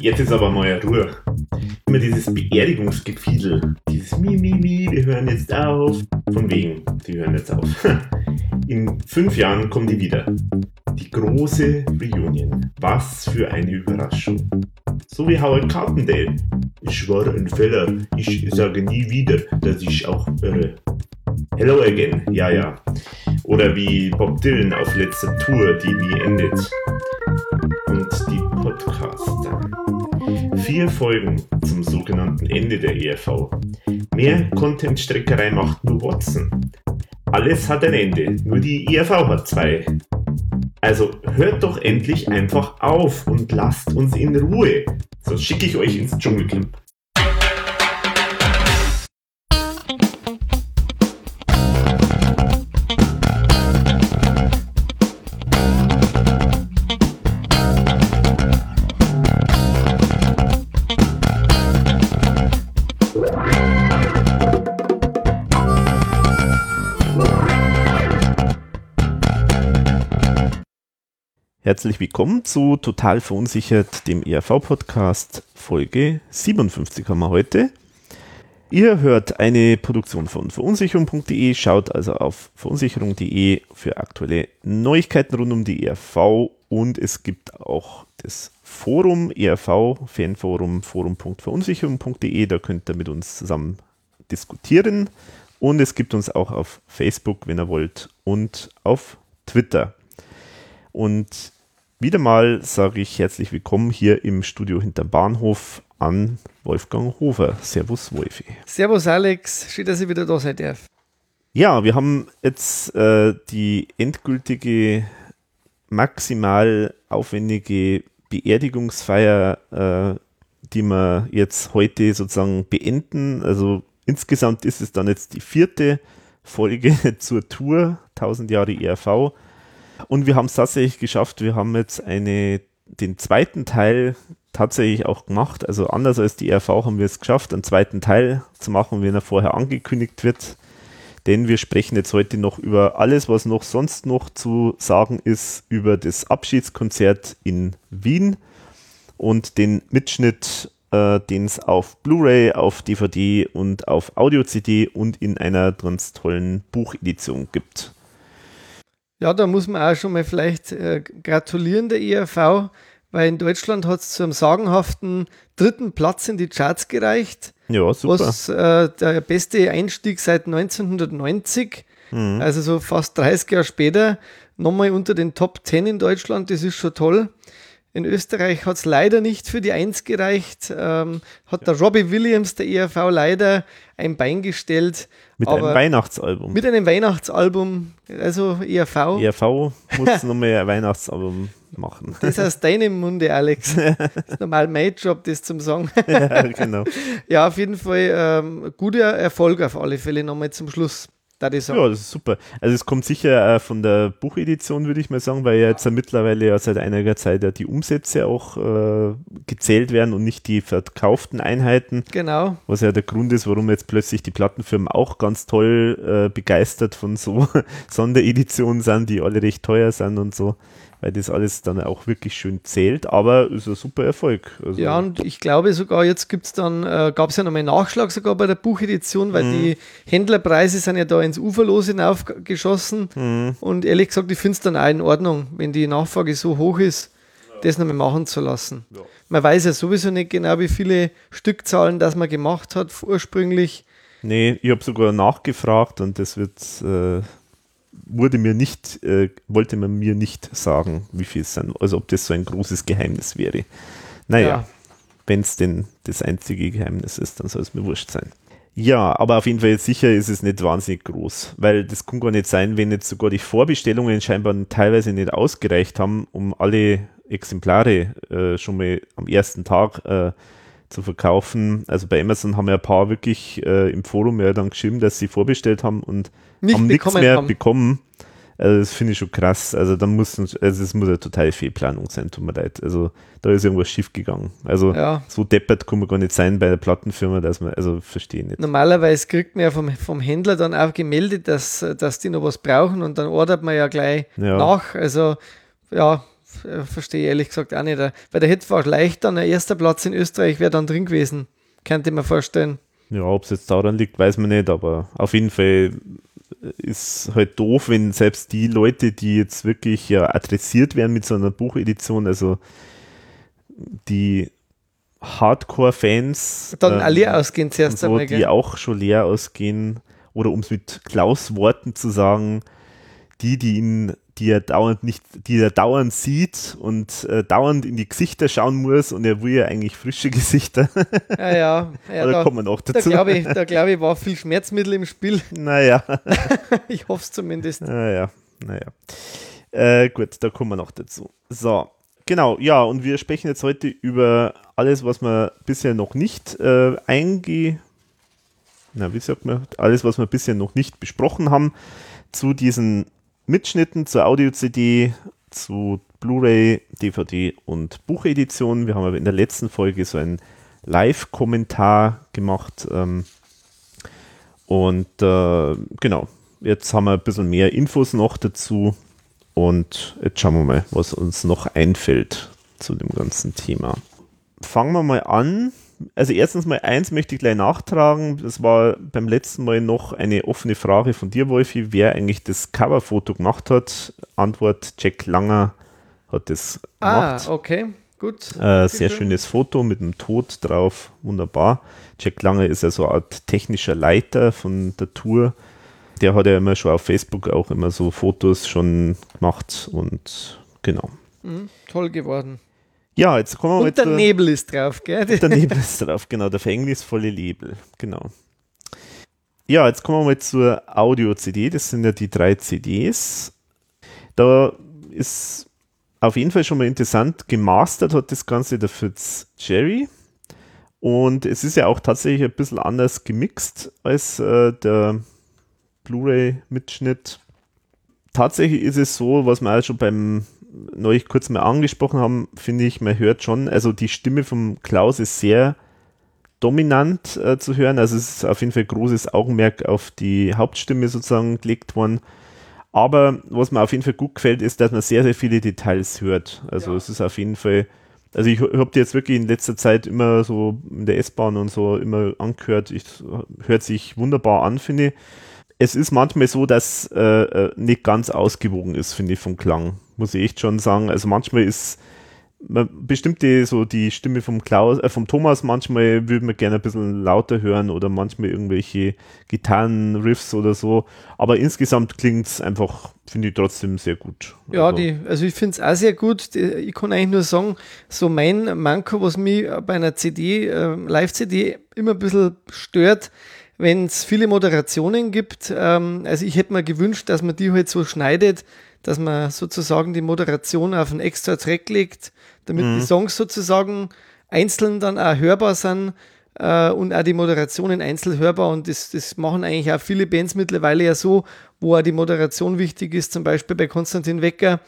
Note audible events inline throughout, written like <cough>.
Jetzt ist aber mal Ruhe. Immer dieses Beerdigungsgefiedel, dieses Mi, Mi, Mi, wir hören jetzt auf. Von wegen, die hören jetzt auf. <laughs> In fünf Jahren kommen die wieder. Die große Reunion. Was für eine Überraschung. So wie Howard Carpendale. Ich war ein Feller. Ich sage nie wieder, dass ich auch irre. Hello again, ja, ja. Oder wie Bob Dylan auf letzter Tour, die nie endet. Vier Folgen zum sogenannten Ende der ERV. Mehr Content-Streckerei macht nur Watson. Alles hat ein Ende, nur die ERV hat zwei. Also hört doch endlich einfach auf und lasst uns in Ruhe. Sonst schicke ich euch ins Dschungelcamp. Herzlich willkommen zu Total Verunsichert, dem ERV-Podcast. Folge 57 haben wir heute. Ihr hört eine Produktion von verunsicherung.de, schaut also auf verunsicherung.de für aktuelle Neuigkeiten rund um die ERV und es gibt auch das Forum ERV, Fanforum, forum.verunsicherung.de, da könnt ihr mit uns zusammen diskutieren und es gibt uns auch auf Facebook, wenn ihr wollt, und auf Twitter. Und wieder mal sage ich herzlich willkommen hier im Studio hinter Bahnhof an Wolfgang Hofer. Servus, Wolfi. Servus, Alex. Schön, dass ich wieder da sein darf. Ja, wir haben jetzt äh, die endgültige, maximal aufwendige Beerdigungsfeier, äh, die wir jetzt heute sozusagen beenden. Also insgesamt ist es dann jetzt die vierte Folge <laughs> zur Tour 1000 Jahre ERV. Und wir haben es tatsächlich geschafft. Wir haben jetzt eine, den zweiten Teil tatsächlich auch gemacht. Also anders als die RV haben wir es geschafft, einen zweiten Teil zu machen, wenn er vorher angekündigt wird. Denn wir sprechen jetzt heute noch über alles, was noch sonst noch zu sagen ist, über das Abschiedskonzert in Wien und den Mitschnitt, äh, den es auf Blu-ray, auf DVD und auf Audio-CD und in einer ganz tollen Buchedition gibt. Ja, da muss man auch schon mal vielleicht äh, gratulieren der ERV, weil in Deutschland hat es zu einem sagenhaften dritten Platz in die Charts gereicht. Ja, super. Was äh, der beste Einstieg seit 1990, mhm. also so fast 30 Jahre später, nochmal unter den Top 10 in Deutschland, das ist schon toll. In Österreich hat es leider nicht für die Eins gereicht. Ähm, hat der Robbie Williams, der ERV, leider ein Bein gestellt. Mit einem Weihnachtsalbum. Mit einem Weihnachtsalbum, also ERV. ERV muss nochmal ein Weihnachtsalbum machen. <laughs> Das aus deinem Munde, Alex. <laughs> Das ist normal mein Job, das zum sagen. <laughs> Ja, genau. ja, auf jeden Fall ähm, guter Erfolg auf alle Fälle nochmal zum Schluss. Ja, das ist super. Also es kommt sicher äh, von der Buchedition, würde ich mal sagen, weil ja jetzt ja mittlerweile ja seit einiger Zeit ja die Umsätze auch äh, gezählt werden und nicht die verkauften Einheiten. Genau. Was ja der Grund ist, warum jetzt plötzlich die Plattenfirmen auch ganz toll äh, begeistert von so <laughs> Sondereditionen sind, die alle recht teuer sind und so weil das alles dann auch wirklich schön zählt, aber ist ein super Erfolg. Also ja, und ich glaube sogar, jetzt gibt es dann, äh, gab es ja nochmal Nachschlag sogar bei der Buchedition, weil mhm. die Händlerpreise sind ja da ins Uferlos hinaufgeschossen mhm. und ehrlich gesagt, ich finde es dann auch in Ordnung, wenn die Nachfrage so hoch ist, ja. das nochmal machen zu lassen. Ja. Man weiß ja sowieso nicht genau, wie viele Stückzahlen das man gemacht hat ursprünglich. Nee, ich habe sogar nachgefragt und das wird äh, wurde mir nicht, äh, wollte man mir nicht sagen, wie viel es sind. Also ob das so ein großes Geheimnis wäre. Naja, ja. wenn es denn das einzige Geheimnis ist, dann soll es mir wurscht sein. Ja, aber auf jeden Fall sicher ist es nicht wahnsinnig groß, weil das kann gar nicht sein, wenn jetzt sogar die Vorbestellungen scheinbar teilweise nicht ausgereicht haben, um alle Exemplare äh, schon mal am ersten Tag äh, zu verkaufen. Also bei Amazon haben ja ein paar wirklich äh, im Forum ja dann geschrieben, dass sie vorbestellt haben und nicht haben nichts mehr haben. bekommen. Also das finde ich schon krass. Also da muss also es muss eine totale Fehlplanung sein, tut mir leid. Also da ist irgendwas schief gegangen. Also ja. so deppert kann man gar nicht sein bei der Plattenfirma, dass man, also verstehe nicht. Normalerweise kriegt man ja vom, vom Händler dann auch gemeldet, dass, dass die noch was brauchen und dann ordert man ja gleich ja. nach. Also ja, verstehe ich ehrlich gesagt auch nicht. Weil der hätte vielleicht dann ein erster Platz in Österreich wäre dann drin gewesen. Könnte mir vorstellen. Ja, ob es jetzt daran liegt, weiß man nicht, aber auf jeden Fall ist halt doof, wenn selbst die Leute, die jetzt wirklich ja adressiert werden mit so einer Buchedition, also die Hardcore-Fans dann ähm, leer ausgehen zuerst so, einmal, die auch schon leer ausgehen. Oder um es mit Klaus Worten zu sagen, die, die ihn, die er dauernd nicht, die er dauernd sieht und äh, dauernd in die Gesichter schauen muss und er will ja eigentlich frische Gesichter. <laughs> Ja, ja. <laughs> ja da, kommen wir noch dazu. Da glaube ich, <laughs> da glaub ich, war viel Schmerzmittel im Spiel. Naja. ich hoffe es zumindest. Naja, naja. Äh, gut, da kommen wir noch dazu. So, genau, ja, und wir sprechen jetzt heute über alles, was wir bisher noch nicht äh, einge... Na, wie sagt man? Alles, was wir bisher noch nicht besprochen haben zu diesen Mitschnitten zur Audio-CD, zu Blu-ray, DVD und Buchedition. Wir haben aber in der letzten Folge so einen Live-Kommentar gemacht. Ähm, und äh, genau, jetzt haben wir ein bisschen mehr Infos noch dazu. Und jetzt schauen wir mal, was uns noch einfällt zu dem ganzen Thema. Fangen wir mal an also erstens mal eins möchte ich gleich nachtragen. Das war beim letzten Mal noch eine offene Frage von dir, Wolfi, wer eigentlich das Coverfoto gemacht hat. Antwort: Jack Langer hat das gemacht. Ah, okay, gut. Äh, sehr schönes Foto mit einem Tod drauf, wunderbar. Jack Langer ist ja so eine Art technischer Leiter von der Tour. Der hat ja immer schon auf Facebook auch immer so Fotos schon gemacht und genau. Mhm, toll geworden. Ja, jetzt kommen wir Und mal der Nebel ist drauf, gell? <laughs> Der Nebel ist drauf, genau, der verhängnisvolle Nebel, genau. Ja, jetzt kommen wir mal zur Audio-CD, das sind ja die drei CDs. Da ist auf jeden Fall schon mal interessant, gemastert hat das Ganze der Fitz Jerry. Und es ist ja auch tatsächlich ein bisschen anders gemixt als äh, der Blu-ray-Mitschnitt. Tatsächlich ist es so, was man auch schon beim neulich kurz mal angesprochen haben, finde ich, man hört schon, also die Stimme vom Klaus ist sehr dominant äh, zu hören. Also es ist auf jeden Fall großes Augenmerk auf die Hauptstimme sozusagen gelegt worden. Aber was mir auf jeden Fall gut gefällt, ist, dass man sehr, sehr viele Details hört. Also ja. es ist auf jeden Fall, also ich habe die jetzt wirklich in letzter Zeit immer so in der S-Bahn und so immer angehört. Ich, hört sich wunderbar an, finde ich. Es ist manchmal so, dass äh, äh nicht ganz ausgewogen ist, finde ich, vom Klang muss ich echt schon sagen. Also manchmal ist bestimmte so die Stimme vom Klaus, äh, vom Thomas, manchmal würde man gerne ein bisschen lauter hören oder manchmal irgendwelche Gitarrenriffs oder so. Aber insgesamt klingt es einfach, finde ich trotzdem sehr gut. Ja, also, die, also ich finde es auch sehr gut. Ich kann eigentlich nur sagen, so mein Manko, was mich bei einer CD, äh, Live-CD immer ein bisschen stört, wenn es viele Moderationen gibt. Ähm, also ich hätte mir gewünscht, dass man die halt so schneidet, dass man sozusagen die Moderation auf einen extra Track legt, damit mhm. die Songs sozusagen einzeln dann auch hörbar sind äh, und auch die Moderationen einzeln hörbar. Und das, das machen eigentlich auch viele Bands mittlerweile ja so, wo auch die Moderation wichtig ist, zum Beispiel bei Konstantin Wecker.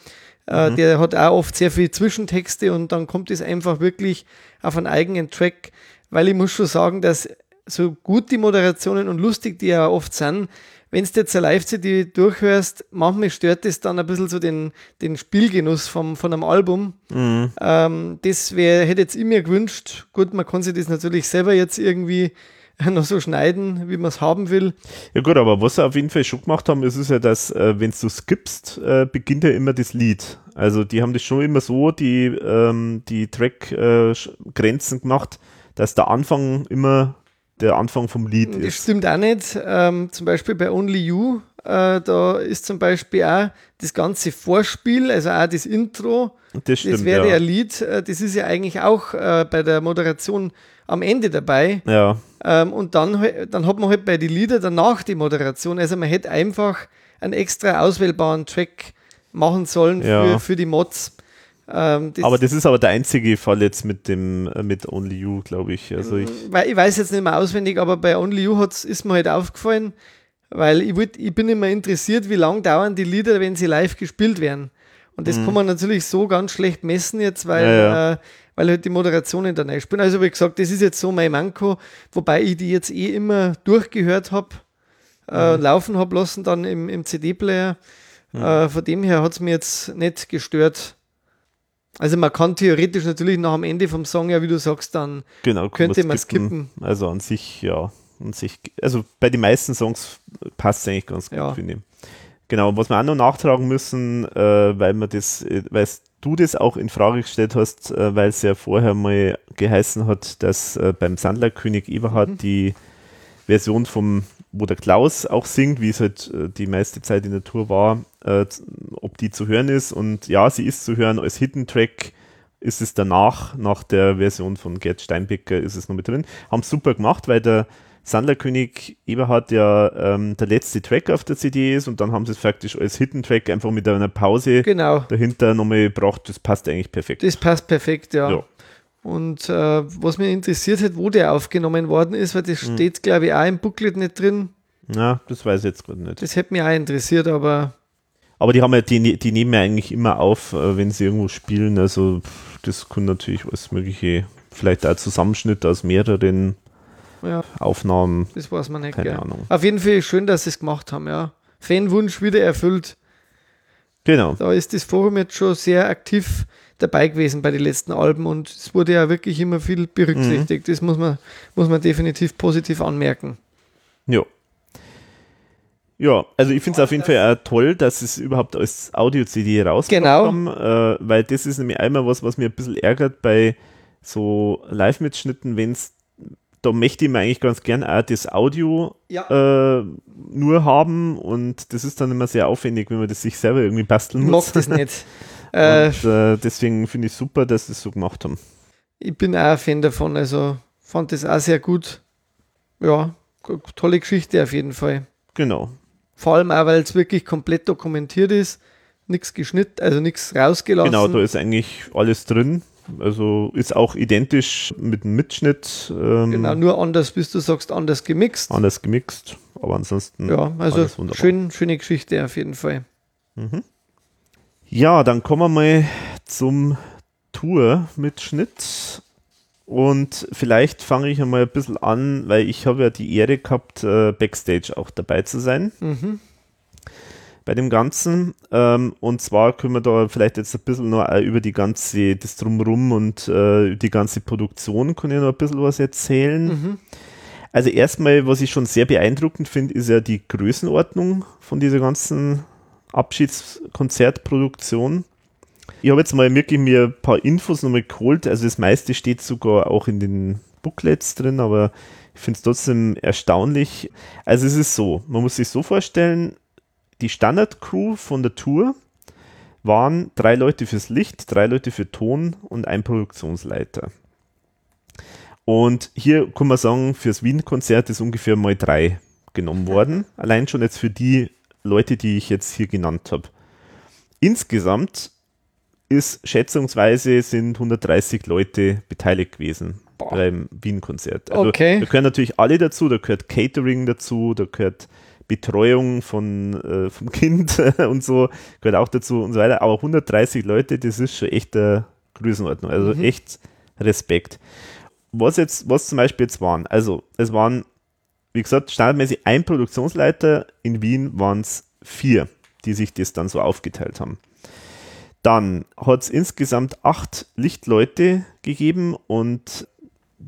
Äh, mhm. Der hat auch oft sehr viel Zwischentexte und dann kommt es einfach wirklich auf einen eigenen Track, weil ich muss schon sagen, dass so gut die Moderationen und lustig die ja oft sind, wenn du jetzt eine Live-CD durchhörst, manchmal stört das dann ein bisschen so den, den Spielgenuss vom, von einem Album. Mhm. Ähm, das wär, hätte jetzt ich mir gewünscht. Gut, man kann sich das natürlich selber jetzt irgendwie <laughs> noch so schneiden, wie man es haben will. Ja gut, aber was sie auf jeden Fall schon gemacht haben, ist, ist ja, dass äh, wenn du skippst, äh, beginnt ja immer das Lied. Also die haben das schon immer so, die, ähm, die Track-Grenzen äh, gemacht, dass der Anfang immer der Anfang vom Lied das ist. Das stimmt auch nicht. Ähm, zum Beispiel bei Only You, äh, da ist zum Beispiel auch das ganze Vorspiel, also auch das Intro. Das, stimmt, das wäre ja. ein Lied, äh, das ist ja eigentlich auch äh, bei der Moderation am Ende dabei. Ja. Ähm, und dann, dann hat man halt bei den Liedern danach die Moderation. Also man hätte einfach einen extra auswählbaren Track machen sollen ja. für, für die Mods. Ähm, das aber das ist aber der einzige Fall jetzt mit dem äh, mit Only You, glaube ich. Also ich, weil ich weiß jetzt nicht mehr auswendig, aber bei Only You hat's, ist mir halt aufgefallen, weil ich, wollt, ich bin immer interessiert, wie lang dauern die Lieder, wenn sie live gespielt werden. Und das mhm. kann man natürlich so ganz schlecht messen jetzt, weil, ja, ja. Äh, weil halt die Moderationen dann spielen. Also wie gesagt, das ist jetzt so mein Manko, wobei ich die jetzt eh immer durchgehört habe, äh, mhm. laufen habe lassen dann im, im CD-Player. Mhm. Äh, von dem her hat es mir jetzt nicht gestört Also man kann theoretisch natürlich nach dem Ende vom Song ja, wie du sagst, dann genau, könnte man skippen. Also an sich, ja, an sich, also bei den meisten Songs passt es eigentlich ganz gut, ja. finde ich. Genau, was wir auch noch nachtragen müssen, äh, weil man das, äh, weil du das auch in Frage gestellt hast, äh, weil es ja vorher mal geheißen hat, dass äh, beim Sandlerkönig Eberhard mhm. die Version vom, wo der Klaus auch singt, wie es halt äh, die meiste Zeit in der Tour war, äh, ob die zu hören ist. Und ja, sie ist zu hören als Hidden Track. Ist es danach, nach der Version von Gerd Steinbecker, ist es noch mit drin. Haben super gemacht, weil der Sandlerkönig Eberhard ja ähm, der letzte Track auf der CD ist und dann haben sie es faktisch als Hidden Track einfach mit einer Pause genau. dahinter nochmal gebracht. Das passt eigentlich perfekt. Das passt perfekt, ja. ja. Und äh, was mich interessiert hat, wo der aufgenommen worden ist, weil das hm. steht, glaube ich, auch im Booklet nicht drin. Na, das weiß ich jetzt gerade nicht. Das hätte mich auch interessiert, aber. Aber die haben ja, die, die nehmen ja eigentlich immer auf, äh, wenn sie irgendwo spielen. Also das kann natürlich alles mögliche, vielleicht auch Zusammenschnitt aus mehreren ja. Aufnahmen. Das weiß man nicht. Keine gell. Ahnung. Auf jeden Fall schön, dass sie es gemacht haben, ja. Fanwunsch wieder erfüllt. Genau. Da ist das Forum jetzt schon sehr aktiv dabei gewesen bei den letzten Alben und es wurde ja wirklich immer viel berücksichtigt. Mhm. Das muss man, muss man definitiv positiv anmerken. Ja. Ja, also ich finde es auf jeden Fall auch toll, dass es überhaupt als Audio-CD rausgebracht genau. haben, äh, weil das ist nämlich einmal was, was mir ein bisschen ärgert bei so Live-Mitschnitten, wenn es da möchte ich mir eigentlich ganz gern auch das Audio ja. äh, nur haben und das ist dann immer sehr aufwendig, wenn man das sich selber irgendwie basteln muss. Mag das <laughs> nicht. Äh, Und, äh, deswegen finde ich super, dass sie es so gemacht haben. Ich bin auch ein Fan davon, also fand das auch sehr gut. Ja, tolle Geschichte auf jeden Fall. Genau. Vor allem auch, weil es wirklich komplett dokumentiert ist, nichts geschnitten, also nichts rausgelassen. Genau, da ist eigentlich alles drin. Also ist auch identisch mit dem Mitschnitt. Ähm, genau, nur anders, bis du sagst, anders gemixt. Anders gemixt, aber ansonsten. Ja, also schön, schöne Geschichte auf jeden Fall. Mhm. Ja, dann kommen wir mal zum Tour-Mitschnitt. Und vielleicht fange ich einmal ein bisschen an, weil ich habe ja die Ehre gehabt, äh, Backstage auch dabei zu sein. Mhm. Bei dem Ganzen. Ähm, und zwar können wir da vielleicht jetzt ein bisschen noch über die ganze, das Drumrum und äh, die ganze Produktion, kann ich noch ein bisschen was erzählen. Mhm. Also erstmal, was ich schon sehr beeindruckend finde, ist ja die Größenordnung von dieser ganzen Abschiedskonzertproduktion. Ich habe jetzt mal wirklich mir ein paar Infos nochmal geholt. Also das meiste steht sogar auch in den Booklets drin, aber ich finde es trotzdem erstaunlich. Also es ist so, man muss sich so vorstellen, die Standardcrew von der Tour waren drei Leute fürs Licht, drei Leute für Ton und ein Produktionsleiter. Und hier kann man sagen, fürs Wien-Konzert ist ungefähr mal drei genommen worden. Allein schon jetzt für die Leute, die ich jetzt hier genannt habe. Insgesamt ist schätzungsweise sind 130 Leute beteiligt gewesen Boah. beim Wien-Konzert. Also okay. da gehören natürlich alle dazu, da gehört Catering dazu, da gehört Betreuung von, äh, vom Kind <laughs> und so, gehört auch dazu und so weiter. Aber 130 Leute, das ist schon echt eine Größenordnung. Also mhm. echt Respekt. Was jetzt, was zum Beispiel jetzt waren, also es waren wie gesagt, standardmäßig ein Produktionsleiter. In Wien waren es vier, die sich das dann so aufgeteilt haben. Dann hat es insgesamt acht Lichtleute gegeben und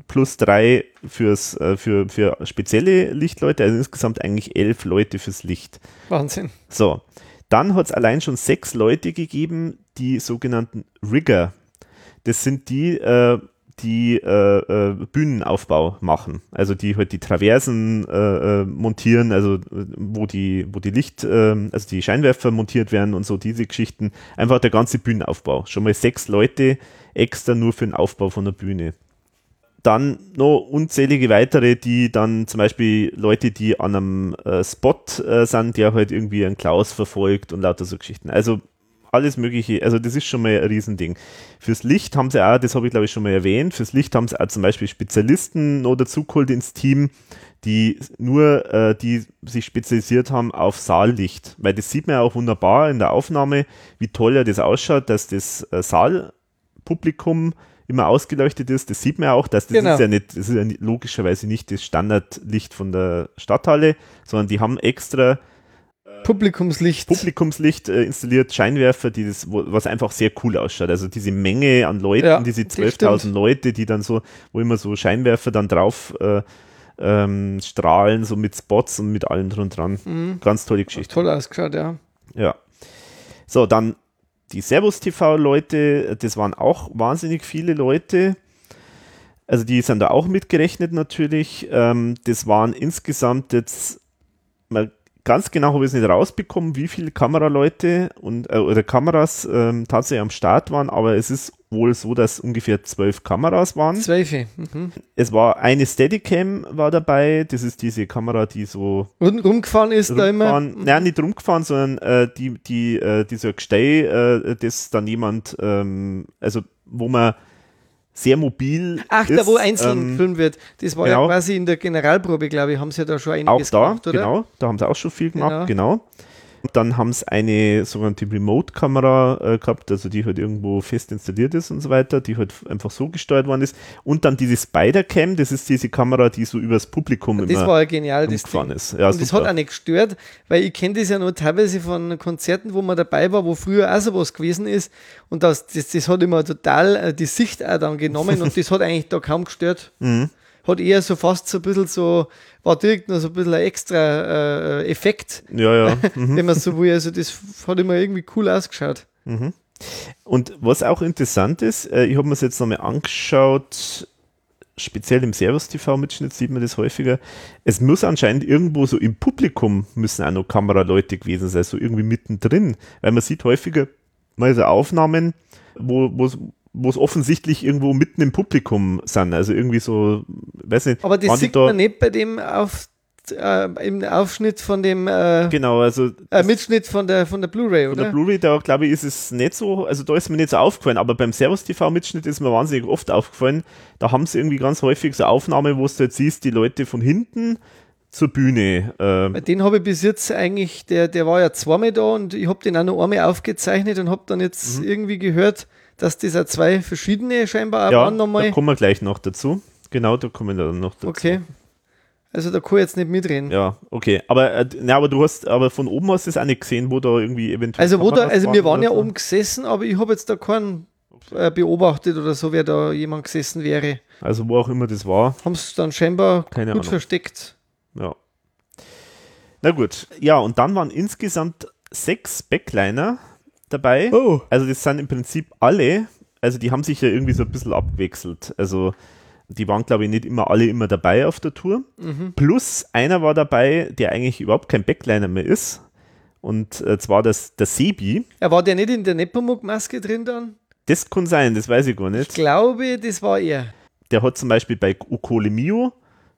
plus drei fürs, äh, für, für spezielle Lichtleute, also insgesamt eigentlich elf Leute fürs Licht. Wahnsinn. So, dann hat es allein schon sechs Leute gegeben, die sogenannten Rigger. Das sind die, äh, die äh, äh, Bühnenaufbau machen. Also die halt die Traversen äh, äh montieren, also wo die, wo die Licht, äh, also die Scheinwerfer montiert werden und so diese Geschichten. Einfach der ganze Bühnenaufbau. Schon mal sechs Leute extra nur für den Aufbau von der Bühne. Dann noch unzählige weitere, die dann zum Beispiel Leute, die an einem äh, Spot sind, der halt irgendwie einen Klaus verfolgt und lauter so Geschichten. Also alles Mögliche. Also, das ist schon mal ein Riesending. Fürs Licht haben sie auch, das habe ich glaube ich schon mal erwähnt, fürs Licht haben sie auch zum Beispiel Spezialisten noch dazugeholt ins Team, die nur, äh, die sich spezialisiert haben auf Saallicht. Weil das sieht man ja auch wunderbar in der Aufnahme, wie toll ja das ausschaut, dass das äh, Saalpublikum immer ausgeleuchtet ist. Das sieht man ja auch, dass das genau. ist ja nicht, das ist ja logischerweise nicht das Standardlicht von der Stadthalle, sondern die haben extra Publikumslicht. Publikumslicht äh, installiert, Scheinwerfer, die das, wo, was einfach sehr cool ausschaut. Also diese Menge an Leuten, Ja, diese das 12.000 stimmt. Leute, die dann so, wo immer so Scheinwerfer dann drauf äh, ähm, strahlen, so mit Spots und mit allem drum dran. Mhm. Ganz tolle Geschichte. Toll ausgeschaut, ja. Ja. So, dann die Servus TV-Leute, das waren auch wahnsinnig viele Leute. Also die sind da auch mitgerechnet natürlich. Ähm, das waren insgesamt jetzt mal ganz genau habe ich es nicht rausbekommen, wie viele Kameraleute und äh, oder Kameras ähm, tatsächlich am Start waren, aber es ist wohl so, dass ungefähr zwölf Kameras waren. Zwölfe. Mhm. Es war eine Steadicam war dabei, das ist diese Kamera, die so Rum, rumgefahren ist da immer. rumgefahren, nein, nicht rumgefahren, sondern äh, die, die, äh, dieser Gestell, äh, das dann jemand, ähm, also wo man sehr mobil Ach, ist, da wo einzeln ähm, gefilmt wird. Das war genau. ja quasi in der Generalprobe, glaube ich, haben sie ja da schon Auch einiges da, gemacht, oder? genau, da haben sie auch schon viel gemacht, genau. Und dann haben sie eine sogenannte Remote-Kamera äh, gehabt, also die halt irgendwo fest installiert ist und so weiter, die halt einfach so gesteuert worden ist. Und dann diese Spider-Cam, das ist diese Kamera, die so übers Publikum Das immer war ja genial, das umgefahren Ding. ist. Ja, und das hat auch nicht gestört, weil ich kenne das ja nur teilweise von Konzerten, wo man dabei war, wo früher auch sowas gewesen ist. Und das, das, das hat immer total äh, die Sicht auch dann genommen und <laughs> das hat eigentlich da kaum gestört. Mhm. Hat eher so fast so ein bisschen so, war direkt noch so ein bisschen ein extra äh, Effekt, ja, ja. <laughs> Mhm. wenn man so will. Also das hat immer irgendwie cool ausgeschaut. Und was auch interessant ist, äh, ich habe mir das jetzt nochmal angeschaut, speziell im Servus-TV-Mitschnitt sieht man das häufiger. Es muss anscheinend irgendwo so im Publikum müssen auch noch Kameraleute gewesen sein, so irgendwie mittendrin, weil man sieht häufiger mal so Aufnahmen, wo wo's- wo es offensichtlich irgendwo mitten im Publikum sind. Also irgendwie so, weiß nicht. Aber das sieht da- man nicht bei dem auf, äh, im Aufschnitt von dem äh, Genau, also äh, Mitschnitt von der, von der Blu-ray, Von der oder? Blu-ray, da glaube ich, ist es nicht so, also da ist mir nicht so aufgefallen, aber beim Servus TV-Mitschnitt ist mir wahnsinnig oft aufgefallen, da haben sie irgendwie ganz häufig so Aufnahmen, wo du jetzt siehst, die Leute von hinten zur Bühne. Äh, den habe ich bis jetzt eigentlich, der, der war ja zweimal da und ich habe den auch noch einmal aufgezeichnet und habe dann jetzt Mhm. irgendwie gehört, dass das auch zwei verschiedene scheinbar ja, waren da nochmal. kommen wir gleich noch dazu. Genau, da kommen wir dann noch dazu. Okay. Also da kann ich jetzt nicht mitreden. Ja, okay. Aber, äh, na, aber du hast, aber von oben hast du es auch nicht gesehen, wo da irgendwie eventuell. Also wo da, also wir waren ja oben gesessen, aber ich habe jetzt da keinen äh, beobachtet oder so, wer da jemand gesessen wäre. Also wo auch immer das war. Haben es dann scheinbar Keine gut Ahnung. versteckt. Ja. Na gut. Ja, und dann waren insgesamt sechs Backliner dabei. Oh. Also das sind im Prinzip alle, also die haben sich ja irgendwie so ein bisschen abgewechselt. Also die waren, glaube ich, nicht immer alle immer dabei auf der Tour. Mhm. Plus einer war dabei, der eigentlich überhaupt kein Backliner mehr ist. Und äh, zwar das, der Sebi. Er war der nicht in der Nepomuk-Maske drin dann? Das kann sein, das weiß ich gar Ich nicht. glaube, das war er. Der hat zum Beispiel bei Ukole Mio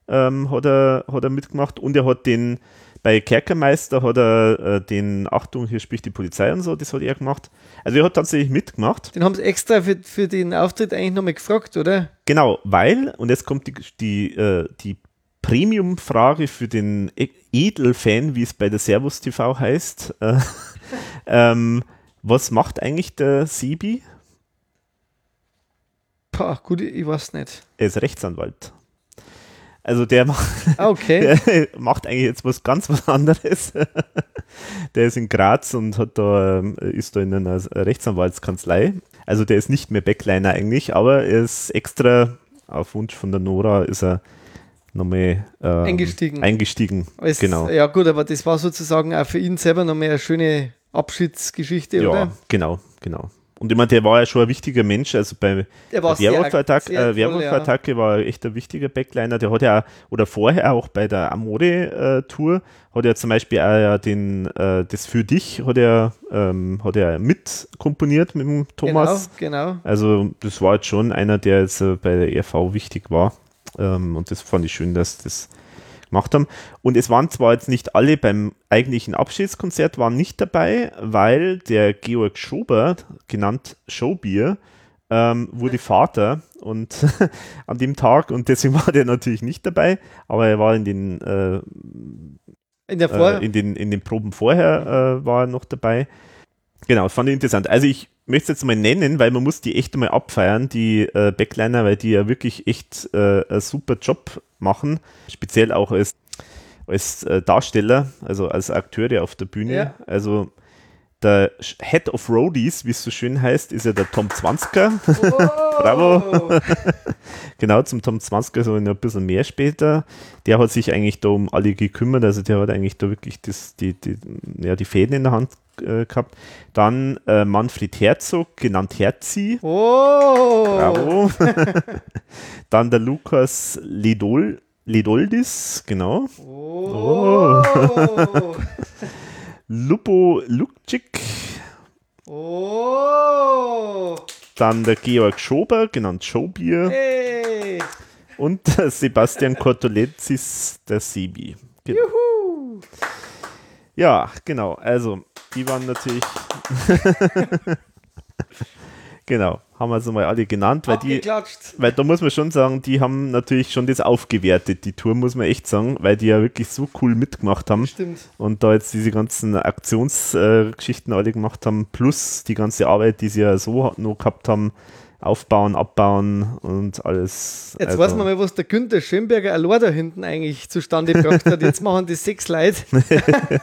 ähm, hat, er, hat er mitgemacht und er hat den bei Kerkermeister hat er äh, den Achtung, hier spricht die Polizei und so, das hat er gemacht. Also er hat tatsächlich mitgemacht. Den haben sie extra für, für den Auftritt eigentlich nochmal gefragt, oder? Genau, weil, und jetzt kommt die, die, äh, die Premium-Frage für den E- Edelfan, wie es bei der Servus TV heißt. Äh, <laughs> ähm, was macht eigentlich der Sebi? Pah, gut, ich weiß nicht. Er ist Rechtsanwalt. Also der macht, Ah, okay. <laughs> der macht eigentlich jetzt was ganz was anderes. <laughs> der ist in Graz und hat da, ähm, ist da in einer Rechtsanwaltskanzlei. Also der ist nicht mehr Backliner eigentlich, aber er ist extra auf Wunsch von der Nora ist er nochmal ähm, Eingestiegen. eingestiegen. Es, genau. Ja, gut, aber das war sozusagen auch für ihn selber nochmal eine schöne Abschiedsgeschichte, Ja, oder? genau, genau. Und ich meine, der war ja schon ein wichtiger Mensch, also bei Werwolf-Attacke äh, toll, Werwolf-Attacke war echt ein wichtiger Backliner. Der hat ja, oder vorher auch bei der Amore-Tour, hat er zum Beispiel auch ja den, äh, das für dich, hat er, ähm, hat er mit komponiert mit dem Thomas. Genau, genau. Also, das war jetzt schon einer, der jetzt äh, bei der ERV wichtig war. Ähm, und das fand ich schön, dass das gemacht haben. Und es waren zwar jetzt nicht alle beim eigentlichen Abschiedskonzert waren nicht dabei, weil der Georg Schober, genannt Showbier, ähm, wurde Vater und <laughs> an dem Tag und deswegen <laughs> war der natürlich nicht dabei, aber er war in den, äh, In der Vor äh, in den, in den Proben vorher äh, war er noch dabei. Genau, fand ich interessant. Also ich möchte es jetzt mal nennen, weil man muss die echt mal abfeiern, die äh, Backliner, weil die ja wirklich echt äh, einen super Job machen. Speziell auch als als äh, Darsteller, also als Akteure auf der Bühne. Ja. Also der Head of Roadies, wie es so schön heißt, ist ja der Tom Zwanzker. <laughs> Bravo. <laughs> genau, zum Tom Zwanzker so ein bisschen mehr später. Der hat sich eigentlich da um alle gekümmert, also der hat eigentlich da wirklich das, die, die, ja, die Fäden in der Hand äh, gehabt. Dann äh, Manfred Herzog, genannt Herzi. Oh. Bravo. <laughs> Dann der Lukas Ledol, Ledoldis, genau. Oh. Lupo Lukcik. Oh. Dann der Georg Schober, genannt Showbier. Hey. Und Sebastian Cortoletzis, der Sebi. Genau. Juhu. Ja, genau. Also, die waren natürlich. <laughs> genau, haben wir also mal alle genannt, weil die. Weil da muss man schon sagen, die haben natürlich schon das aufgewertet, die Tour, muss man echt sagen, weil die ja wirklich so cool mitgemacht haben. Stimmt. Und da jetzt diese ganzen Aktionsgeschichten alle gemacht haben, plus die ganze Arbeit, die sie ja so noch gehabt haben, aufbauen, abbauen und alles. Jetzt Also, weiß man mal, was der Günther Schönberger allein da hinten eigentlich zustande gebracht hat. Jetzt machen die sechs Leute. <laughs>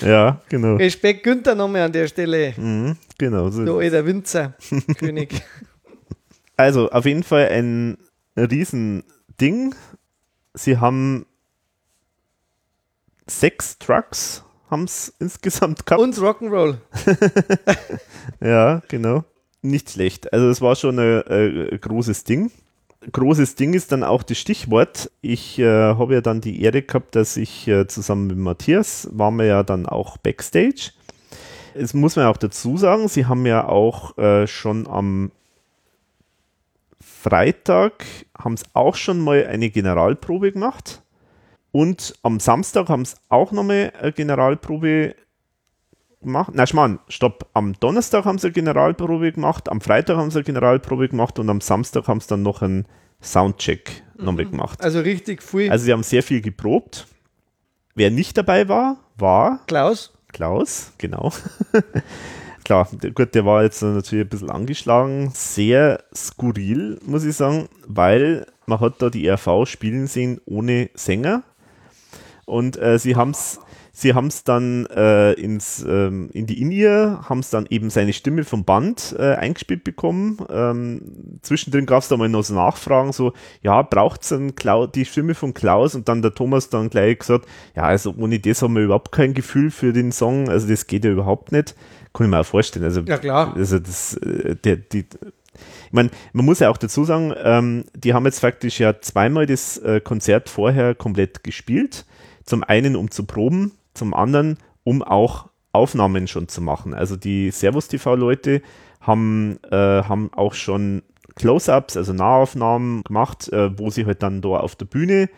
Ja, genau. Respekt Günther nochmal an der Stelle. Mhm, genau. So. Du alter Winzer, König. <laughs> Also auf jeden Fall ein Riesending. Sie haben sechs Trucks haben es insgesamt gehabt. Und Rock'n'Roll. <laughs> Ja, genau. Nicht schlecht. Also es war schon ein äh, großes Ding. Großes Ding ist dann auch das Stichwort. Ich äh, habe ja dann die Ehre gehabt, dass ich äh, zusammen mit Matthias waren wir ja dann auch Backstage. Es muss man auch dazu sagen, sie haben ja auch äh, schon am Freitag haben es auch schon mal eine Generalprobe gemacht. Und am Samstag haben es auch nochmal eine Generalprobe gemacht. Na, Schmarrn, stopp. Am Donnerstag haben sie eine Generalprobe gemacht, am Freitag haben sie eine Generalprobe gemacht und am Samstag haben sie dann noch einen Soundcheck nochmal gemacht. Also richtig viel. Also sie haben sehr viel geprobt. Wer nicht dabei war, war Klaus, Klaus, genau. <laughs> Klar, der, gut, der war jetzt natürlich ein bisschen angeschlagen. Sehr skurril, muss ich sagen, weil man hat da die RV spielen sehen ohne Sänger. Und äh, sie haben es sie haben's dann äh, ins, ähm, in die In-Ear, haben es dann eben seine Stimme vom Band äh, eingespielt bekommen. Ähm, zwischendrin gab es da mal noch so Nachfragen, so, ja, braucht es die Stimme von Klaus? Und dann der Thomas dann gleich gesagt, ja, also ohne das haben wir überhaupt kein Gefühl für den Song, also das geht ja überhaupt nicht. Kann ich mir auch vorstellen. Also, Ja, klar. Also das, äh, der, die, ich meine, man muss ja auch dazu sagen, ähm, die haben jetzt faktisch ja zweimal das äh, Konzert vorher komplett gespielt. Zum einen, um zu proben, zum anderen, um auch Aufnahmen schon zu machen. Also die Servus TV-Leute haben, äh, haben auch schon Close-ups, also Nahaufnahmen gemacht, äh, wo sie halt dann da auf der Bühne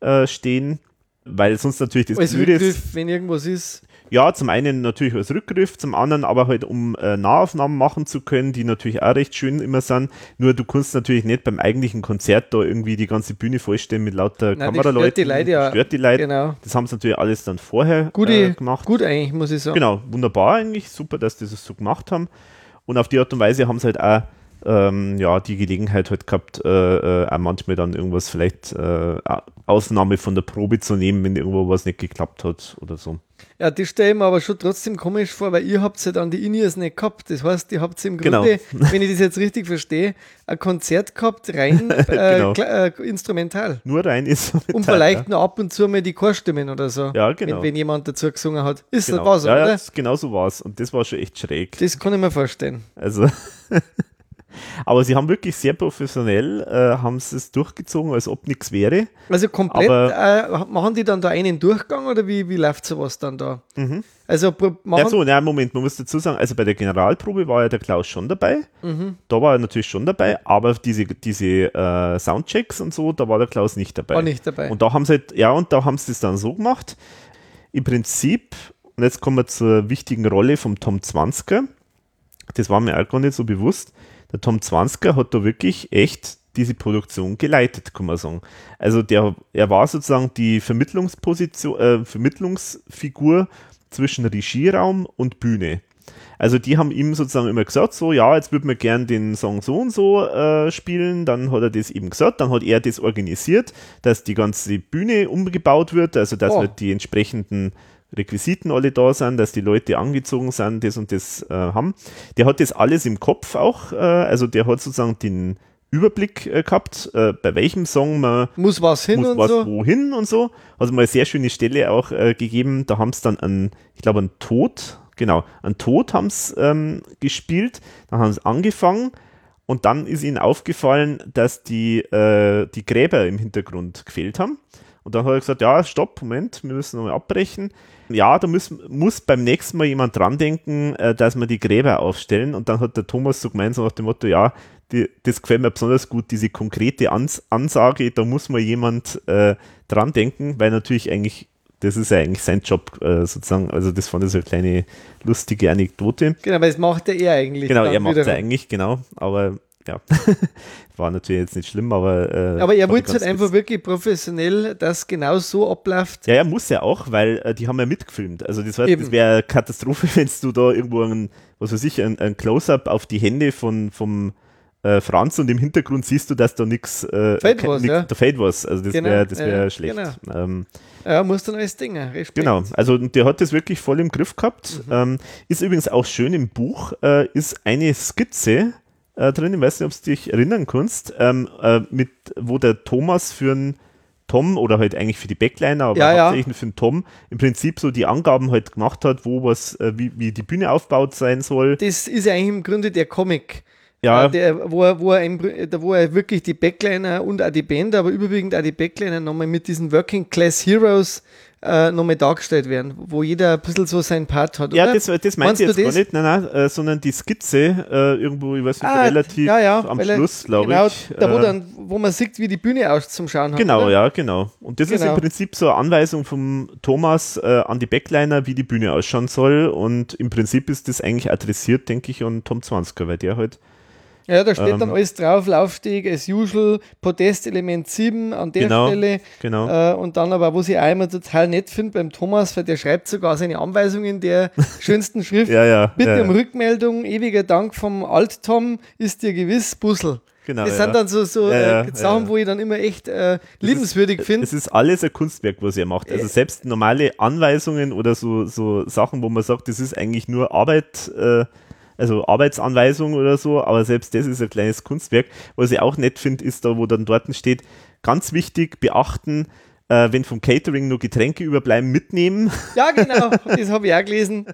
äh, stehen, weil sonst natürlich das als Blöde ist. Wenn irgendwas ist. Ja, zum einen natürlich als Rückgriff, zum anderen aber halt, um äh, Nahaufnahmen machen zu können, die natürlich auch recht schön immer sind. Nur du kannst natürlich nicht beim eigentlichen Konzert da irgendwie die ganze Bühne vollstellen mit lauter Nein, Kameraleuten. stört die Leute ja. Stört die Leute. Genau. Das haben sie natürlich alles dann vorher Gute, äh, gemacht. Gut eigentlich, muss ich sagen. Genau, wunderbar eigentlich. Super, dass die das so gemacht haben. Und auf die Art und Weise haben sie halt auch ähm, ja, die Gelegenheit halt gehabt, äh, äh, auch manchmal dann irgendwas vielleicht äh, Ausnahme von der Probe zu nehmen, wenn irgendwo was nicht geklappt hat oder so. Ja, das stelle ich mir aber schon trotzdem komisch vor, weil ihr habt ja dann die In-Ears nicht gehabt. Das heißt, ihr habt im Genau. Grunde, wenn ich das jetzt richtig verstehe, ein Konzert gehabt, rein <laughs> äh, Genau. äh, instrumental. Nur rein ist Und vielleicht noch ab und zu mal die Chorstimmen oder so. Ja, genau. Wenn, wenn jemand dazu gesungen hat. Ist Genau. das was, ja, ja, oder? das- genau so war es. Und das war schon echt schräg. Das kann ich mir vorstellen. Also, <laughs> aber sie haben wirklich sehr professionell, äh, haben es durchgezogen, als ob nichts wäre. Also komplett äh, machen die dann da einen Durchgang oder wie, wie läuft sowas dann da? Also pro- machen, Ja, so, na, Moment, man muss dazu sagen, also bei der Generalprobe war ja der Klaus schon dabei. Mhm. Da war er natürlich schon dabei, aber diese, diese äh, Soundchecks und so, da war der Klaus nicht dabei. War nicht dabei. Und da haben sie halt, ja, und da haben sie es dann so gemacht. Im Prinzip, und jetzt kommen wir zur wichtigen Rolle vom Tom Zwanzker. Das war mir auch gar nicht so bewusst. Der Tom Zwanzker hat da wirklich echt diese Produktion geleitet, kann man sagen. Also der, er war sozusagen die Vermittlungsposition, äh, Vermittlungsfigur zwischen Regieraum und Bühne. Also die haben ihm sozusagen immer gesagt, so ja, jetzt würde man gern den Song so und so äh, spielen. Dann hat er das eben gesagt, dann hat er das organisiert, dass die ganze Bühne umgebaut wird, also dass Oh. halt die entsprechenden Requisiten alle da sind, dass die Leute angezogen sind, das und das äh, haben. Der hat das alles im Kopf auch, äh, also der hat sozusagen den Überblick äh, gehabt, äh, bei welchem Song man Muss was hin muss und was so. wohin und so. Also mal eine sehr schöne Stelle auch äh, gegeben. Da haben es dann an, ich glaube, an Tod, genau, an Tod haben es ähm, gespielt. Dann haben sie angefangen und dann ist ihnen aufgefallen, dass die, äh, die Gräber im Hintergrund gefehlt haben. Und dann hat er gesagt, ja, stopp, Moment, wir müssen nochmal abbrechen. Ja, da muss, muss beim nächsten Mal jemand dran denken, äh, dass wir die Gräber aufstellen. Und dann hat der Thomas so gemeint, so nach dem Motto, ja, die, das gefällt mir besonders gut, diese konkrete Ans Ansage, da muss mal jemand äh, dran denken, weil natürlich eigentlich, das ist ja eigentlich sein Job äh, sozusagen, also das fand ich so eine kleine lustige Anekdote. Genau, aber das macht er eher eigentlich. Genau, er macht es eigentlich, genau, aber ja, <laughs> war natürlich jetzt nicht schlimm, aber äh, Aber er wollte halt ganz einfach wirklich professionell, dass genau so abläuft. Ja, er muss ja auch, weil äh, die haben ja mitgefilmt. Also das, Eben. das wäre Katastrophe, <laughs> wenn du da irgendwo ein, was weiß ich, ein, ein Close-up auf die Hände von vom äh, Franz und im Hintergrund siehst du, dass da nichts äh, ke- was, nix- ja. Da fehlt was. Also das Genau, wäre wär ja, schlecht. genau. Ähm, Ja, muss dann alles Ding. Respekt. Genau, also der hat das wirklich voll im Griff gehabt. Mhm. Ähm, ist übrigens auch schön im Buch, äh, ist eine Skizze äh, drin, ich weiß nicht, ob du dich erinnern kannst, ähm, äh, mit, wo der Thomas für einen Tom oder halt eigentlich für die Backliner, aber Ja, ja. hauptsächlich für den Tom im Prinzip so die Angaben halt gemacht hat, wo was, äh, wie, wie die Bühne aufgebaut sein soll. Das ist ja eigentlich im Grunde der Comic. Ja, Äh, Der, wo, er, wo, er wo er wirklich die Backliner und auch die Band, aber überwiegend auch die Backliner nochmal mit diesen Working Class Heroes äh, nochmal dargestellt werden, wo jeder ein bisschen so seinen Part hat. ja oder? das, das Meinst du jetzt gar das? nicht, nein, nein, äh, sondern die Skizze äh, irgendwo, ich weiß nicht, Ah, relativ ja, ja, am Schluss, glaube genau, ich. Da, wo, äh, dann, wo man sieht, wie die Bühne aus zum Schauen hat. Genau, oder? ja, genau. Und das ist Genau. im Prinzip so eine Anweisung vom Thomas äh, an die Backliner, wie die Bühne ausschauen soll. Und im Prinzip ist das eigentlich adressiert, denke ich, an Tom Zwanziger, weil der halt. Ja, da steht dann Ähm, alles drauf, Laufsteg as usual, Podestelement 7 an der Genau, Stelle. genau. Äh, und dann aber, was ich auch immer total nett finde beim Thomas, weil der schreibt sogar seine Anweisungen in der <laughs> schönsten Schrift. Ja, ja. Bitte ja, um Rückmeldung, ewiger Dank vom Alt-Tom, ist dir gewiss, Bussel. Genau, das ja. sind dann so, so Ja, äh, Sachen, ja. wo ich dann immer echt äh, liebenswürdig finde. Es ist alles ein Kunstwerk, was er macht. Also selbst normale Anweisungen oder so, so Sachen, wo man sagt, das ist eigentlich nur Arbeit, äh, also Arbeitsanweisung oder so, aber selbst das ist ein kleines Kunstwerk. Was ich auch nett finde, ist da, wo dann dort steht, ganz wichtig, beachten, äh, wenn vom Catering nur Getränke überbleiben, mitnehmen. <laughs> Ja, genau, das habe ich auch gelesen.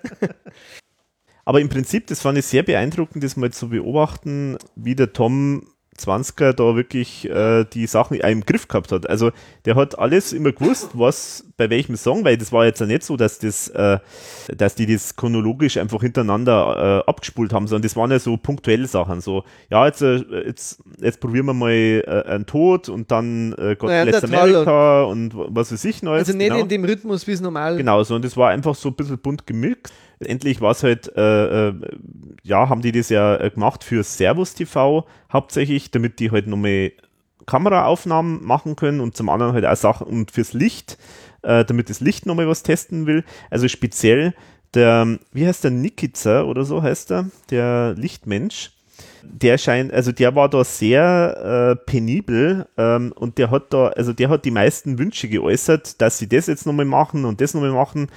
Aber im Prinzip, das fand ich sehr beeindruckend, das mal zu beobachten, wie der Tom 20er da wirklich äh, die Sachen im Griff gehabt hat. Also der hat alles immer gewusst, was bei welchem Song, weil das war jetzt ja nicht so, dass das, äh, dass die das chronologisch einfach hintereinander äh, abgespult haben, sondern das waren ja so punktuelle Sachen. So, ja, jetzt, äh, jetzt, jetzt probieren wir mal äh, einen Tod und dann äh, God Naja, America und, was weiß ich Neues. Also nicht genau. in dem Rhythmus, wie es normal Genau, so und das war einfach so ein bisschen bunt gemixt. Endlich war es halt, äh, äh, ja, haben die das ja äh, gemacht für Servus TV hauptsächlich, damit die halt nochmal Kameraaufnahmen machen können und zum anderen halt auch Sachen und fürs Licht, äh, damit das Licht nochmal was testen will. Also speziell der, wie heißt der, Nikica oder so heißt er, der Lichtmensch der scheint, also der war da sehr äh, penibel ähm, und der hat da, also der hat die meisten Wünsche geäußert, dass sie das jetzt nochmal machen und das nochmal machen,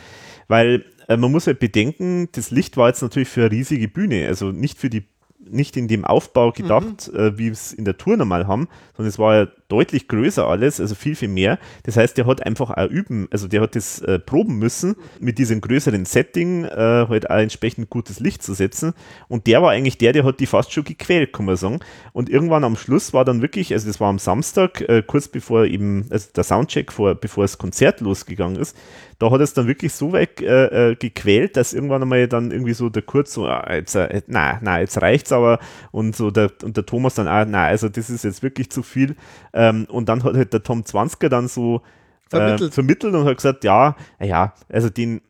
weil man muss halt bedenken, das Licht war jetzt natürlich für eine riesige Bühne, also nicht für die nicht in dem Aufbau gedacht, äh, wie wir es in der Tour normal haben, sondern es war ja deutlich größer alles, also viel, viel mehr. Das heißt, der hat einfach auch üben, also der hat das äh, proben müssen, mit diesem größeren Setting äh, halt auch entsprechend gutes Licht zu setzen. Und der war eigentlich der, der hat die fast schon gequält, kann man sagen. Und irgendwann am Schluss war dann wirklich, also das war am Samstag, äh, kurz bevor eben, also der Soundcheck vor, bevor das Konzert losgegangen ist, da hat es dann wirklich so weit äh, äh, gequält, dass irgendwann einmal dann irgendwie so der Kurz so, ah, jetzt, äh, na, na, jetzt reicht's aber und so der, und der Thomas dann, ah, na, also das ist jetzt wirklich zu viel. Ähm, und dann hat halt der Tom Zwanziger dann so Vermittelt. Äh, vermittelt und hat gesagt, ja, ja, also den,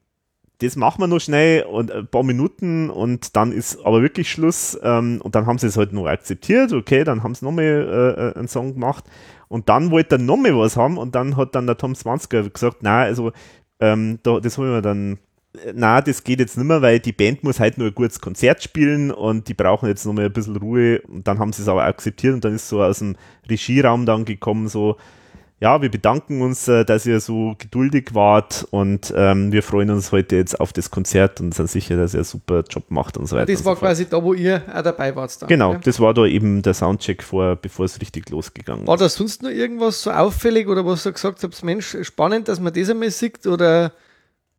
das machen wir noch schnell und ein paar Minuten und dann ist aber wirklich Schluss ähm, und dann haben sie es halt noch akzeptiert, okay, dann haben sie nochmal äh, einen Song gemacht und dann wollte er nochmal was haben und dann hat dann der Tom Zwanziger gesagt, na, also ähm, da, das haben wir dann na, das geht jetzt nicht mehr, weil die Band muss halt nur ein gutes Konzert spielen und die brauchen jetzt noch mal ein bisschen Ruhe. Und dann haben sie es aber akzeptiert und dann ist so aus dem Regieraum dann gekommen, so, ja, wir bedanken uns, äh, dass ihr so geduldig wart und ähm, wir freuen uns heute jetzt auf das Konzert und sind sicher, dass ihr einen super Job macht und so weiter. Das war so quasi da, wo ihr auch dabei wart. Dann, genau, ja? das war da eben der Soundcheck vor, bevor es richtig losgegangen War da sonst noch irgendwas so auffällig oder was du gesagt hast, Mensch, spannend, dass man das einmal sieht oder?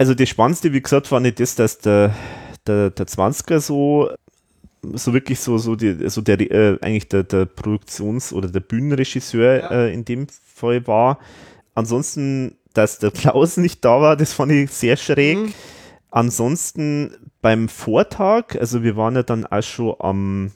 Also das Spannendste, wie gesagt, war nicht das, dass der, der, der 20er so so wirklich so, so, die, so der, äh, eigentlich der, der Produktions- oder der Bühnenregisseur Ja. äh, in dem Fall war. Ansonsten, dass der Klaus nicht da war, das fand ich sehr schräg. Mhm. Ansonsten beim Vortag, also wir waren ja dann auch schon am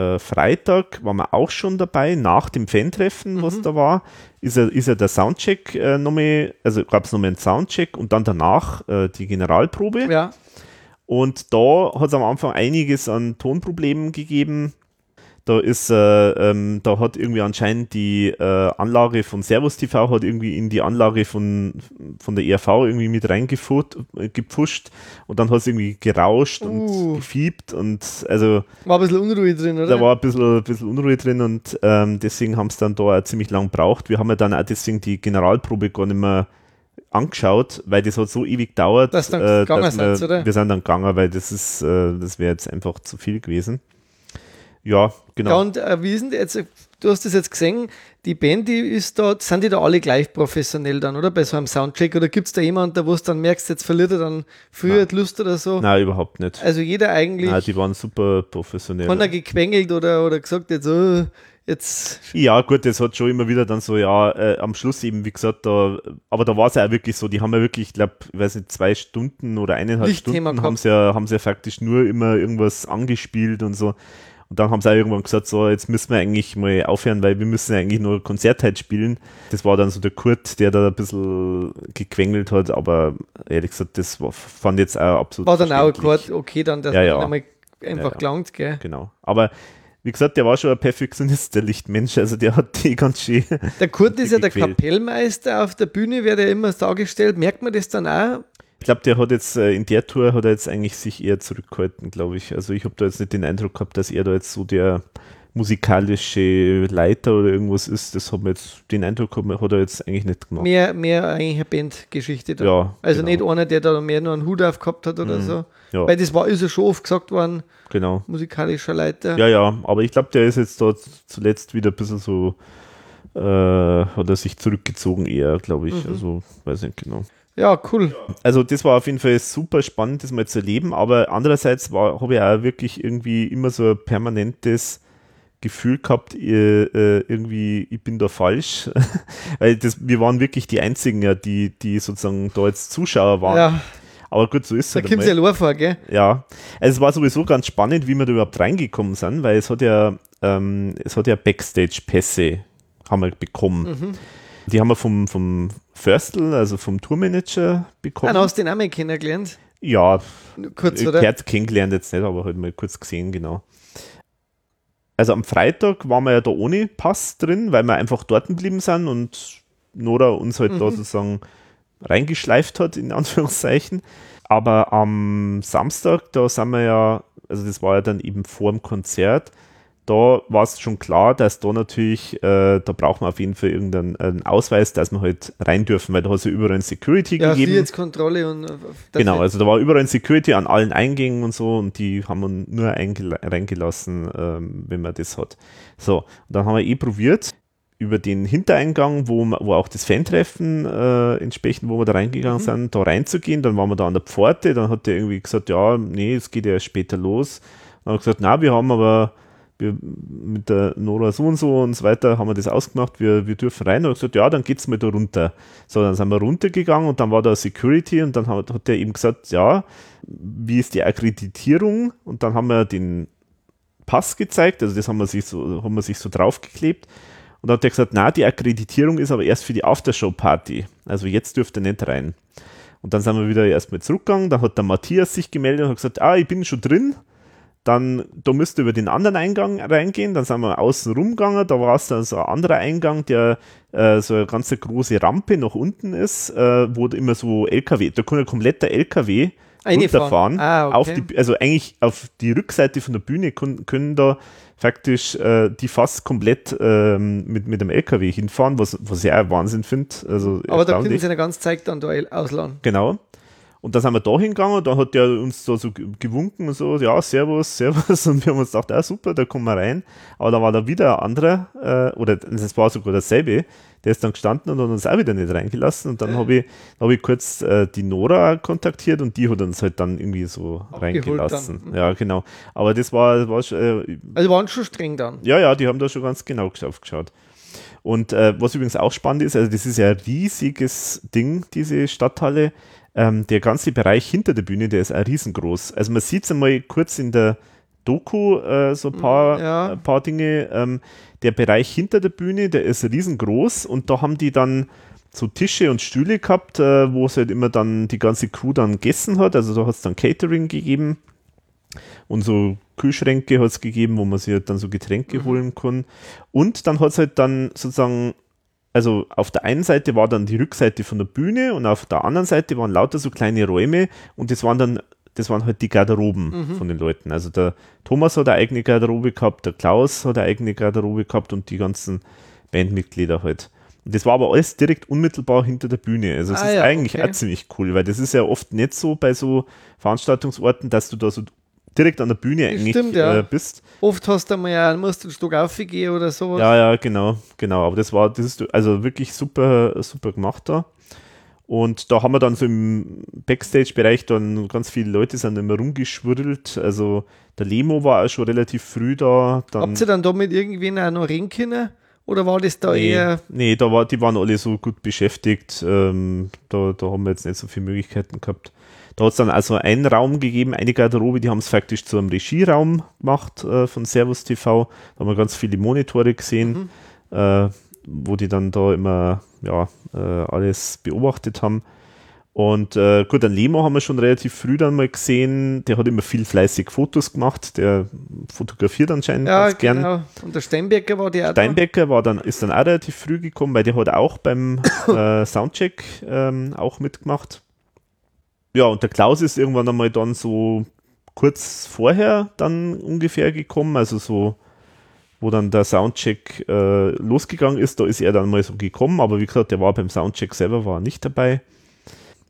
äh, Freitag, waren wir auch schon dabei, nach dem Fan-Treffen, was Mhm. da war, ist ja, ist ja der Soundcheck äh, nochmal, also gab es nochmal einen Soundcheck und dann danach äh, die Generalprobe. Ja, Und da hat es am Anfang einiges an Tonproblemen gegeben. Da ist, äh, ähm, da hat irgendwie anscheinend die äh, Anlage von Servus TV hat irgendwie in die Anlage von, von der ERV irgendwie mit reingepfuscht und dann hat es irgendwie gerauscht Uh. und gefiebt und also war ein bisschen Unruhe drin, oder? da war ein bisschen, ein bisschen Unruhe drin und ähm, deswegen haben es dann da auch ziemlich lang gebraucht. Wir haben ja dann auch deswegen die Generalprobe gar nicht mehr angeschaut, weil das hat so ewig gedauert, Dass dann gegangen wir, seid, oder? wir sind dann gegangen, weil das ist, äh, das wäre jetzt einfach zu viel gewesen. Ja, genau. Ja, und äh, wie ist denn jetzt, du hast das jetzt gesehen, die Band, die ist da, sind die da alle gleich professionell dann, oder? Bei so einem Soundcheck? Oder gibt es da jemanden, der wo du dann merkst, jetzt verliert er dann früher die Lust oder so? Nein, überhaupt nicht. Also jeder eigentlich, Nein, die waren super professionell. kann er gequengelt oder, oder gesagt, jetzt, oh, jetzt, Ja, gut, das hat schon immer wieder dann so, ja, äh, am Schluss eben, wie gesagt, da, aber da war es ja auch wirklich so, die haben ja wirklich, ich glaube, ich weiß nicht, zwei Stunden oder eineinhalb Lichtthema Stunden haben sie, ja, haben sie ja faktisch nur immer irgendwas angespielt und so. Und dann haben sie auch irgendwann gesagt, so, jetzt müssen wir eigentlich mal aufhören, weil wir müssen ja eigentlich nur Konzert halt spielen. Das war dann so der Kurt, der da ein bisschen gequengelt hat, aber ehrlich gesagt, das war, fand ich jetzt auch absolut war dann auch gerade okay, dann, dass Ja, ja. einmal einfach Ja, gelangt, gell? Genau. Aber wie gesagt, der war schon ein Perfektionist, der Lichtmensch. Also der hat die ganz schön. Der Kurt ist ja der. Kapellmeister auf der Bühne, wird ja immer dargestellt. Merkt man das dann auch? Ich glaube, der hat jetzt äh, in der Tour hat er jetzt eigentlich sich eher zurückgehalten, glaube ich. Also ich habe da jetzt nicht den Eindruck gehabt, dass er da jetzt so der musikalische Leiter oder irgendwas ist. Das hat mir jetzt den Eindruck gehabt, hat er jetzt eigentlich nicht gemacht. Mehr, mehr eigentlich eine Bandgeschichte da. Ja, also genau. nicht einer, der da mehr noch einen Hut auf gehabt hat oder Mhm. so. Ja, Weil das war, ist ja schon oft gesagt worden, genau. musikalischer Leiter. Ja, ja, aber ich glaube, der ist jetzt da zuletzt wieder ein bisschen so, äh, hat er sich zurückgezogen eher, glaube ich. Mhm. Also, weiß nicht genau. Ja, cool. Also das war auf jeden Fall super spannend, das mal zu erleben, aber andererseits war- habe ich auch wirklich irgendwie immer so ein permanentes Gefühl gehabt, äh, äh, irgendwie, ich bin da falsch. <laughs> Weil das, wir waren wirklich die einzigen, ja, die, die sozusagen da jetzt Zuschauer waren. Ja, Aber gut, so ist es da halt kommt es ja allein vor, gell? Ja, also es war sowieso ganz spannend, wie wir da überhaupt reingekommen sind, weil es hat ja, ähm, es hat ja Backstage-Pässe haben wir bekommen. Mhm. Die haben wir vom, vom Förstl, also vom Tourmanager bekommen. Dann hast du den auch mal kennengelernt. Ja, Kurz, oder? Gerd kennengelernt jetzt nicht, aber halt mal kurz gesehen, genau. Also am Freitag waren wir ja da ohne Pass drin, weil wir einfach dort geblieben sind und Nora uns halt da Mhm. sozusagen reingeschleift hat, in Anführungszeichen. Aber am Samstag, da sind wir ja, also das war ja dann eben vor dem Konzert, da war es schon klar, dass da natürlich, äh, da braucht man auf jeden Fall irgendeinen einen Ausweis, dass wir halt rein dürfen, weil da hat es ja überall ein Security ja, gegeben. Sicherheitskontrolle und äh, Genau, also da war überall ein Security an allen Eingängen und so und die haben uns nur eingela- reingelassen, ähm, wenn man das hat. So, und dann haben wir eh probiert, über den Hintereingang, wo, wo auch das Fan-Treffen äh, entsprechend, wo wir da reingegangen Mhm. sind, da reinzugehen. Dann waren wir da an der Pforte, dann hat der irgendwie gesagt, ja, nee, es geht ja später los. Dann hat er gesagt, na, wir haben aber wir, mit der Nora so und so und so weiter haben wir das ausgemacht, wir, wir dürfen rein. Und gesagt, ja, dann geht's mal da runter. So, dann sind wir runtergegangen und dann war da Security und dann hat, hat der eben gesagt, ja, wie ist die Akkreditierung? Und dann haben wir den Pass gezeigt, also das haben wir sich so, haben wir sich so draufgeklebt. Und dann hat er gesagt, na, die Akkreditierung ist aber erst für die Aftershow-Party. Also jetzt dürft ihr nicht rein. Und dann sind wir wieder erstmal zurückgegangen. Dann hat der Matthias sich gemeldet und hat gesagt, ah, ich bin schon drin. Dann, da müsst ihr über den anderen Eingang reingehen. Dann sind wir außen rumgegangen. Da war es dann so ein anderer Eingang, der äh, so eine ganz große Rampe nach unten ist, äh, wo immer so LKW, da kann ein kompletter LKW runterfahren. Ah, okay. auf die, also eigentlich auf die Rückseite von der Bühne können, können da faktisch äh, die fast komplett ähm, mit, mit dem LKW hinfahren, was, was ich auch Wahnsinn finde. Also Aber da können sie eine ganze Zeit dann da ausladen. Genau. Und dann sind wir da hingegangen, da hat der uns da so gewunken und so, ja, servus, <laughs> servus. Und wir haben uns gedacht, ah, super, da kommen wir rein. Aber da war da wieder ein anderer, äh, oder es war sogar dasselbe, der ist dann gestanden und hat uns auch wieder nicht reingelassen. Und dann habe ich, hab ich kurz äh, die Nora kontaktiert und die hat uns halt dann irgendwie so Abgeholt reingelassen. Dann. Ja, genau. Aber das war, war schon, äh, Also waren schon streng dann. Ja, ja, die haben da schon ganz genau aufgeschaut. Und äh, was übrigens auch spannend ist, also das ist ja ein riesiges Ding, diese Stadthalle. Ähm, der ganze Bereich hinter der Bühne, der ist auch riesengroß. Also man sieht es einmal kurz in der Doku, äh, so ein paar, ja. ein paar Dinge. Ähm, der Bereich hinter der Bühne, der ist riesengroß und da haben die dann so Tische und Stühle gehabt, äh, wo es halt immer dann die ganze Crew dann gegessen hat. Also da hat es dann Catering gegeben und so Kühlschränke hat es gegeben, wo man sich halt dann so Getränke mhm. holen kann. Und dann hat es halt dann sozusagen also auf der einen Seite war dann die Rückseite von der Bühne und auf der anderen Seite waren lauter so kleine Räume und das waren dann, das waren halt die Garderoben mhm. von den Leuten. Also der Thomas hat eine eigene Garderobe gehabt, der Klaus hat eine eigene Garderobe gehabt und die ganzen Bandmitglieder halt. Und das war aber alles direkt unmittelbar hinter der Bühne. Also es ah, ist ja, eigentlich okay. auch ziemlich cool, weil das ist ja oft nicht so bei so Veranstaltungsorten, dass du da so direkt an der Bühne eigentlich Stimmt, ja. äh, bist. Oft hast du mal ja, musst du ein Stück aufgehen oder sowas. Ja, ja, genau, genau. Aber das war, das ist also wirklich super, super gemacht da. Und da haben wir dann so im Backstage-Bereich dann ganz viele Leute sind immer rumgeschwirrt. Also der Lemo war auch schon relativ früh da. Dann Habt ihr dann da mit irgendwen auch noch reden können? Oder war das da nee, eher. Nee, da war, die waren alle so gut beschäftigt. Ähm, da, da haben wir jetzt nicht so viele Möglichkeiten gehabt. Da hat es dann also einen Raum gegeben, eine Garderobe, die haben es faktisch zu einem Regieraum gemacht äh, von Servus TV. Da haben wir ganz viele Monitore gesehen, mhm. äh, wo die dann da immer ja, äh, alles beobachtet haben. Und äh, gut, an Lemo haben wir schon relativ früh dann mal gesehen. Der hat immer viel fleißig Fotos gemacht. Der fotografiert anscheinend ja, ganz gern. Genau. Und der Steinbecker war der Steinbecker war dann, ist dann auch relativ früh gekommen, weil der hat auch beim <coughs> äh, Soundcheck ähm, auch mitgemacht ja, und der Klaus ist irgendwann einmal dann so kurz vorher dann ungefähr gekommen, also so, wo dann der Soundcheck äh, losgegangen ist, da ist er dann mal so gekommen, aber wie gesagt, der war beim Soundcheck selber, war nicht dabei.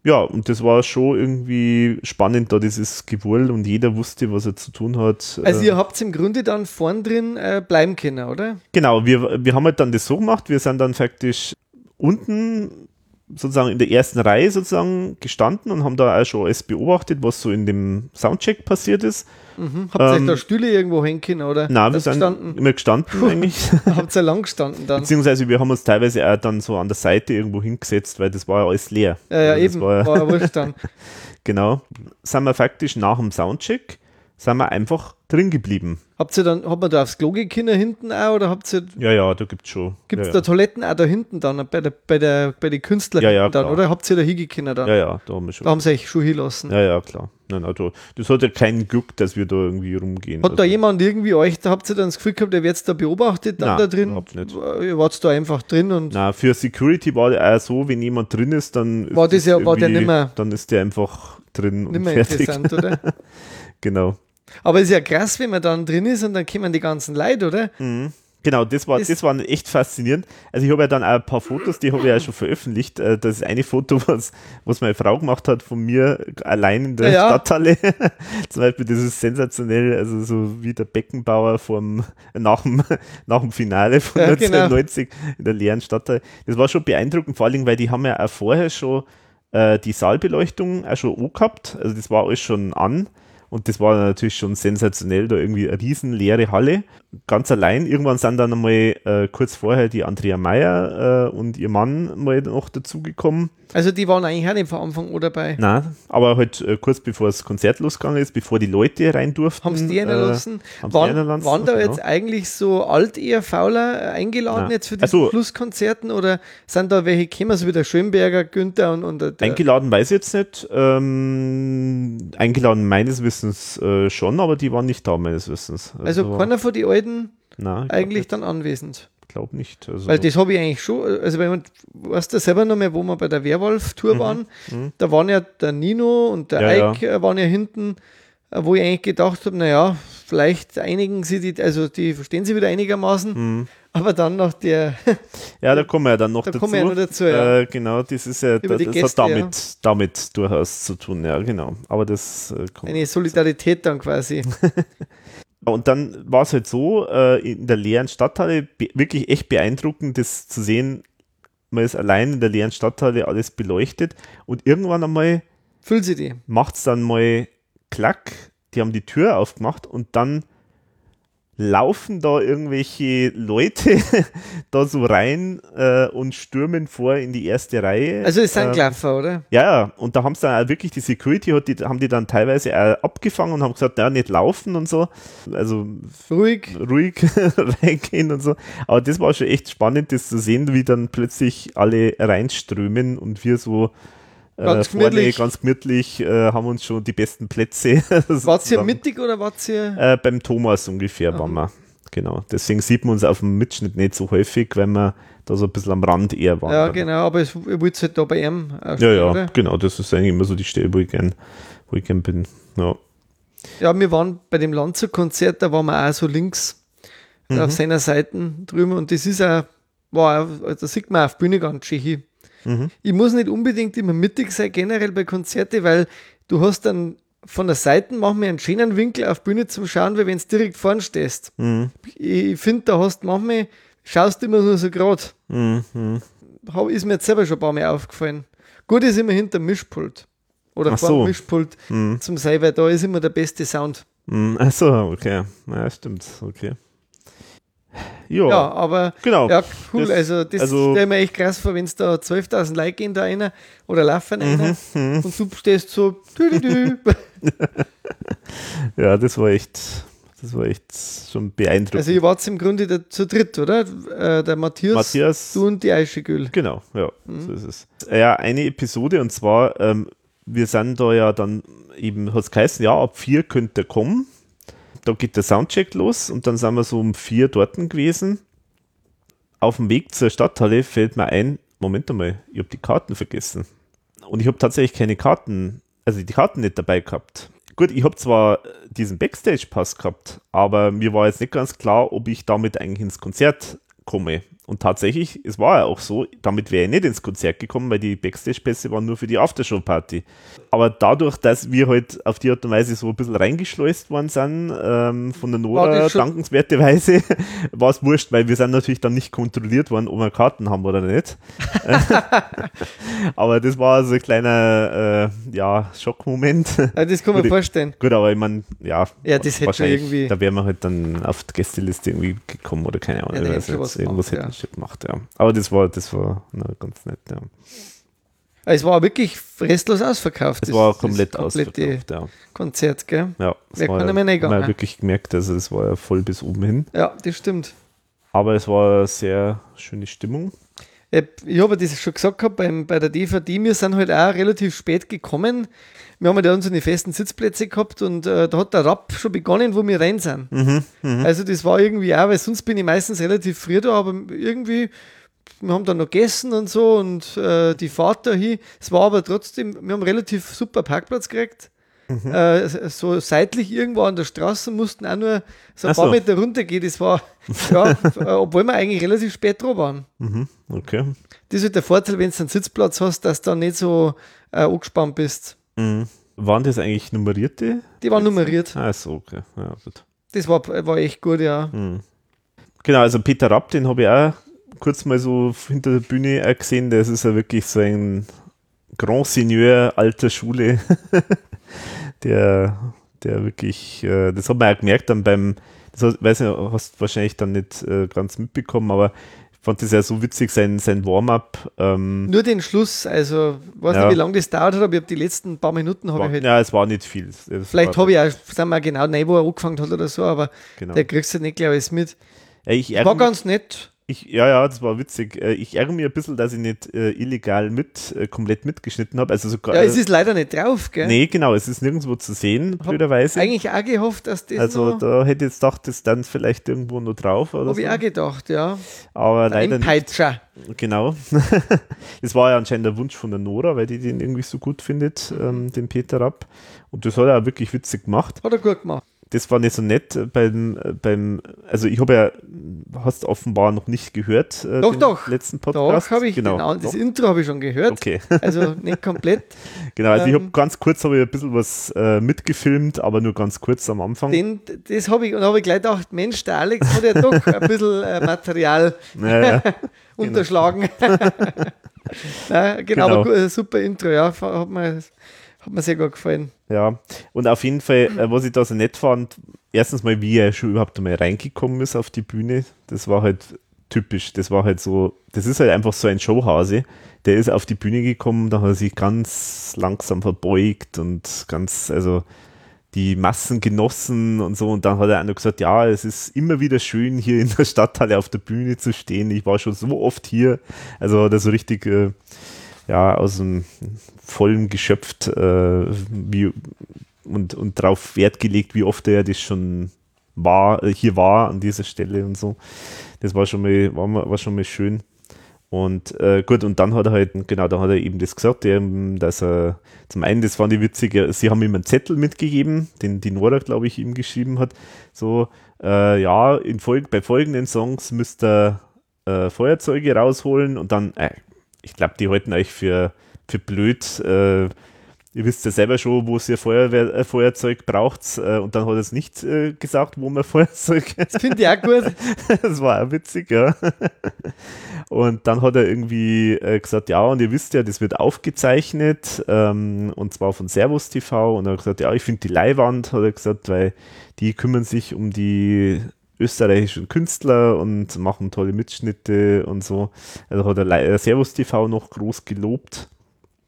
Ja, und das war schon irgendwie spannend, da dieses Gewurl und jeder wusste, was er zu tun hat. Also ihr habt im Grunde dann vorn drin äh, bleiben können, oder? Genau, wir, wir haben halt dann das so gemacht, wir sind dann faktisch unten sozusagen in der ersten Reihe sozusagen gestanden und haben da auch schon alles beobachtet, was so in dem Soundcheck passiert ist. Mhm. Habt ihr ähm, da Stühle irgendwo hängen oder? Nein, wir sind gestanden? immer gestanden eigentlich. <laughs> Habt ihr lang gestanden dann? Beziehungsweise wir haben uns teilweise auch dann so an der Seite irgendwo hingesetzt, weil das war ja alles leer. Ja, ja, also eben, war, war ja wurscht dann. <laughs> genau. Sind wir faktisch nach dem Soundcheck, sind wir einfach drin geblieben. Habt ihr dann, hat man da aufs Klo Kinder hinten auch oder habt ihr. Ja, ja, da gibt es schon. Gibt es ja, da Toiletten auch da hinten dann, bei, der, bei, der, bei den Künstlern ja, ja, dann, oder? Habt ihr da hingekinder dann? Ja, ja, da haben wir schon. Da haben sie euch schon hinlassen. Ja, ja, klar. Nein, also, das hat ja keinen Glück, dass wir da irgendwie rumgehen. Hat also. da jemand irgendwie euch, da habt ihr dann das Gefühl gehabt, der wird jetzt da beobachtet dann Nein, da drin? Überhaupt nicht. Ihr wart da einfach drin und. Na, für Security war der auch so, wenn jemand drin ist, dann. War das ja, war der nimmer. Dann ist der einfach drin und fertig. interessant, oder? <laughs> genau. Aber es ist ja krass, wenn man dann drin ist und dann kommen die ganzen Leute, oder? Mhm. Genau, das war, das, war echt faszinierend. Also ich habe ja dann auch ein paar Fotos, die habe ich ja schon veröffentlicht. Äh, das ist eine Foto, <laughs> was, was meine Frau gemacht hat von mir allein in der ja. Stadthalle. <laughs> Zum Beispiel, das ist sensationell, also so wie der Beckenbauer vom, nach, dem, <laughs> nach dem Finale von ja, 1990 genau. in der leeren Stadthalle. Das war schon beeindruckend, vor allem, weil die haben ja auch vorher schon äh, die Saalbeleuchtung auch schon angehabt. Also das war alles schon an. Und das war natürlich schon sensationell, da irgendwie eine riesen leere Halle ganz allein. Irgendwann sind dann einmal äh, kurz vorher die Andrea Meyer äh, und ihr Mann mal noch dazugekommen. Also die waren eigentlich auch nicht von Anfang an dabei? Nein, aber halt äh, kurz bevor das Konzert losgegangen ist, bevor die Leute rein durften. Haben sie die lassen? Äh, waren, lassen? waren da genau. jetzt eigentlich so alt-Ehe-Fauler äh, eingeladen Nein. jetzt für die also, Schlusskonzerten oder sind da welche gekommen, so wie der Schönberger, Günther und, und der Eingeladen weiß ich jetzt nicht. Ähm, eingeladen meines Wissens äh, schon, aber die waren nicht da meines Wissens. Also, also keiner von die alten Nein, eigentlich dann anwesend. glaube nicht. Also, Weil das habe ich eigentlich schon, also wenn man, weißt du selber noch mal, wo wir bei der Werwolf-Tour waren, da waren ja der Nino und der Mhm. Ja, Ike äh, waren ja hinten, äh, wo ich eigentlich gedacht habe, naja, vielleicht einigen sie die, also die verstehen sie wieder einigermaßen, Mhm. aber dann nach der, <laughs> ja, da kommen wir ja dann noch <laughs> Da dazu. ja noch dazu, ja. Äh, genau, das ist ja, die das Gäste, hat damit, damit durchaus zu tun, ja, genau. Aber das äh, kommt. eine Solidarität dann quasi. <laughs> Und dann war es halt so, äh, in der leeren Stadthalle, wirklich echt beeindruckend, das zu sehen, man ist allein in der leeren Stadthalle, alles beleuchtet und irgendwann einmal Füll sie die. macht es dann mal klack, die haben die Tür aufgemacht und dann laufen da irgendwelche Leute <laughs> da so rein äh, und stürmen vor in die erste Reihe. Also es sind Ähm, Klaffer, oder? ja, ja, und da haben sie dann auch wirklich die Security, die, haben die dann teilweise auch abgefangen und haben gesagt, ja, nicht laufen und so. Also Ruhig. ruhig <laughs> reingehen und so. Aber das war schon echt spannend, das zu sehen, wie dann plötzlich alle reinströmen und wir so äh, Ganz vorne gemütlich. ganz gemütlich äh, haben uns schon die besten Plätze. <laughs> Wart ihr mittig oder wart ihr? Äh, beim Thomas ungefähr waren wir. Genau. Deswegen sieht man uns auf dem Mitschnitt nicht so häufig, wenn wir da so ein bisschen am Rand eher waren. Ja, genau, aber es, ihr wollt halt da bei ihm auch Ja, ja, oder? genau. Das ist eigentlich immer so die Stelle, wo ich gern, wo ich gern bin. Ja. Ja, wir waren bei dem Lanzer-Konzert, da waren wir auch so links äh, Mhm. auf seiner Seite drüben und das ist auch, war, auch- da sieht man auf Bühne ganz schön hin. Mhm. Ich muss nicht unbedingt immer mittig sein, generell bei Konzerten, weil du hast dann von der Seite wir einen schönen Winkel auf Bühne zum Schauen, weil wenn du direkt vorn stehst. Mhm. Ich finde, da hast manchmal, schaust du immer nur so gerade. Mhm. Ist mir jetzt selber schon ein paar Mal aufgefallen. Gut ist immer hinter Mischpult. Oder Ach vor so. dem Mischpult Mhm. zum sein, weil da ist immer der beste Sound. Mhm. Achso, okay. Ja, stimmt. Okay. Ja, Ja, aber genau. ja, cool. Das- also, das also- stelle ich mir echt krass vor, wenn es da 12.000 Leute gehen da rein oder laufen rein Mhm. und du stehst so. Dü, dü, dü. Ja, das war echt, das war echt schon beeindruckend. Also, ihr wart im Grunde der, zu dritt, oder? Äh, der Matthias, Matthias, du und die Eischegül. genau, ja, Mhm. so ist es. Ja, eine Episode und zwar, ähm, wir sind da ja dann eben, hat es geheißen, ja, ab vier könnt ihr kommen. Da geht der Soundcheck los und dann sind wir so um vier dort gewesen. Auf dem Weg zur Stadthalle fällt mir ein, Moment einmal, ich habe die Karten vergessen. Und ich habe tatsächlich keine Karten, also die Karten nicht dabei gehabt. Gut, ich habe zwar diesen Backstage-Pass gehabt, aber mir war jetzt nicht ganz klar, ob ich damit eigentlich ins Konzert komme. Und tatsächlich, es war ja auch so, damit wäre ich nicht ins Konzert gekommen, weil die Backstage-Pässe waren nur für die Aftershow-Party. Aber dadurch, dass wir halt auf die Art und Weise so ein bisschen reingeschleust worden sind, ähm, von der Nora, dankenswerterweise, <laughs> war es wurscht, weil wir sind natürlich dann nicht kontrolliert worden, ob wir Karten haben oder nicht. <laughs> aber das war so ein kleiner, äh, ja, Schockmoment. Ja, das kann man Würde- vorstellen. Gut, aber ich meine, ja, Ja, das hätte irgendwie- da wären wir halt dann auf die Gästeliste irgendwie gekommen oder keine Ahnung. Ja, was irgendwas gemacht, hätten ja. sie gemacht, ja. Aber das war, das war na, ganz nett, ja. Es war wirklich restlos ausverkauft. Es war komplett ausverkauft, ja. Konzert, gell? ja Wer kann einmal nicht man hat gegangen? wirklich gemerkt, also es war ja voll bis oben hin. Ja, das stimmt. Aber es war eine sehr schöne Stimmung. Äh, Ich habe das schon gesagt gehabt beim, bei der DVD, wir sind halt auch relativ spät gekommen. Wir haben ja da unsere festen Sitzplätze gehabt und äh, da hat der Rapp schon begonnen, wo wir rein sind. Also das war irgendwie auch, weil sonst bin ich meistens relativ früh da, aber irgendwie, wir haben dann noch gegessen und so und äh, die Fahrt dahin. Es war aber trotzdem, wir haben relativ super Parkplatz gekriegt. Äh, so seitlich irgendwo an der Straße mussten auch nur so ein Ach paar so. Meter runtergehen. Das war, <laughs> ja, äh, obwohl wir eigentlich relativ spät dran waren. Mhm, okay. Das ist halt der Vorteil, wenn du einen Sitzplatz hast, dass du da nicht so äh, angespannt bist. Mhm. Waren das eigentlich nummerierte? Die waren nummeriert. Ah, so, okay. Ja, gut. Das war, war echt gut, ja. Mhm. Genau, also Peter Rapp, den habe ich auch kurz mal so hinter der Bühne gesehen. Das ist ja wirklich so ein Grand Seigneur alter Schule, <laughs> der, der wirklich, äh, das hat man auch gemerkt dann beim, das hast, weiß nicht, hast wahrscheinlich dann nicht äh, ganz mitbekommen, aber ich fand das ja so witzig, sein, sein Warm-up. Ähm, Nur den Schluss, also weiß Ja. nicht, wie lange das dauert hat, aber ich habe die letzten paar Minuten habe ich halt. ja, es war nicht viel. Es Vielleicht habe ich auch, sagen wir genau, nein, wo er angefangen hat oder so, aber genau. der kriegst du nicht gleich alles mit. ja, ich War ganz nett. Ich, ja, ja, das war witzig. Äh, ich ärgere mich ein bisschen, dass ich nicht äh, illegal mit, äh, komplett mitgeschnitten habe. Also sogar, ja, es ist leider nicht drauf, gell? Nee, genau, es ist nirgendwo zu sehen, blöderweise. Eigentlich auch gehofft, dass das. Also da hätte ich jetzt gedacht, das dann vielleicht irgendwo noch drauf. Oder Habe so. ich auch gedacht, ja. Aber Der leider nicht. Einpeitscher. Genau. <laughs> das war ja anscheinend der Wunsch von der Nora, weil die den irgendwie so gut findet, ähm, den Peter Rapp. Und das hat er auch wirklich witzig gemacht. Hat er gut gemacht. Das war nicht so nett beim, beim also ich habe ja, hast offenbar noch nicht gehört, äh, Doch, doch. letzten Doch, Podcast. habe ich genau. genau. Das Doch. Intro habe ich schon gehört. Okay, <laughs> Also nicht komplett. genau. Also ich Ähm, habe ganz kurz habe ich ein bisschen was äh, mitgefilmt, aber nur ganz kurz am Anfang. Den, das habe ich und habe ich gleich gedacht, Mensch, der Alex hat ja doch ein bisschen äh, Material <laughs> Naja, <laughs> unterschlagen. ja, genau, Genau. aber gu- äh, super Intro, ja, hat mir, hat mir sehr gut gefallen. Ja. Und auf jeden Fall, äh, was ich da so nett fand, erstens mal, wie er schon überhaupt einmal reingekommen ist auf die Bühne, das war halt typisch. Das war halt so, das ist halt einfach so ein Showhase. Der ist auf die Bühne gekommen, da hat er sich ganz langsam verbeugt und ganz, also die Massen genossen und so. Und dann hat er auch noch gesagt, ja, es ist immer wieder schön, hier in der Stadthalle auf der Bühne zu stehen. Ich war schon so oft hier. Also hat er so richtig, äh, ja, aus dem vollen geschöpft äh, wie, und, und darauf Wert gelegt, wie oft er das schon war, äh, hier war an dieser Stelle und so. Das war schon mal, war, war schon mal schön. Und äh, gut, und dann hat er halt, genau, da hat er eben das gesagt, dass er zum einen, das fand ich witzig, äh, sie haben ihm einen Zettel mitgegeben, den die Nora, glaube ich, ihm geschrieben hat. So, äh, ja, in Folg bei folgenden Songs müsst ihr äh, Feuerzeuge rausholen und dann, äh, ich glaube, die halten euch für, für blöd. Äh, ihr wisst ja selber schon, wo ihr Feuerwehr, äh, Feuerzeug braucht. Äh, und dann hat er es nicht äh, gesagt, wo man <laughs> Feuerzeug Das finde ich auch gut. <laughs> das war auch witzig, ja. <laughs> Und dann hat er irgendwie äh, gesagt, ja, und ihr wisst ja, das wird aufgezeichnet, ähm, und zwar von Servus TV. Und er hat gesagt, ja, ich finde die Leihwand, hat er gesagt, weil die kümmern sich um die österreichischen Künstler und machen tolle Mitschnitte und so. Also hat er äh, Servus TV noch groß gelobt.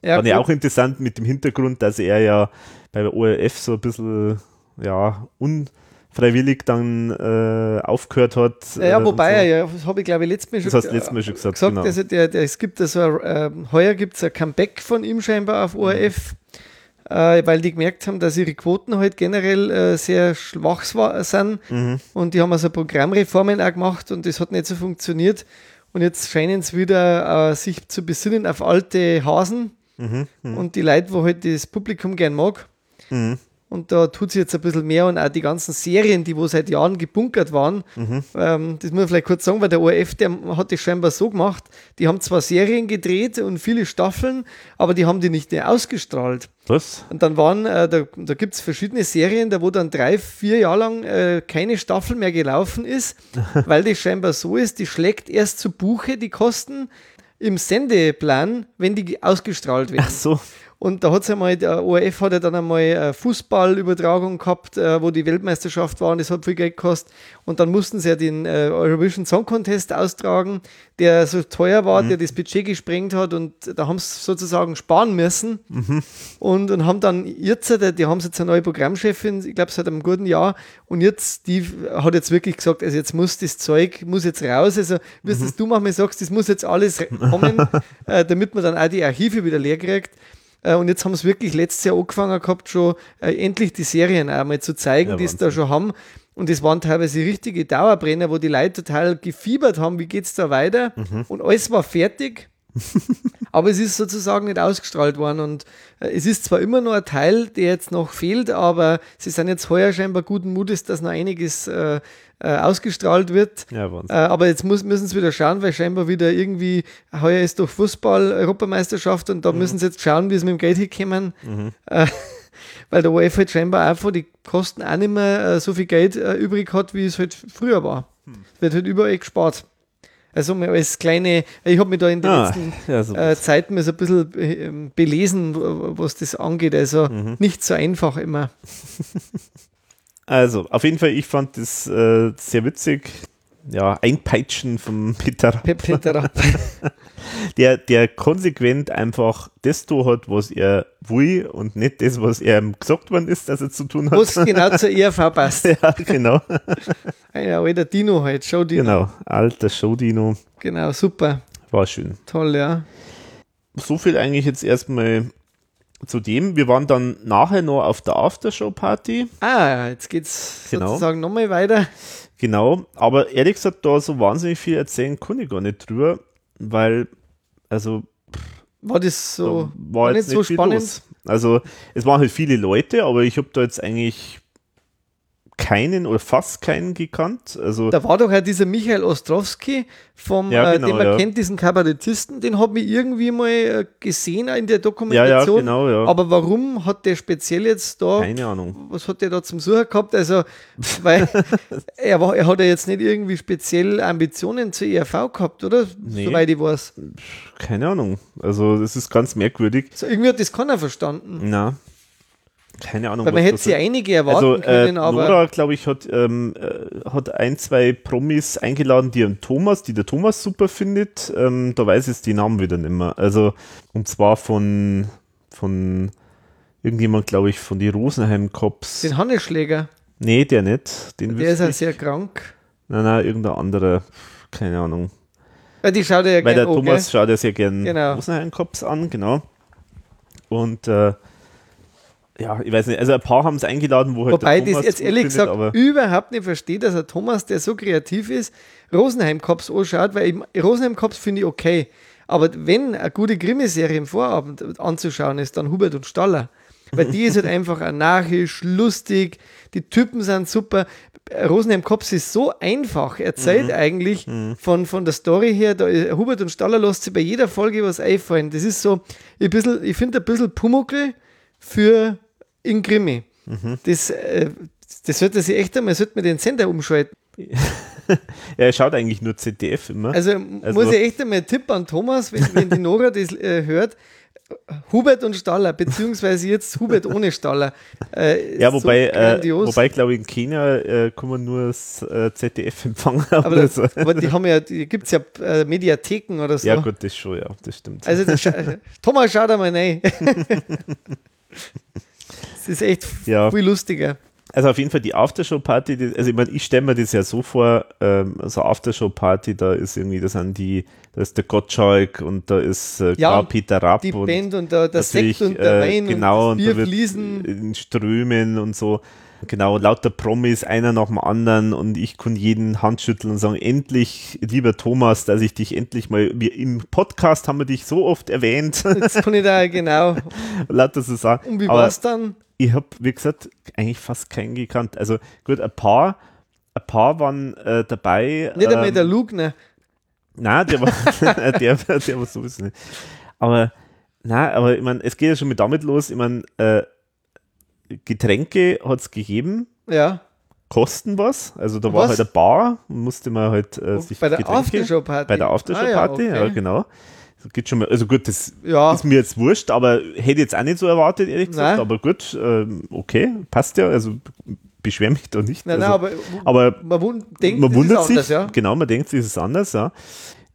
Ja, Fand ich auch interessant mit dem Hintergrund, dass er ja bei der ORF so ein bisschen, ja, unfreiwillig dann äh, aufgehört hat. Ja, ja, äh, wobei er ja, das habe ich glaube ich letztes Mal so. schon Das hast du letztes Mal schon gesagt, gesagt, genau. also der, der, es gibt also, äh, heuer gibt es ein Comeback von ihm scheinbar auf ORF, äh, weil die gemerkt haben, dass ihre Quoten halt generell äh, sehr schwach wa- sind. Mhm. und die haben also Programmreformen auch gemacht und das hat nicht so funktioniert. Und jetzt scheinen sie wieder äh, sich zu besinnen auf alte Hasen. Mhm, mhm, und die Leute, wo halt das Publikum gern mag. Und da tut sich jetzt ein bisschen mehr und auch die ganzen Serien, die wo seit Jahren gebunkert waren, mhm. ähm, das muss man vielleicht kurz sagen, weil der ORF, der hat das scheinbar so gemacht, die haben zwar Serien gedreht und viele Staffeln, aber die haben die nicht mehr ausgestrahlt. Was? Und dann waren, äh, da, da gibt es verschiedene Serien, da wo dann drei, vier Jahre lang äh, keine Staffel mehr gelaufen ist, <laughs> weil das scheinbar so ist, die schlägt erst zu Buche die Kosten im Sendeplan, wenn die ausgestrahlt werden. Ach so. Und da hat es einmal, der ORF hat ja dann einmal eine Fußballübertragung gehabt, äh, wo die Weltmeisterschaft war und das hat viel Geld gekostet. Und dann mussten sie ja den äh, Eurovision Song Contest austragen, der so teuer war, der das Budget gesprengt hat und da haben sie sozusagen sparen müssen. Und, und haben dann jetzt, äh, die haben jetzt eine neue Programmchefin, ich glaube seit einem guten Jahr, und jetzt, die hat jetzt wirklich gesagt, also jetzt muss das Zeug, muss jetzt raus, also wie mhm. du manchmal sagst, das muss jetzt alles <laughs> kommen, äh, damit man dann auch die Archive wieder leer kriegt. Äh, Und jetzt haben sie wirklich letztes Jahr angefangen gehabt, schon äh, endlich die Serien einmal zu zeigen, Ja, die es Wahnsinn. da schon haben. Und das waren teilweise richtige Dauerbrenner, wo die Leute total gefiebert haben, wie geht's da weiter? Mhm. Und alles war fertig. <laughs> aber es ist sozusagen nicht ausgestrahlt worden. Und äh, es ist zwar immer noch ein Teil, der jetzt noch fehlt, aber sie sind jetzt heuer scheinbar guten Mutes, dass noch einiges äh, äh, ausgestrahlt wird. Ja, Äh, aber jetzt muss, müssen sie wieder schauen, weil scheinbar wieder irgendwie, heuer ist doch Fußball-Europameisterschaft und da müssen sie jetzt schauen, wie sie mit dem Geld hinkommen. Äh, <laughs> weil der ORF halt scheinbar einfach die Kosten auch nicht mehr äh, so viel Geld übrig hat, wie es halt früher war. Es wird halt überall gespart. Also als kleine, ich habe mich da in den Ah, letzten <laughs> ja, so. äh, Zeiten mal so ein bisschen äh, belesen, was das angeht. Also nicht so einfach immer. <laughs> Also, auf jeden Fall, ich fand das äh, sehr witzig. Ja, Einpeitschen vom <laughs> Peter Rapp. Pe Peter Rapp. <laughs> der, der konsequent einfach das tun hat, was er will und nicht das, was er gesagt worden ist, dass er zu tun hat. Was genau zur <laughs> ERV passt. ja, genau. Ein alter Dino halt, Show-Dino. Genau, alter Show-Dino. Genau, super. War schön. Toll, ja. So viel eigentlich jetzt erstmal zu dem. Wir waren dann nachher noch auf der Aftershow-Party. Ah, jetzt geht's Genau. sozusagen nochmal weiter. Genau, aber ehrlich gesagt, da so wahnsinnig viel erzählen kann ich gar nicht drüber, weil, also, War das so da war war jetzt nicht so spannend? los. Also, es waren halt viele Leute, aber ich habe da jetzt eigentlich keinen oder fast keinen gekannt. Also, Da war doch ja dieser Michael Ostrowski, vom, Ja, äh, genau, den man ja. kennt, diesen Kabarettisten, den habe ich irgendwie mal äh, gesehen in der ja, Dokumentation. genau, ja. Aber warum hat der speziell jetzt da, Keine Ahnung. was hat der da zum Suchen gehabt? Also, <laughs> weil er, war, er hat ja jetzt nicht irgendwie speziell Ambitionen zur ERV gehabt, oder? Nee. Soweit ich weiß. Keine Ahnung. Also, das ist ganz merkwürdig. So, irgendwie hat das keiner verstanden. Na, keine Ahnung. Weil man hätte sich einige erwarten Also, äh, können, aber Nora, glaube ich, hat, ähm, äh, hat ein, zwei Promis eingeladen, die einen Thomas, die der Thomas super findet. Ähm, da weiß ich die Namen wieder nicht mehr. Also, und zwar von, von irgendjemand, glaube ich, von die Rosenheim Cops. den Hanneschläger, Nee, der nicht. Den der ist ja sehr krank. Nein, nein, irgendein anderer. Keine Ahnung. Weil die schaut ja Weil der gerne Thomas schaut ja sehr gern Genau. Rosenheim Cops an, genau. Und, äh, ja, ich weiß nicht, also ein paar haben es eingeladen, wo halt Wobei Thomas das jetzt ehrlich findet, gesagt überhaupt nicht verstehe, dass ein Thomas, der so kreativ ist, Rosenheim Cops anschaut, weil Rosenheim Cops finde ich okay. Aber wenn eine gute Krimiserie im Vorabend anzuschauen ist, dann Hubert und Staller. Weil die ist halt <laughs> einfach anarchisch, lustig, die Typen sind super. Rosenheim Cops ist so einfach erzählt Mhm. eigentlich von, von der Story her. Da, Hubert und Staller lässt sich bei jeder Folge was einfallen. Das ist so, bisschen, ich finde ein bisschen Pumuckl für in Krimi. Mhm. Das, äh, das sollte sich echt einmal, sollte man den Sender umschalten. <laughs> ja, er schaut eigentlich nur ZDF immer. Also, Also- muss ich echt einmal einen Tipp an Thomas, wenn, wenn die Nora das äh, hört. Hubert und Staller, beziehungsweise jetzt Hubert ohne Staller. Äh, ja, so wobei, äh, grandios. wobei glaube ich, in Kenia äh, kann man nur das äh, ZDF empfangen. <laughs> aber, oder so. aber die haben ja, die gibt es ja äh, Mediatheken oder so. Ja, gut, das schon, ja, das stimmt. Also das, <laughs> Thomas, schau da mal rein. Das ist echt Ja. viel lustiger. Also auf jeden Fall die Aftershow-Party, also ich meine, ich stelle mir das ja so vor, ähm, so Aftershow-Party, da ist irgendwie, da sind die, da ist der Gottschalk und da ist äh, Ja, und Peter Rapp Die und Band und der, der natürlich, Sekt und der äh, Wein genau, und das und Bier da wird fließen. in Strömen und so. Genau, lauter Promis, einer nach dem anderen und ich kann jeden Handschütteln und sagen, endlich, lieber Thomas, dass ich dich endlich mal, wir, im Podcast haben wir dich so oft erwähnt, Jetzt kann ich da genau. <laughs> lauter so sagen. Und wie war es dann? ich habe, wie gesagt, eigentlich fast keinen gekannt. Also gut, ein paar, ein paar waren äh, dabei. Nicht einmal ähm, der Lugner. Nein, der war, <laughs> der, der war sowieso nicht. Aber, na, aber ich meine, es geht ja schon mit damit los. Ich meine, äh, Getränke hat es gegeben, Ja. kosten was. Also da war Was? halt eine Bar, musste man halt äh, sich Bei der Aftershow-Party. Bei der Aftershow-Party, Ah, ja, okay. genau. Das geht schon mal, also gut, das Ja, ist mir jetzt wurscht, aber hätte jetzt auch nicht so erwartet, ehrlich gesagt. Nein. Aber gut, ähm, okay, passt ja. Also beschwer mich da nicht. nein, also, nein, aber, aber man wund, denkt, man wundert sich, anders, ja. genau, man denkt, es ist anders, ja.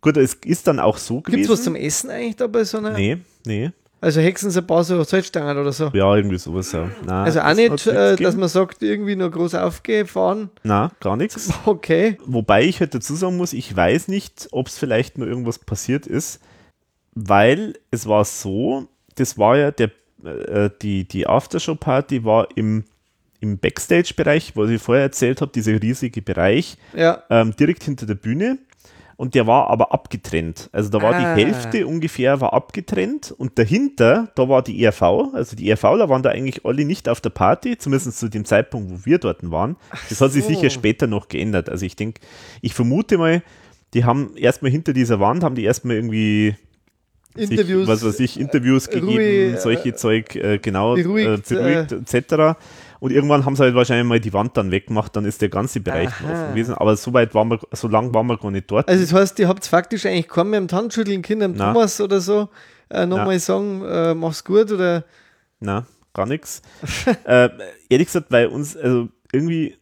Gut, es ist dann auch so Gibt es gewesen. was zum Essen eigentlich da bei so einer? Nee, nee. Also hexen sie ein paar so Salzstangen oder so? Ja, irgendwie sowas, ja. Nein, Also auch nicht, äh, dass man sagt, irgendwie nur groß aufgefahren. Nein, gar nichts. <laughs> Okay. Wobei ich halt dazu sagen muss, ich weiß nicht, ob es vielleicht nur irgendwas passiert ist, weil es war so, das war ja der, äh, die, die Aftershow-Party war im, im Backstage-Bereich, was ich vorher erzählt habe, dieser riesige Bereich, Ja. ähm, direkt hinter der Bühne. Und der war aber abgetrennt. Also da war Ah. die Hälfte ungefähr war abgetrennt und dahinter, da war die ERV. Also die ERVler waren da eigentlich alle nicht auf der Party, zumindest zu dem Zeitpunkt, wo wir dort waren. Das hat sich so. sicher später noch geändert. Also ich denke, ich vermute mal, die haben erstmal hinter dieser Wand, haben die erstmal irgendwie Interviews. sich, was weiß ich, Interviews äh, gegeben, Ruhe, solche äh, Zeug, äh, genau, beruhigt, äh, beruhigt etc. Und irgendwann haben sie halt wahrscheinlich mal die Wand dann weggemacht, dann ist der ganze Bereich offen gewesen. Aber so weit waren wir, so lang waren wir gar nicht dort. Also das heißt, ihr habt faktisch eigentlich kaum mehr am Handschütteln können, am Nein. Thomas oder so, äh, nochmal sagen, äh, mach's gut oder Na, gar nichts. <laughs> äh, ehrlich gesagt, weil uns, also irgendwie,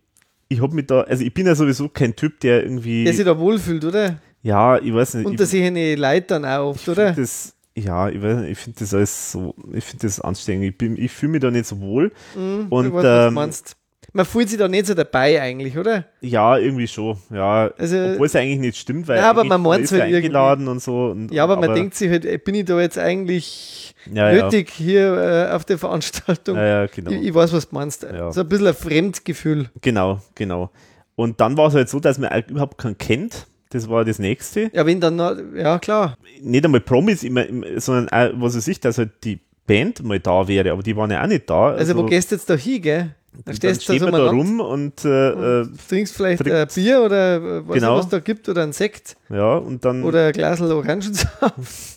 ich habe mich da, also ich bin ja sowieso kein Typ, der irgendwie. Der sich da wohlfühlt, oder? Ja, ich weiß nicht. Unter sich eine Leute dann auch oft, oder? Das, ja, ich weiß ich finde das alles so, ich finde das anstrengend. Ich, bin, ich fühle mich da nicht so wohl. Mhm, und ich weiß, ähm, meinst. Man fühlt sich da nicht so dabei eigentlich, oder? ja, irgendwie schon. Ja, Also- obwohl es eigentlich nicht stimmt, weil Ja, aber man ja halt irgendwie. eingeladen und so. Und, Ja, aber, man denkt sich halt, äh, bin ich da jetzt eigentlich ja, ja, nötig hier äh, auf der Veranstaltung? ja, ja, genau. ich, ich weiß, was du meinst. Ja. So ein bisschen ein Fremdgefühl. Genau, genau. Und dann war es halt so, dass man überhaupt keinen kennt. Das war das nächste. Ja, wenn dann, ja klar. Nicht einmal Promis, immer, sondern auch, was weiß ich, dass halt die Band mal da wäre, aber die waren ja auch nicht da. Also, wo gehst du jetzt da hin, gell? Da dann stehst du stehen wir so da rum und äh, äh, trinkst vielleicht trinkt- ein Bier oder äh, was Genau. es da gibt oder ein Sekt ja, und dann, oder ein Glas Orangensaft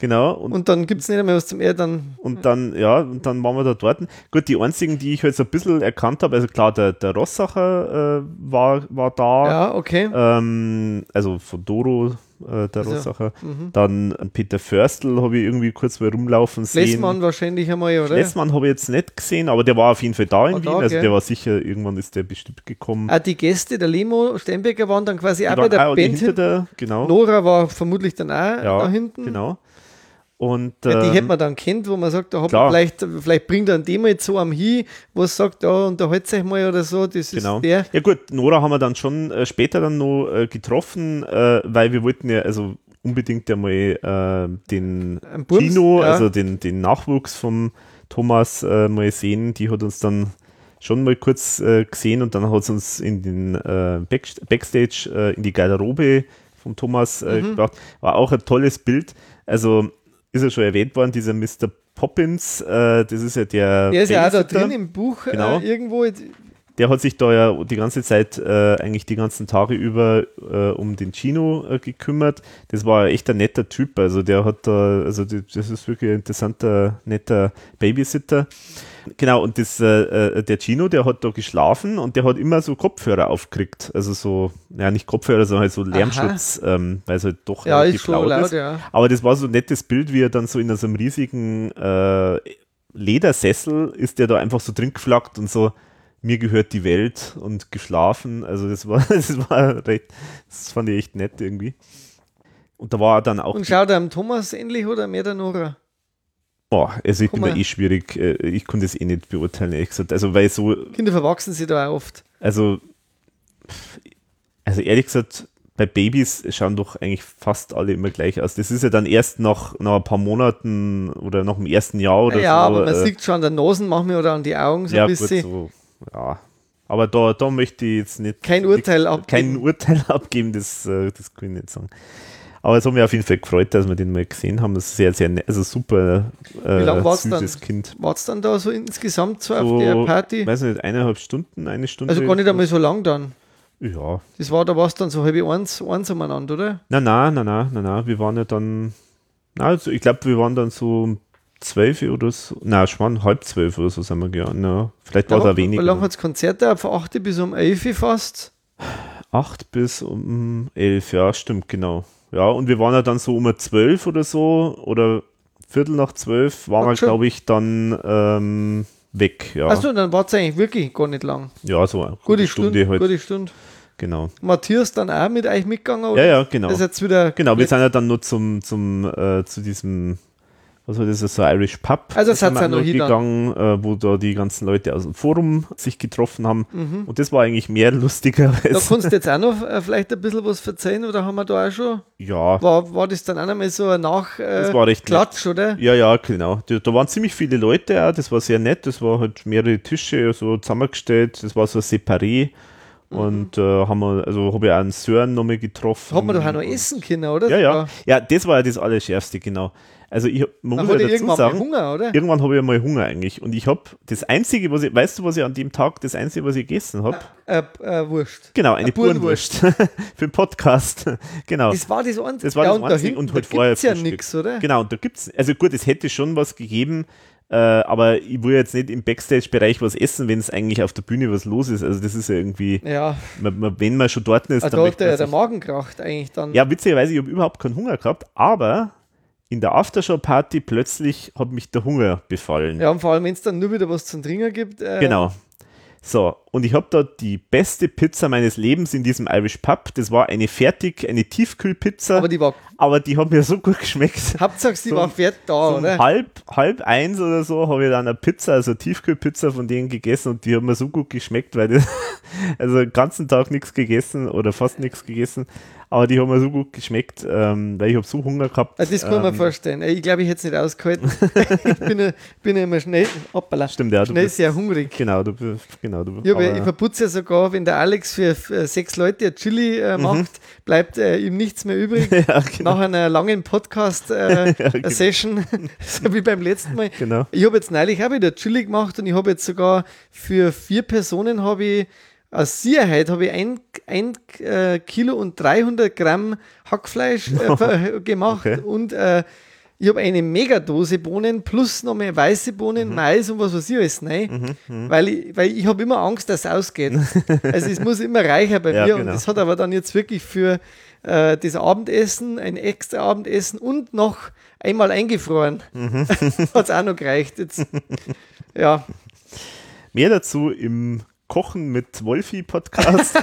genau, und, und dann gibt es nicht mehr was zum Eher dann. und dann, ja, und dann waren wir da dort. Gut, die einzigen, die ich halt so ein bisschen erkannt habe, also klar, der, der Rossacher äh, war, war da, Ja, okay. ähm, also von Doro, äh, der Also, Rossacher. Mhm. Dann Peter Förstl habe ich irgendwie kurz mal rumlaufen sehen. Lessmann wahrscheinlich einmal, oder? Lessmann habe ich jetzt nicht gesehen, aber der war auf jeden Fall da in War Wien. da, also gell? der war sicher, irgendwann ist der bestimmt gekommen. Auch die Gäste, der Lemo, Steinbecker waren dann quasi auch bei der Band hinter hinten. der, genau. Nora war vermutlich dann auch ja, da hinten. Genau. Und Ja, die ähm, hätte man dann kennt, wo man sagt, da hat klar. man vielleicht, vielleicht bringt er ein Thema jetzt so am Hin, wo es sagt, da unterhaltet euch mal oder so, das Genau. ist der. Ja gut, Nora haben wir dann schon äh, später dann noch äh, getroffen, äh, weil wir wollten ja also unbedingt einmal äh, den Bums, Gino, ja. also den, den Nachwuchs vom Thomas äh, mal sehen. Die hat uns dann schon mal kurz äh, gesehen und dann hat sie uns in den äh, Back, Backstage in die Garderobe vom Thomas Mhm. gebracht. War auch ein tolles Bild. Also ist ja schon erwähnt worden, dieser Mr. Poppins, äh, das ist ja der Der ist ja auch da drin im Buch Genau. äh, irgendwo. der hat sich da ja die ganze Zeit, äh, eigentlich die ganzen Tage über äh, um den Chino äh, gekümmert. Das war echt ein netter Typ. Also der hat da, also das ist wirklich ein interessanter, netter Babysitter. Genau, und das, äh, äh, der Chino, der hat da geschlafen und der hat immer so Kopfhörer aufgekriegt. Also so, ja nicht Kopfhörer, sondern halt so Lärmschutz, ähm, weil es halt doch Ja, relativ ist schon laut, ist. ja. Aber das war so ein nettes Bild, wie er dann so in so einem riesigen äh, Ledersessel ist der da einfach so drin geflackt und so, mir gehört die Welt und geschlafen. Also das war, <laughs> das war recht, das fand ich echt nett irgendwie. Und da war er dann auch, Und schaut er am Thomas ähnlich oder mehr der Nora? Boah, also ich bin Guck da mal. eh schwierig, äh, ich konnte es eh nicht beurteilen, ehrlich gesagt. Also weil so, Kinder verwachsen sich da auch oft. also, also ehrlich gesagt, bei Babys schauen doch eigentlich fast alle immer gleich aus. Das ist ja dann erst nach, nach ein paar Monaten oder nach dem ersten Jahr oder ja, so. aber man äh, sieht schon an der Nase manchmal oder an die Augen so ja, ein gut, bisschen. so, ja. Aber da, da möchte ich jetzt nicht Kein Urteil kein abgeben. Urteil <laughs> abgeben, das, äh, das kann ich nicht sagen. Aber es hat mich auf jeden Fall gefreut, dass wir den mal gesehen haben. Das ist sehr, sehr nett, also super äh, Wie lang war's süßes dann? Kind. War es dann da so insgesamt so, auf So, der Party? weiß nicht, eineinhalb Stunden, eine Stunde. Also gar nicht einmal so lang dann. Ja. Das war, da war es dann so halb eins, eins umeinander, oder? Na, na, na, na, na, na, wir waren ja dann, na, also ich glaube, wir waren dann so um zwölf oder so, na, schon halb zwölf oder so sind wir gegangen, ja. Vielleicht war es auch Wie weniger. lange hat das Konzert da? Von 8 bis um 11 Uhr fast. Acht bis um elf, ja, stimmt, genau. Ja, und wir waren ja dann so um zwölf oder so, oder Viertel nach zwölf, waren Ach, wir, glaube ich, dann ähm, weg, ja. Achso, dann war es eigentlich wirklich gar nicht lang. ja, so eine Gute Stunde, Stunde, halt. gute Stunde. Genau. Matthias dann auch mit euch mitgegangen? Ja, Oder? ja, genau. Das ist jetzt wieder. Genau, wir sind ja dann nur zum, zum, äh, zu diesem, war das, so Irish Pub. Also sind wir ihr noch gegangen, äh, wo da die ganzen Leute aus dem Forum sich getroffen haben. Mhm. Und das war eigentlich mehr lustiger. Da kannst du jetzt <laughs> auch noch äh, vielleicht ein bisschen was erzählen oder haben wir da auch schon? ja, War, war das dann auch nochmal so ein Nach äh, Das war recht Klatsch, oder? Ja, ja, genau. Da, da waren ziemlich viele Leute auch, das war sehr nett. Das war halt mehrere Tische so zusammengestellt, das war so ein Separé. Und äh, haben wir, also habe ich auch einen Sören nochmal getroffen. Hat man doch auch noch essen können, oder? Ja, ja. Ja, das war ja das Allerschärfste, genau. Also ich, man Man muss ja dazu sagen, Hunger, oder? irgendwann habe ich mal Hunger eigentlich. Und ich habe das Einzige, was ich, weißt du, was ich an dem Tag, das Einzige, was ich gegessen habe? Äh, äh, Wurst. Genau, eine Eine Burenwurst. <laughs> Für den Podcast. <laughs> genau. Das war das Einzige. Das war ja, das und da Einzige hinten, und da halt vorher gibt's ja nichts, oder? Genau, und da gibt's, also gut, es hätte schon was gegeben, äh, aber ich will jetzt nicht im Backstage-Bereich was essen, wenn es eigentlich auf der Bühne was los ist. Also das ist ja irgendwie, Ja, man, man, wenn man schon dort ist, ah, dann da hat möchte der, der Magen kracht eigentlich dann. Ja, witzigerweise, ich habe überhaupt keinen Hunger gehabt, aber in der Aftershow-Party plötzlich hat mich der Hunger befallen. Ja, und vor allem, wenn es dann nur wieder was zum Trinken gibt. Äh, Genau. So, und ich habe da die beste Pizza meines Lebens in diesem Irish Pub. Das war eine fertig, eine Tiefkühlpizza. Aber die war, aber die hat mir so gut geschmeckt. Hauptsache sie So- war fertig da, So oder? halb, halb eins oder so habe ich dann eine Pizza, also eine Tiefkühlpizza von denen gegessen und die hat mir so gut geschmeckt, weil das, <laughs> also den ganzen Tag nichts gegessen oder fast nichts gegessen, aber die haben mir so gut geschmeckt, ähm, weil ich habe so Hunger gehabt. Also das kann man ähm, vorstellen. Ich glaube, ich hätte es nicht ausgehalten. <laughs> ich bin ja, bin ja immer schnell, hoppala, Stimmt, ja, schnell bist- sehr hungrig. Genau, du bist, genau, du Ja, aber ich verputze ja sogar, wenn der Alex für äh, sechs Leute Chili äh, macht, bleibt äh, ihm nichts mehr übrig. Mhm. <laughs> ja, genau, Nach einer langen Podcast-Session, <laughs> genau. so wie beim letzten Mal. genau. Ich habe jetzt neulich auch wieder Chili gemacht und ich habe jetzt sogar für vier Personen habe ich aus Sicherheit habe ich ein, ein äh, Kilo und 300 Gramm Hackfleisch äh, ver- <laughs> gemacht Okay. und äh, ich habe eine Megadose Bohnen plus noch mehr weiße Mhm. Bohnen, Mais und was weiß ich alles rein, weil ich, weil ich habe immer Angst, dass es ausgeht. <laughs> also es muss immer reicher bei Ja, mir und genau. das hat aber dann jetzt wirklich für äh, das Abendessen, ein extra Abendessen und noch einmal eingefroren. Mhm. <laughs> hat es auch noch gereicht. Jetzt, ja, Mehr dazu im Kochen mit Wolfi Podcast. <laughs> <laughs>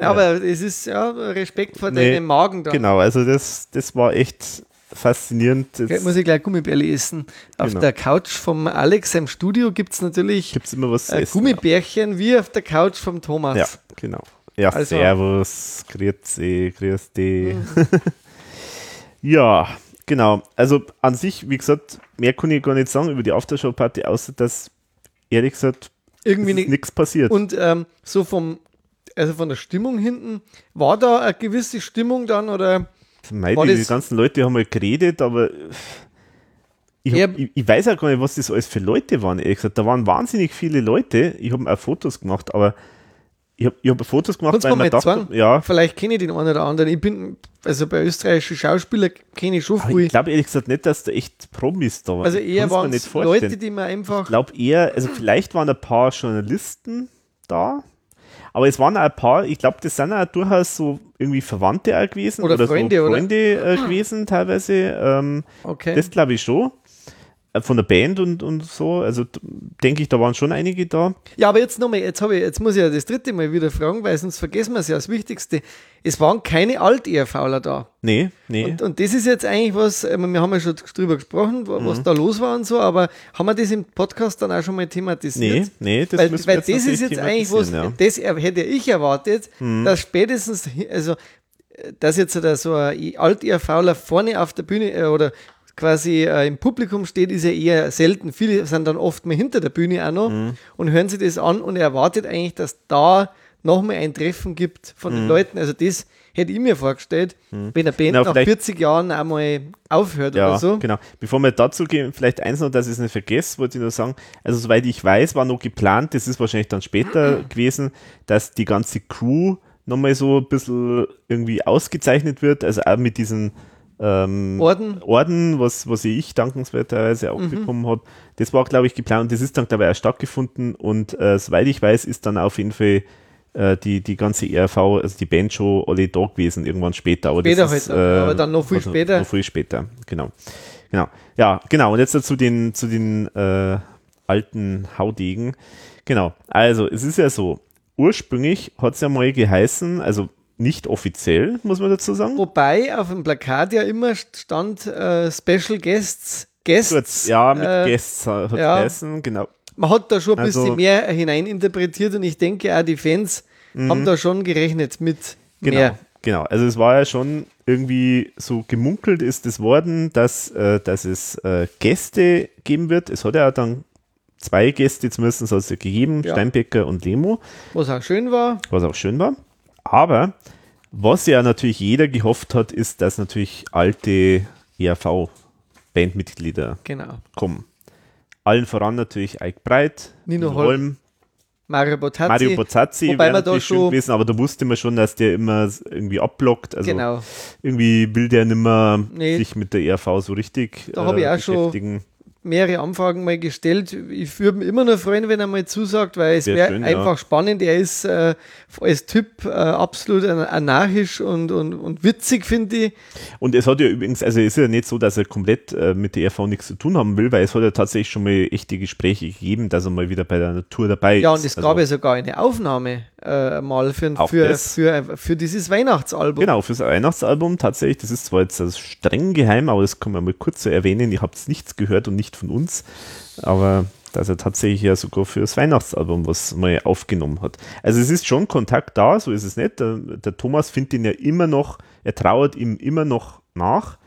aber es ist ja Respekt vor Nee, deinem Magen da. genau, also das, das war echt faszinierend. Jetzt muss ich gleich Gummibärli essen. Auf Genau. der Couch vom Alex im Studio gibt es natürlich gibt es immer was äh, essen. Gummibärchen wie auf der Couch vom Thomas. Ja, genau. Ja, Also- servus, grüezi, grüß dich. Mhm. <laughs> ja, genau. Also an sich, wie gesagt, mehr kann ich gar nicht sagen über die Aftershow-Party, außer dass, ehrlich gesagt, Irgendwie nichts passiert. Und ähm, so vom, also von der Stimmung hinten, war da eine gewisse Stimmung dann oder Mei, die, die ganzen Leute haben mal geredet, aber ich, hab, ich, ich weiß auch gar nicht, was das alles für Leute waren, ehrlich gesagt. Da waren wahnsinnig viele Leute. Ich habe auch Fotos gemacht, aber ich habe hab Fotos gemacht, weil mal dachte, ja, vielleicht kenne ich den einen oder anderen. Ich bin, also bei österreichischen Schauspielern kenne ich schon aber viel. ich glaube ehrlich gesagt nicht, dass da echt Promis da waren. Also eher waren es. Leute, die man einfach. Ich glaube eher, also vielleicht waren ein paar Journalisten da, aber es waren auch ein paar, ich glaube, das sind auch durchaus so irgendwie Verwandte auch gewesen Oder Freunde, so oder? Freunde äh, gewesen teilweise. Ähm, Okay. Das glaube ich schon. Äh, Von der Band und, und so, also denke ich, da waren schon einige da. Ja, aber jetzt nochmal, jetzt, ich, jetzt muss ich ja das dritte Mal wieder fragen, weil sonst vergessen wir es ja das Wichtigste. Es waren keine Alt-Ehefauler da. Nee, nee. Und, und das ist jetzt eigentlich was, äh, wir haben ja schon drüber gesprochen, wa- Mhm. was da los war und so, aber haben wir das im Podcast dann auch schon mal thematisiert? nee, nee, das weil weil das ist jetzt eigentlich was, thematisieren, das hätte ich erwartet, Mhm. dass spätestens, also, äh, dass jetzt so ein Alt-Ehefauler vorne auf der Bühne oder quasi äh, im Publikum steht, ist ja eher selten. Viele sind dann oft mal hinter der Bühne auch noch Mhm. und hören sich das an und er erwartet eigentlich, dass da nochmal ein Treffen gibt von den Leuten. Also das hätte ich mir vorgestellt, wenn eine Band Mhm. Genau, nach vielleicht- 40 Jahren einmal aufhört Ja, oder so. genau. Bevor wir dazu gehen, vielleicht eins noch, dass ich es nicht vergesse, wollte ich nur sagen, also soweit ich weiß, war noch geplant, das ist wahrscheinlich dann später <clears throat> gewesen, dass die ganze Crew nochmal so ein bisschen irgendwie ausgezeichnet wird, also auch mit diesen ähm, Orden. Orden, was, was ich dankenswerterweise auch bekommen habe. Das war, glaube ich, geplant und das ist dann, glaube ich, auch stattgefunden und äh, soweit ich weiß, ist dann auf jeden Fall äh, die, die ganze ERV, also die Bandshow, alle da gewesen, irgendwann später. Aber Später halt ist, dann, aber dann noch viel also später. Noch viel später, genau. Genau. Ja, genau. Und jetzt zu den, zu den äh, alten Haudegen. Genau. Also, es ist ja so, ursprünglich hat es ja mal geheißen, also nicht offiziell, muss man dazu sagen. Wobei auf dem Plakat ja immer stand äh, Special Guests, Guests. Ja, mit äh, Guests hat ja. geheißen, genau. Man hat da schon ein Also- bisschen mehr hineininterpretiert und ich denke auch die Fans haben da schon gerechnet mit Mhm. Genau, mehr. genau. Also es war ja schon irgendwie so gemunkelt ist es worden, dass, äh, dass es äh, Gäste geben wird. Es hat ja dann zwei Gäste zumindest hat es ja gegeben, Ja. Steinbecker und Lemo, Was auch schön war. was auch schön war. Aber was ja natürlich jeder gehofft hat, ist, dass natürlich alte ERV-Bandmitglieder Genau. kommen. Allen voran natürlich Eik Breit, Nino Holm, Mario Botazzi. Mario Bozazzi Wobei man da schon- gewesen, aber da wusste man schon, dass der immer irgendwie abblockt. Also genau. irgendwie will der nicht mehr Nee. sich mit der ERV so richtig Da hab ich auch schon- beschäftigen. Mehrere Anfragen mal gestellt. Ich würde mich immer noch freuen, wenn er mal zusagt, weil es wäre einfach ja. spannend. Er ist äh, als Typ äh, absolut anarchisch und, und, und witzig, finde ich. Und es hat ja übrigens, also es ist ja nicht so, dass er komplett äh, mit der ERV nichts zu tun haben will, weil es hat ja tatsächlich schon mal echte Gespräche gegeben, dass er mal wieder bei der Natur dabei ist. Ja, und es also, gab ja sogar eine Aufnahme äh, mal für, für, für, für, dieses Weihnachtsalbum. Genau, fürs Weihnachtsalbum tatsächlich. Das ist zwar jetzt also streng geheim, aber das kann man mal kurz so erwähnen. Ihr habt nichts gehört und nicht von uns, aber dass er tatsächlich ja sogar fürs Weihnachtsalbum was mal aufgenommen hat. Also es ist schon Kontakt da, so ist es nicht. Der, der Thomas findet ihn ja immer noch, er trauert ihm immer noch nach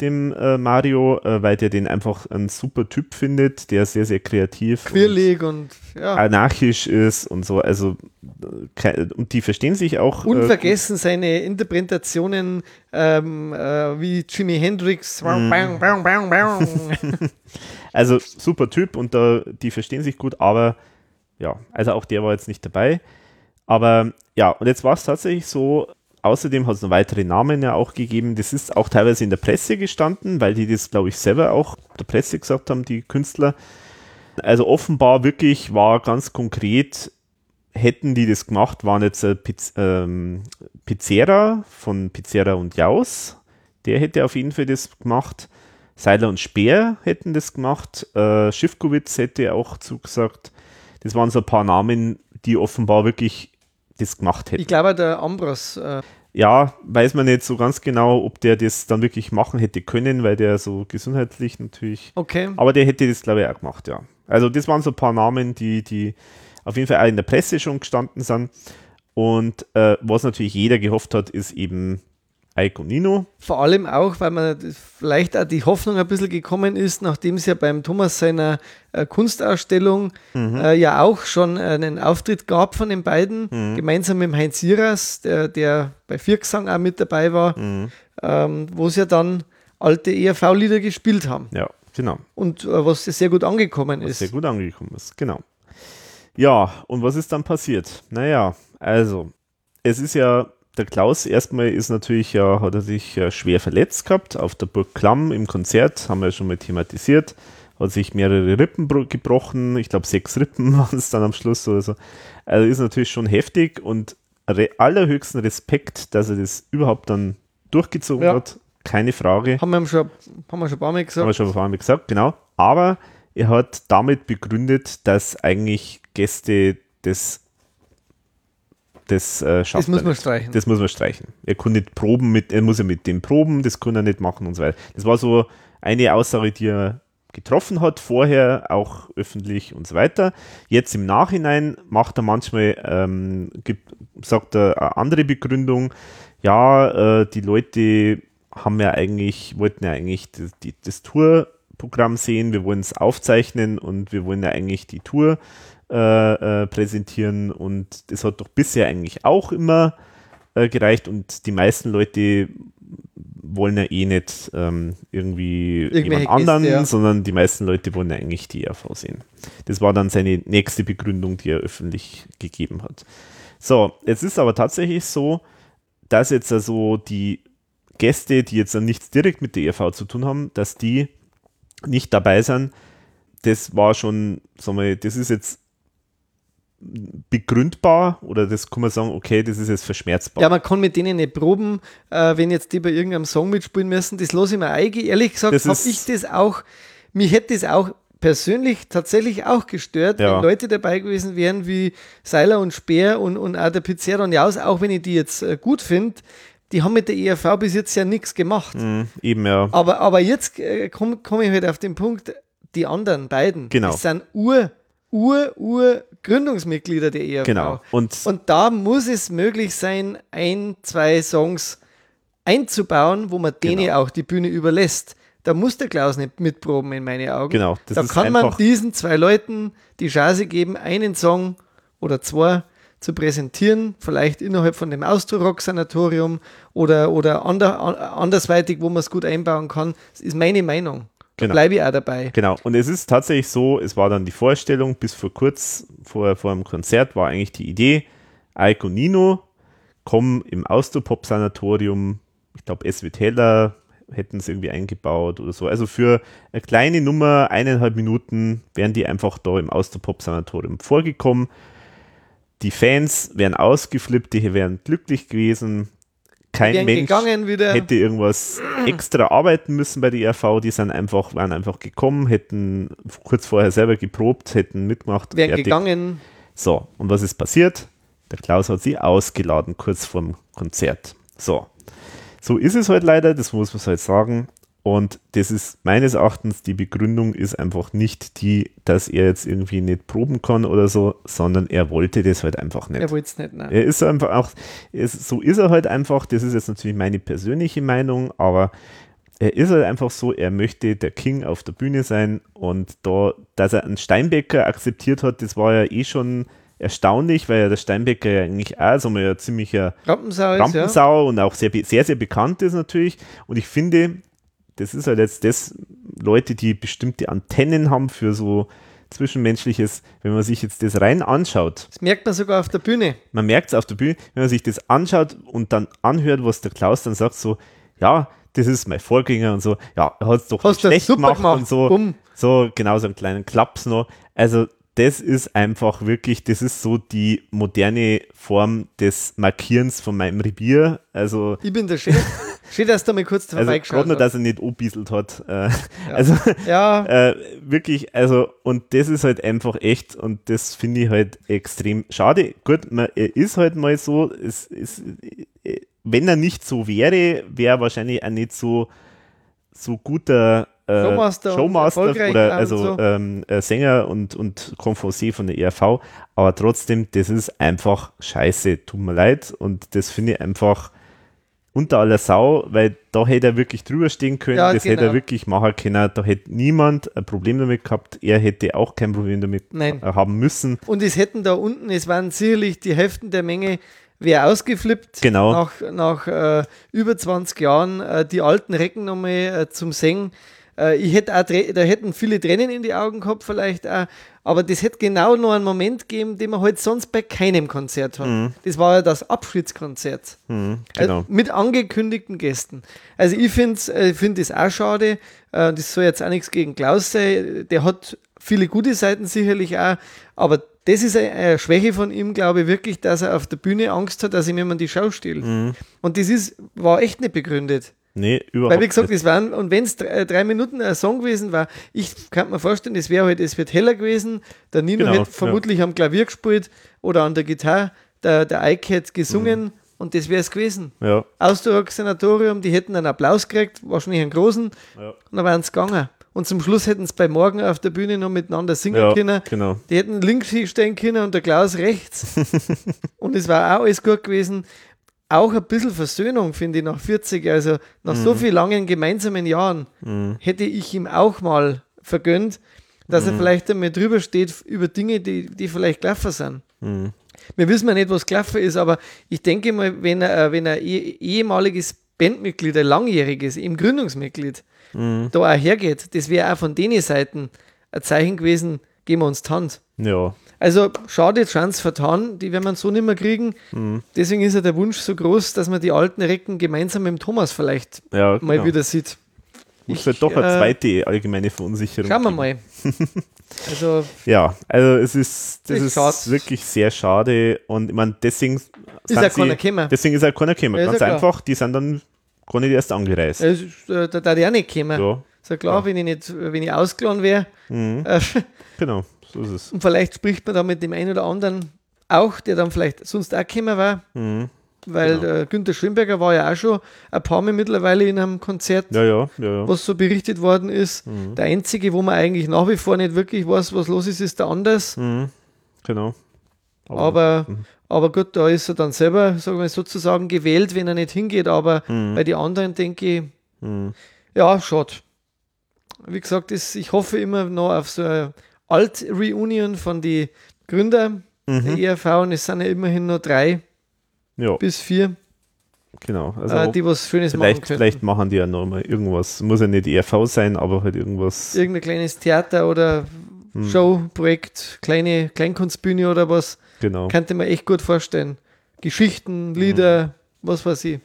dem äh, Mario, äh, weil der den einfach ein super Typ findet, der sehr, sehr kreativ quirlig und, und ja. anarchisch ist und so. Also äh, und die verstehen sich auch. Äh, Unvergessen äh, seine Interpretationen ähm, äh, wie Jimi Hendrix. Mm. <laughs> <laughs> also super Typ und da, die verstehen sich gut, aber ja, also auch der war jetzt nicht dabei. Aber ja, und jetzt war es tatsächlich so, Außerdem hat es noch weitere Namen ja auch gegeben. Das ist auch teilweise in der Presse gestanden, weil die das, glaube ich, selber auch der Presse gesagt haben, die Künstler. Also offenbar wirklich war ganz konkret, hätten die das gemacht, waren jetzt äh, Piz, ähm, Pizzera von Pizzera und Jaus. Der hätte auf jeden Fall das gemacht. Seiler und Speer hätten das gemacht. Äh, Schiffkowitz hätte auch zugesagt. Das waren so ein paar Namen, die offenbar wirklich das gemacht hätte. Ich glaube, der Ambros. Äh ja, weiß man nicht so ganz genau, ob der das dann wirklich machen hätte können, weil der so gesundheitlich natürlich. Okay. Aber der hätte das, glaube ich, auch gemacht, ja. Also, das waren so ein paar Namen, die, die auf jeden Fall auch in der Presse schon gestanden sind. Und äh, was natürlich jeder gehofft hat, ist eben Ike und Nino. Vor allem auch, weil man vielleicht auch die Hoffnung ein bisschen gekommen ist, nachdem es ja beim Thomas seiner äh, Kunstausstellung mhm. äh, ja auch schon einen Auftritt gab von den beiden, mhm. gemeinsam mit Heinz Siras, der, der bei Viergesang auch mit dabei war, mhm. ähm, wo sie ja dann alte ERV-Lieder gespielt haben. Ja, genau. Und äh, was sehr gut angekommen was ist. Sehr gut angekommen ist, genau. Ja, und was ist dann passiert? Naja, also, es ist ja der Klaus erstmal ist natürlich ja, hat er sich ja schwer verletzt gehabt auf der Burg Klamm im Konzert, haben wir ja schon mal thematisiert. Hat sich mehrere Rippen gebrochen, ich glaube sechs Rippen <laughs> waren es dann am Schluss oder so. Also ist natürlich schon heftig und allerhöchsten Respekt, dass er das überhaupt dann durchgezogen ja. hat. Keine Frage. Haben wir schon, haben wir schon ein paar Mal gesagt. Haben wir schon ein paar Mal gesagt, genau. Aber er hat damit begründet, dass eigentlich Gäste das das äh, schafft Das muss man streichen. Das muss man streichen. Er kann nicht proben mit, er muss ja mit dem proben, das kann er nicht machen und so weiter. Das war so eine Aussage, die er getroffen hat, vorher auch öffentlich und so weiter. Jetzt im Nachhinein macht er manchmal, ähm, gibt, sagt er eine andere Begründung, ja, äh, die Leute haben ja eigentlich, wollten ja eigentlich das, die, das Tourprogramm sehen, wir wollen es aufzeichnen und wir wollen ja eigentlich die Tour äh, äh, präsentieren und das hat doch bisher eigentlich auch immer äh, gereicht und die meisten Leute wollen ja eh nicht ähm, irgendwie jemand anderen, Gäste, ja. sondern die meisten Leute wollen ja eigentlich die ERV sehen. Das war dann seine nächste Begründung, die er öffentlich gegeben hat. So, jetzt ist aber tatsächlich so, dass jetzt also die Gäste, die jetzt dann nichts direkt mit der ERV zu tun haben, dass die nicht dabei sind. Das war schon, sagen wir, das ist jetzt begründbar oder das kann man sagen, okay, das ist jetzt verschmerzbar. Ja, man kann mit denen nicht proben, äh, wenn jetzt die bei irgendeinem Song mitspielen müssen, das lasse ich mir eingehen. Ehrlich gesagt, habe ich das auch, mich hätte das auch persönlich tatsächlich auch gestört, ja. wenn Leute dabei gewesen wären wie Seiler und Speer und, und auch der Pizzeria und Jaus, auch wenn ich die jetzt äh, gut finde, die haben mit der ERV bis jetzt ja nichts gemacht. Mm, eben, ja. Aber, aber jetzt äh, komme komm ich halt auf den Punkt, die anderen beiden, genau. das sind Ur- Ur, Ur Gründungsmitglieder der ERV. Genau. Und, und da muss es möglich sein, ein, zwei Songs einzubauen, wo man denen genau. auch die Bühne überlässt. Da muss der Klaus nicht mitproben, in meine Augen. Genau. da kann man diesen zwei Leuten die Chance geben, einen Song oder zwei zu präsentieren, vielleicht innerhalb von dem Austro-Rock-Sanatorium oder, oder ander, andersweitig, wo man es gut einbauen kann. Das ist meine Meinung. Genau. Bleibe ich auch dabei. Genau. Und es ist tatsächlich so, es war dann die Vorstellung, bis vor kurz vor, vor dem Konzert war eigentlich die Idee, und Nino kommen im Austropop-Sanatorium, ich glaube, SW Teller hätten es irgendwie eingebaut oder so. Also für eine kleine Nummer, eineinhalb Minuten, wären die einfach da im Austropop-Sanatorium vorgekommen. Die Fans wären ausgeflippt, die wären glücklich gewesen. Kein Mensch hätte irgendwas extra arbeiten müssen bei der ERV. Die sind einfach, waren einfach gekommen, hätten kurz vorher selber geprobt, hätten mitgemacht. Wären fertig. gegangen. So, und was ist passiert? Der Klaus hat sie ausgeladen kurz vorm Konzert. So. So ist es halt leider, das muss man halt sagen. Und das ist meines Erachtens, die Begründung ist einfach nicht die, dass er jetzt irgendwie nicht proben kann oder so, sondern er wollte das halt einfach nicht. Er wollte es nicht, nein. Er ist einfach auch, ist, so ist er halt einfach, das ist jetzt natürlich meine persönliche Meinung, aber er ist halt einfach so, er möchte der King auf der Bühne sein und da, dass er einen Steinbecker akzeptiert hat, das war ja eh schon erstaunlich, weil ja der Steinbecker ja eigentlich auch so ein ziemlicher Rampensau, ist, Rampensau ja. und auch sehr, sehr, sehr bekannt ist natürlich. Und ich finde, das ist halt jetzt das, Leute, die bestimmte Antennen haben für so Zwischenmenschliches, wenn man sich jetzt das rein anschaut. Das merkt man sogar auf der Bühne. Man merkt es auf der Bühne, wenn man sich das anschaut und dann anhört, was der Klaus dann sagt, so, ja, das ist mein Vorgänger und so, ja, er hat es doch Hast schlecht gemacht, gemacht, und so, Bumm. so, genau so einen kleinen Klaps noch. Also das ist einfach wirklich, das ist so die moderne Form des Markierens von meinem Revier. Also ich bin der Chef. Schön, dass du mal kurz also vorbeigeschaut also, nur, dass er nicht obieselt hat. Äh, ja. <laughs> Also ja. Äh, wirklich, also und das ist halt einfach echt und das finde ich halt extrem schade. Gut, man, er ist halt mal so, es ist, wenn er nicht so wäre, wäre er wahrscheinlich auch nicht so, so guter äh, Showmaster, Showmaster oder also so. ähm, äh, Sänger und, und Confosé von der ERV, aber trotzdem, das ist einfach scheiße, tut mir leid und das finde ich einfach unter aller Sau, weil da hätte er wirklich drüber stehen können, ja, das genau. hätte er genau. wirklich machen können, da hätte niemand ein Problem damit gehabt, er hätte auch kein Problem damit Nein. haben müssen. Und es hätten da unten, es waren sicherlich die Hälften der Menge wäre ausgeflippt genau. nach, nach äh, über 20 Jahren äh, die alten Recken nochmal äh, zum Singen äh, ich hätte auch, da hätten viele Tränen in die Augen gehabt, vielleicht auch, aber das hätte genau noch einen Moment gegeben, den man halt sonst bei keinem Konzert hat. Mhm. Das war ja das Abschiedskonzert. Mhm, genau. also mit angekündigten Gästen. Also ich finde äh, find das auch schade. Äh, das soll jetzt auch nichts gegen Klaus sein. Der hat viele gute Seiten sicherlich auch, aber das ist eine Schwäche von ihm, glaube ich, wirklich, dass er auf der Bühne Angst hat, dass ihm jemand die Schau stiehlt. Mhm. Und das ist, war echt nicht begründet. Nee, überhaupt Weil, wie gesagt, nicht. das waren, und wenn es drei, äh, drei, Minuten ein Song gewesen war, ich kann mir vorstellen, es wäre halt, es wird heller gewesen. Der Nino genau, hätte vermutlich ja. am Klavier gespielt oder an der Gitarre, der, der Ike hätte gesungen. Mhm. Und das wäre es gewesen. Ja. Sanatorium, die hätten einen Applaus gekriegt, wahrscheinlich einen großen, ja. und dann wären sie gegangen. Und zum Schluss hätten sie bei Morgen auf der Bühne noch miteinander singen ja, können. Genau. Die hätten links stehen können und der Klaus rechts. <laughs> und es war auch alles gut gewesen auch ein bisschen Versöhnung, finde ich, nach 40, also nach mhm. so vielen langen gemeinsamen Jahren, mhm. hätte ich ihm auch mal vergönnt, dass mhm. er vielleicht einmal drüber steht über Dinge, die, die vielleicht gelaufen sind. Mhm. Wir wissen ja nicht, was gelaufen ist, aber ich denke mal, wenn er, wenn er ehemaliges Bandmitglied, ein langjähriges, eben Gründungsmitglied, mhm. da auch hergeht, das wäre auch von denen Seiten ein Zeichen gewesen, geben wir uns die Hand. Ja. Also schade, Chance vertan, die werden wir so nicht mehr kriegen. Mhm. Deswegen ist ja der Wunsch so groß, dass man die alten Recken gemeinsam mit dem Thomas vielleicht ja, mal genau. wieder sieht. Muss halt doch eine äh, zweite allgemeine Verunsicherung. Schauen wir mal. <laughs> also, ja, also es ist, das ist schade. wirklich sehr schade und ich meine, deswegen ist ja keiner gekommen. Deswegen ist ja keiner gekommen. Ganz einfach, die sind dann gar nicht erst angereist. Also, da darf ich auch nicht kommen. Ja. Ist ja klar, ja. wenn ich nicht, wenn ich ausgeladen wäre. Mhm. Äh, <laughs> genau. So ist es. Und vielleicht spricht man da mit dem einen oder anderen auch, der dann vielleicht sonst auch gekommen war. Mhm. Weil genau. Günther Schönberger war ja auch schon ein paar Mal mittlerweile in einem Konzert, ja, ja, ja, was so berichtet worden ist. Mhm. Der einzige, wo man eigentlich nach wie vor nicht wirklich weiß, was los ist, ist der Anders. Mhm. Genau. Aber, aber, mhm. aber, gut, da ist er dann selber, sagen wir sozusagen, gewählt, wenn er nicht hingeht. Aber mhm. bei den anderen denke ich, mhm. ja, schade. Wie gesagt, ist, ich hoffe immer noch auf so eine Alt-Reunion von den Gründern mhm. der ERV und es sind ja immerhin nur drei ja. bis vier. Genau. Also äh, die was Schönes vielleicht, machen können. Vielleicht machen die ja nochmal irgendwas. Muss ja nicht ERV sein, aber halt irgendwas. Irgendein kleines Theater oder hm. Showprojekt, kleine Kleinkunstbühne oder was. Genau. Könnte man echt gut vorstellen. Geschichten, Lieder, mhm. was weiß ich.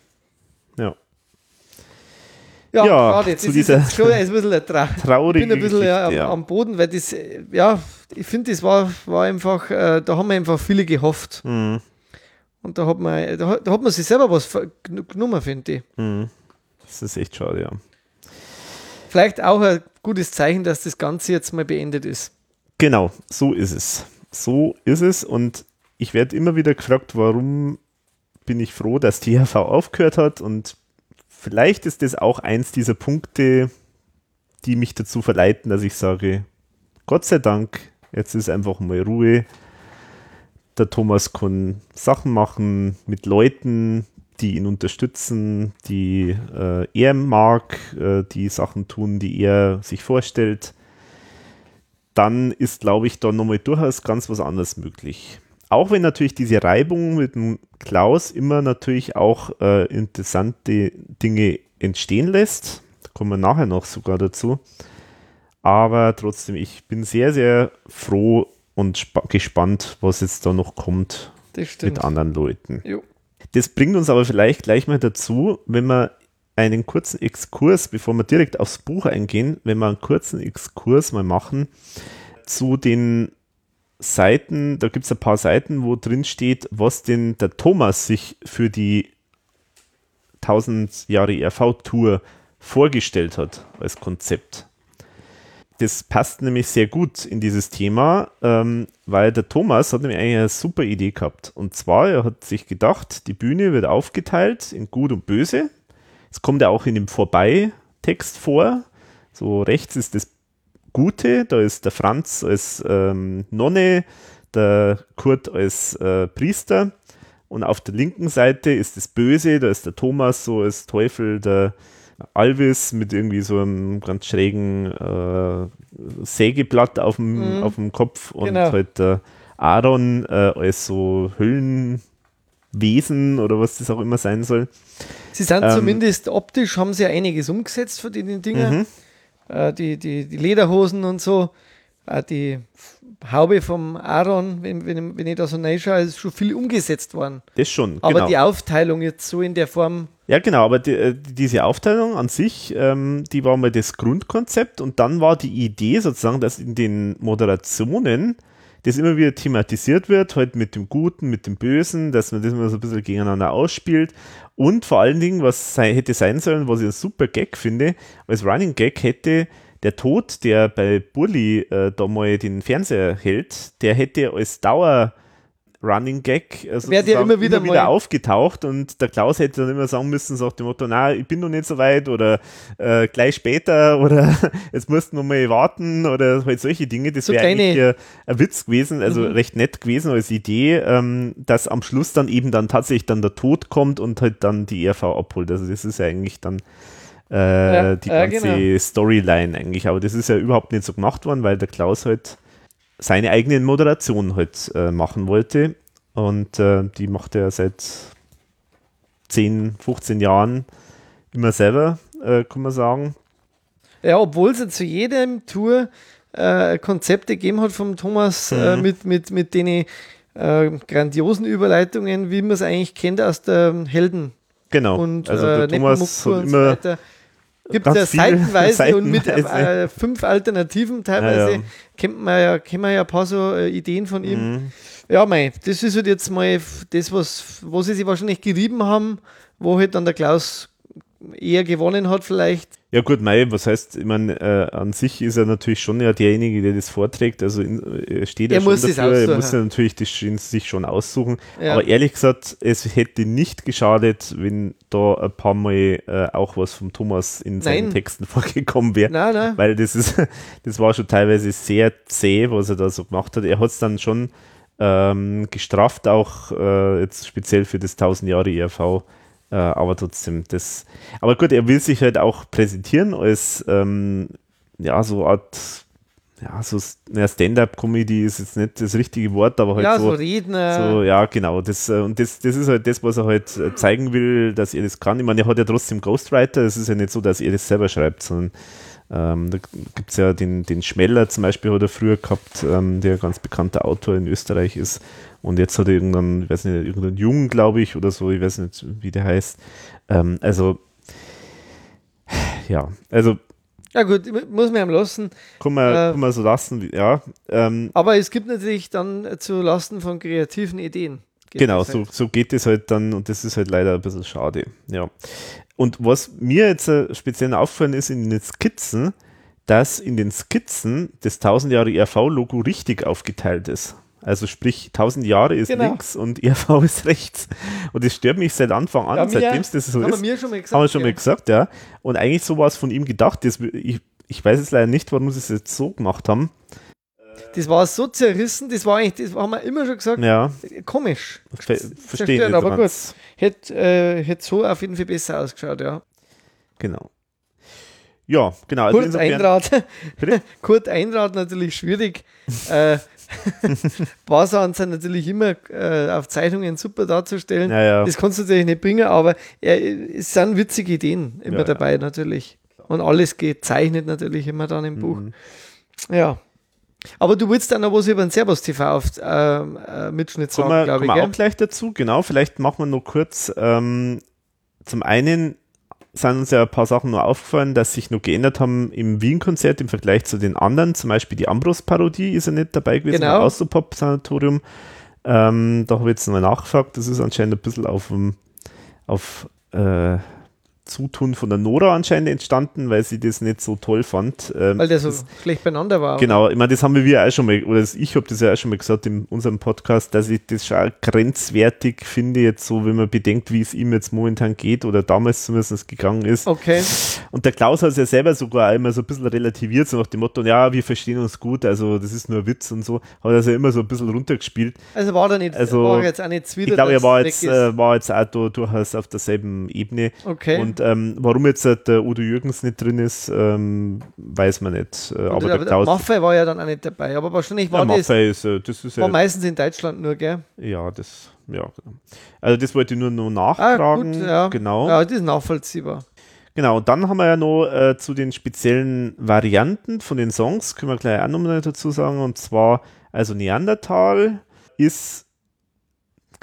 Ja. Ja. Das zu ist jetzt schon ein bisschen Tra <laughs> traurige Ich bin ein bisschen ja, am, Geschichte, ja. am Boden, weil das, äh, ja, ich finde, das war, war einfach, äh, da haben wir einfach viele gehofft. Mhm. Und da hat man, da, da hat man sich selber was genommen, finde ich. Mhm. Das ist echt schade, ja. Vielleicht auch ein gutes Zeichen, dass das Ganze jetzt mal beendet ist. Genau, so ist es. So ist es und ich werde immer wieder gefragt, warum bin ich froh, dass die HV aufgehört hat und vielleicht ist das auch eins dieser Punkte, die mich dazu verleiten, dass ich sage, Gott sei Dank, jetzt ist einfach mal Ruhe. Der Thomas kann Sachen machen mit Leuten, die ihn unterstützen, die äh, er mag, äh, die Sachen tun, die er sich vorstellt dann ist, glaube ich, da nochmal durchaus ganz was anderes möglich. Auch wenn natürlich diese Reibung mit dem Klaus immer natürlich auch äh, interessante Dinge entstehen lässt. Da kommen wir nachher noch sogar dazu. Aber trotzdem, ich bin sehr, sehr froh und spa- gespannt, was jetzt da noch kommt mit anderen Leuten. Jo. Das bringt uns aber vielleicht gleich mal dazu, wenn wir einen kurzen Exkurs, bevor wir direkt aufs Buch eingehen, wenn wir einen kurzen Exkurs mal machen zu den Seiten, da gibt es ein paar Seiten, wo drin steht, was denn der Thomas sich für die 1000 Jahre ERV-Tour vorgestellt hat als Konzept. Das passt nämlich sehr gut in dieses Thema, ähm, weil der Thomas hat nämlich eine super Idee gehabt. Und zwar, er hat sich gedacht, die Bühne wird aufgeteilt in Gut und Böse. Es kommt ja auch in dem Vorbei-Text vor. So rechts ist das Gute, da ist der Franz als ähm, Nonne, der Kurt als äh, Priester. Und auf der linken Seite ist das Böse, da ist der Thomas so als Teufel, der Alvis mit irgendwie so einem ganz schrägen äh, Sägeblatt auf dem, Mhm. auf dem Kopf und Genau. halt der Aaron äh, als so Höllenwesen oder was das auch immer sein soll. Sie sind Ähm, zumindest optisch, haben sie ja einiges umgesetzt für die, Dinger. Mhm. Äh, die, die, die Lederhosen und so. Äh, die Haube vom Aaron, wenn, wenn, wenn ich da so reinschaue, ist schon viel umgesetzt worden. Das schon, Aber genau. die Aufteilung jetzt so in der Form, Ja, genau, aber die, äh, diese Aufteilung an sich, ähm, die war mal das Grundkonzept und dann war die Idee sozusagen, dass in den Moderationen das immer wieder thematisiert wird, halt mit dem Guten, mit dem Bösen, dass man das immer so ein bisschen gegeneinander ausspielt. Und vor allen Dingen, was sei, hätte sein sollen, was ich einen super Gag finde, als Running Gag hätte der Tod, der bei Burli äh, da mal den Fernseher hält, der hätte als Dauer Running Gag äh, Wäre sozusagen immer wieder mal- aufgetaucht und der Klaus hätte dann immer sagen müssen, sagt dem Motto, na, ich bin noch nicht so weit oder äh, gleich später <laughs> oder jetzt musst du noch mal warten oder halt solche Dinge. Das So wäre eigentlich äh, ein Witz gewesen, also Mhm. recht nett gewesen als Idee, ähm, dass am Schluss dann eben dann tatsächlich dann der Tod kommt und halt dann die ERV abholt. Also das ist ja eigentlich dann äh, Ja, die ja, ganze genau. Storyline eigentlich. Aber das ist ja überhaupt nicht so gemacht worden, weil der Klaus halt seine eigene Moderation halt äh, machen wollte. Und äh, die macht er seit 10, 15 Jahren immer selber, äh, kann man sagen. ja, obwohl es ja zu jedem Tour äh, Konzepte gegeben hat vom Thomas äh, Mhm. mit, mit, mit den äh, grandiosen Überleitungen, wie man es eigentlich kennt aus der Helden Genau. und also der Thomas hat immer. Gibt ganz ja viel seitenweise und mit seitenweise. äh, fünf Alternativen teilweise. Ja, ja. Kennt man ja, kennen wir ja ein paar so äh, Ideen von ihm. Mhm. Ja, mei, das ist halt jetzt mal das, was, wo sie sich wahrscheinlich gerieben haben, wo halt dann der Klaus eher gewonnen hat, vielleicht. Ja gut, Mai, was heißt, ich meine, äh, an sich ist er natürlich schon ja derjenige, der das vorträgt, also in, er steht ja Er schon dafür, er muss ja natürlich das schon- sich schon aussuchen, Ja. aber ehrlich gesagt, es hätte nicht geschadet, wenn da ein paar Mal äh, auch was vom Thomas in seinen Nein. Texten <laughs> vorgekommen wäre, Nein, nein. weil das ist, <laughs> das war schon teilweise sehr zäh, was er da so gemacht hat, er hat es dann schon ähm, gestrafft, auch äh, jetzt speziell für das 1000 Jahre ERV, äh, aber trotzdem, das. Aber gut, er will sich halt auch präsentieren als ähm, ja, so Art, ja, so ja, Stand-up-Comedy ist jetzt nicht das richtige Wort, aber halt ja, so, so. Redner. So, ja, genau. Das, äh, und das, das ist halt das, was er halt äh, zeigen will, dass er das kann. Ich meine, er hat ja trotzdem Ghostwriter. Es ist ja nicht so, dass er das selber schreibt, sondern ähm, da gibt es ja den, den Schmeller zum Beispiel, hat er früher gehabt, ähm, der ganz bekannter Autor in Österreich ist. Und jetzt hat er irgendeinen, ich weiß nicht, irgendeinen Jungen, glaube ich, oder so, ich weiß nicht, wie der heißt. Ähm, also, ja, also Ja gut, muss man ihm lassen. kann man, Äh. kann man so lassen, ja. Ähm, Aber es gibt natürlich dann zu Lasten von kreativen Ideen. Geht Genau, so, halt. so geht es halt dann und das ist halt leider ein bisschen schade. Ja. Und was mir jetzt äh, speziell aufgefallen ist in den Skizzen, dass in den Skizzen das 1000 Jahre ERV-Logo richtig aufgeteilt ist. Also sprich, 1000 Jahre ist Genau. links und ERV <laughs> ist rechts. Und das stört mich seit Anfang an, Ja, seitdem es das so Haben wir ist. mir schon mal gesagt. Haben wir schon ja. mal gesagt, ja. Und eigentlich so war es von ihm gedacht. Das, ich, ich weiß jetzt leider nicht, warum sie es jetzt so gemacht haben. Das war so zerrissen, das war eigentlich, das haben wir immer schon gesagt, Ja, komisch. ver verstehe aber ganz. Hätte äh, hätt so auf jeden Fall besser ausgeschaut, ja. Genau. Ja, genau. also Kurt insofern- Einrad. <laughs> Kurt Einrad natürlich schwierig. äh, <laughs> Barsan sind natürlich immer äh, auf Zeichnungen super darzustellen. Ja, ja. Das kannst du natürlich nicht bringen, aber er, es sind witzige Ideen immer Ja, ja. dabei natürlich. Und alles gezeichnet natürlich immer dann im Buch. Mhm. Ja. Aber du willst dann noch was über den Servus TV auf, ähm, äh, Mitschnitt Kommen sagen, wir, glaube kommen ich. wir Gell? auch gleich dazu, genau. Vielleicht machen wir noch kurz. Ähm, zum einen sind uns ja ein paar Sachen nur aufgefallen, dass sich noch geändert haben im Wien-Konzert im Vergleich zu den anderen. Zum Beispiel die Ambros-Parodie ist ja nicht dabei gewesen, Genau. beim Austropop-Sanatorium. Ähm, da habe ich jetzt mal nachgefragt. Das ist anscheinend ein bisschen auf, dem- auf äh, Zutun von der Nora anscheinend entstanden, weil sie das nicht so toll fand. Ähm, Weil der so das- schlecht beieinander war. Genau, ich meine, das haben wir auch schon mal, oder ich habe das ja auch schon mal gesagt in unserem Podcast, dass ich das schon grenzwertig finde, jetzt so, wenn man bedenkt, wie es ihm jetzt momentan geht oder damals zumindest gegangen ist. Okay. Und der Klaus hat es ja selber sogar auch immer so ein bisschen relativiert, so nach dem Motto, ja, wir verstehen uns gut, also das ist nur Witz und so, hat er es ja immer so ein bisschen runtergespielt. Also war er nicht, Also, war jetzt auch nicht zwider, Ich glaube, er war jetzt, äh, war jetzt auch da durchaus auf derselben Ebene. okay. Und ähm, warum jetzt äh, der Udo Jürgens nicht drin ist, ähm, weiß man nicht. Äh, Und aber der, der Klaus, Maffei war ja dann auch nicht dabei, aber wahrscheinlich war das Maffei ist, äh, das ist ja war meistens in Deutschland nur, gell? Ja, das, ja, genau. Also das wollte ich nur noch Ah, nachfragen. gut, ja. Genau. Ja, das ist nachvollziehbar. Genau, und dann haben wir ja noch äh, zu den speziellen Varianten von den Songs, können wir gleich auch nochmal dazu sagen. Und zwar, also Neandertal ist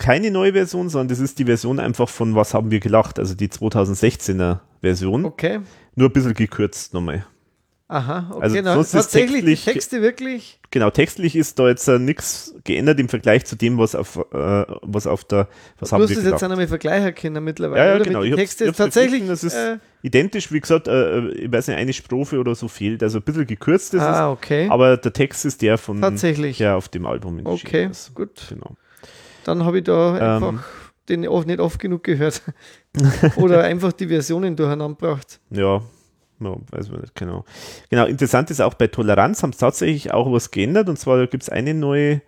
keine neue Version, sondern das ist die Version einfach von Was haben wir gelacht, also die 2016er Version. Okay. Nur ein bisschen gekürzt nochmal. Aha, okay. Also na, sonst ist tatsächlich die textlich- Texte wirklich. Genau, textlich ist da jetzt äh, nichts geändert im Vergleich zu dem, was auf, äh, was auf der, was Du haben hast wir es gelacht. jetzt auch einmal vergleichen können mittlerweile. Ja, ja, genau. Mit Ich den hab's- ich hab's tatsächlich. das ist- äh, Identisch, wie gesagt, äh, äh, ich weiß nicht, eine Strophe oder so fehlt, also ein bisschen gekürzt ist ah, okay. aber der Text ist der von, Tatsächlich. der auf dem Album Okay, ist. gut. Genau. Dann habe ich da Ähm. einfach den oft nicht oft genug gehört. <laughs> oder einfach die Versionen durcheinander gebracht. Ja, ja, weiß man nicht, genau. Genau, interessant ist auch bei Toleranz haben sie tatsächlich auch was geändert und zwar gibt es eine neue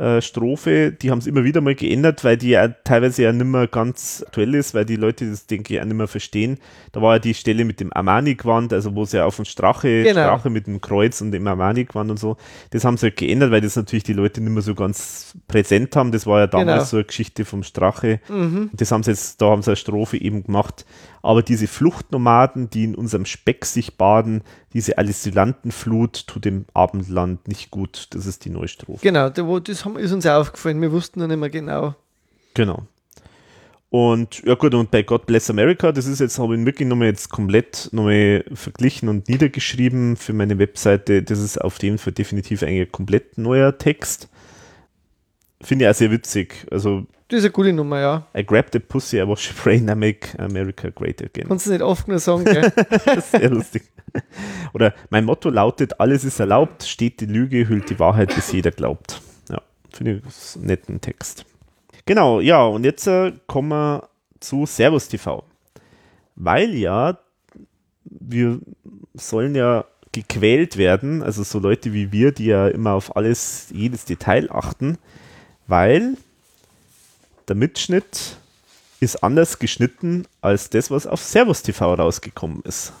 äh, Strophe, die haben es immer wieder mal geändert, weil die ja teilweise ja nicht mehr ganz aktuell ist, weil die Leute das, denke ich, auch nicht mehr verstehen. Da war ja die Stelle mit dem Armani-Gewand, also wo sie ja auf dem Strache, Genau. Strache mit dem Kreuz und dem Armani-Gewand und so, das haben sie halt geändert, weil das natürlich die Leute nicht mehr so ganz präsent haben. Das war ja damals Genau. so eine Geschichte vom Strache. Mhm. Das haben sie jetzt, da haben sie eine Strophe eben gemacht. Aber diese Fluchtnomaden, die in unserem Speck sich baden, diese Asylantenflut tut dem Abendland nicht gut. Das ist die neue Strophe. Genau, das ist uns aufgefallen. Wir wussten noch nicht mehr genau. Genau. Und ja gut, und bei God Bless America, das ist jetzt, habe ich wirklich nochmal jetzt komplett nochmal verglichen und niedergeschrieben für meine Webseite. Das ist auf jeden Fall definitiv ein komplett neuer Text. Finde ich auch sehr witzig. Also, Das ist eine gute Nummer, ja. I grabbed the pussy, I was brain, I make America great again. Kannst du nicht oft nur sagen, gell? <laughs> Sehr lustig. Oder mein Motto lautet, alles ist erlaubt, steht die Lüge, hüllt die Wahrheit, bis jeder glaubt. Ja, finde ich einen netten Text. Genau, ja, und jetzt äh, kommen wir zu Servus TV. Weil ja, wir sollen ja gequält werden, also so Leute wie wir, die ja immer auf alles, jedes Detail achten, weil der Mitschnitt ist anders geschnitten als das, was auf Servus TV rausgekommen ist.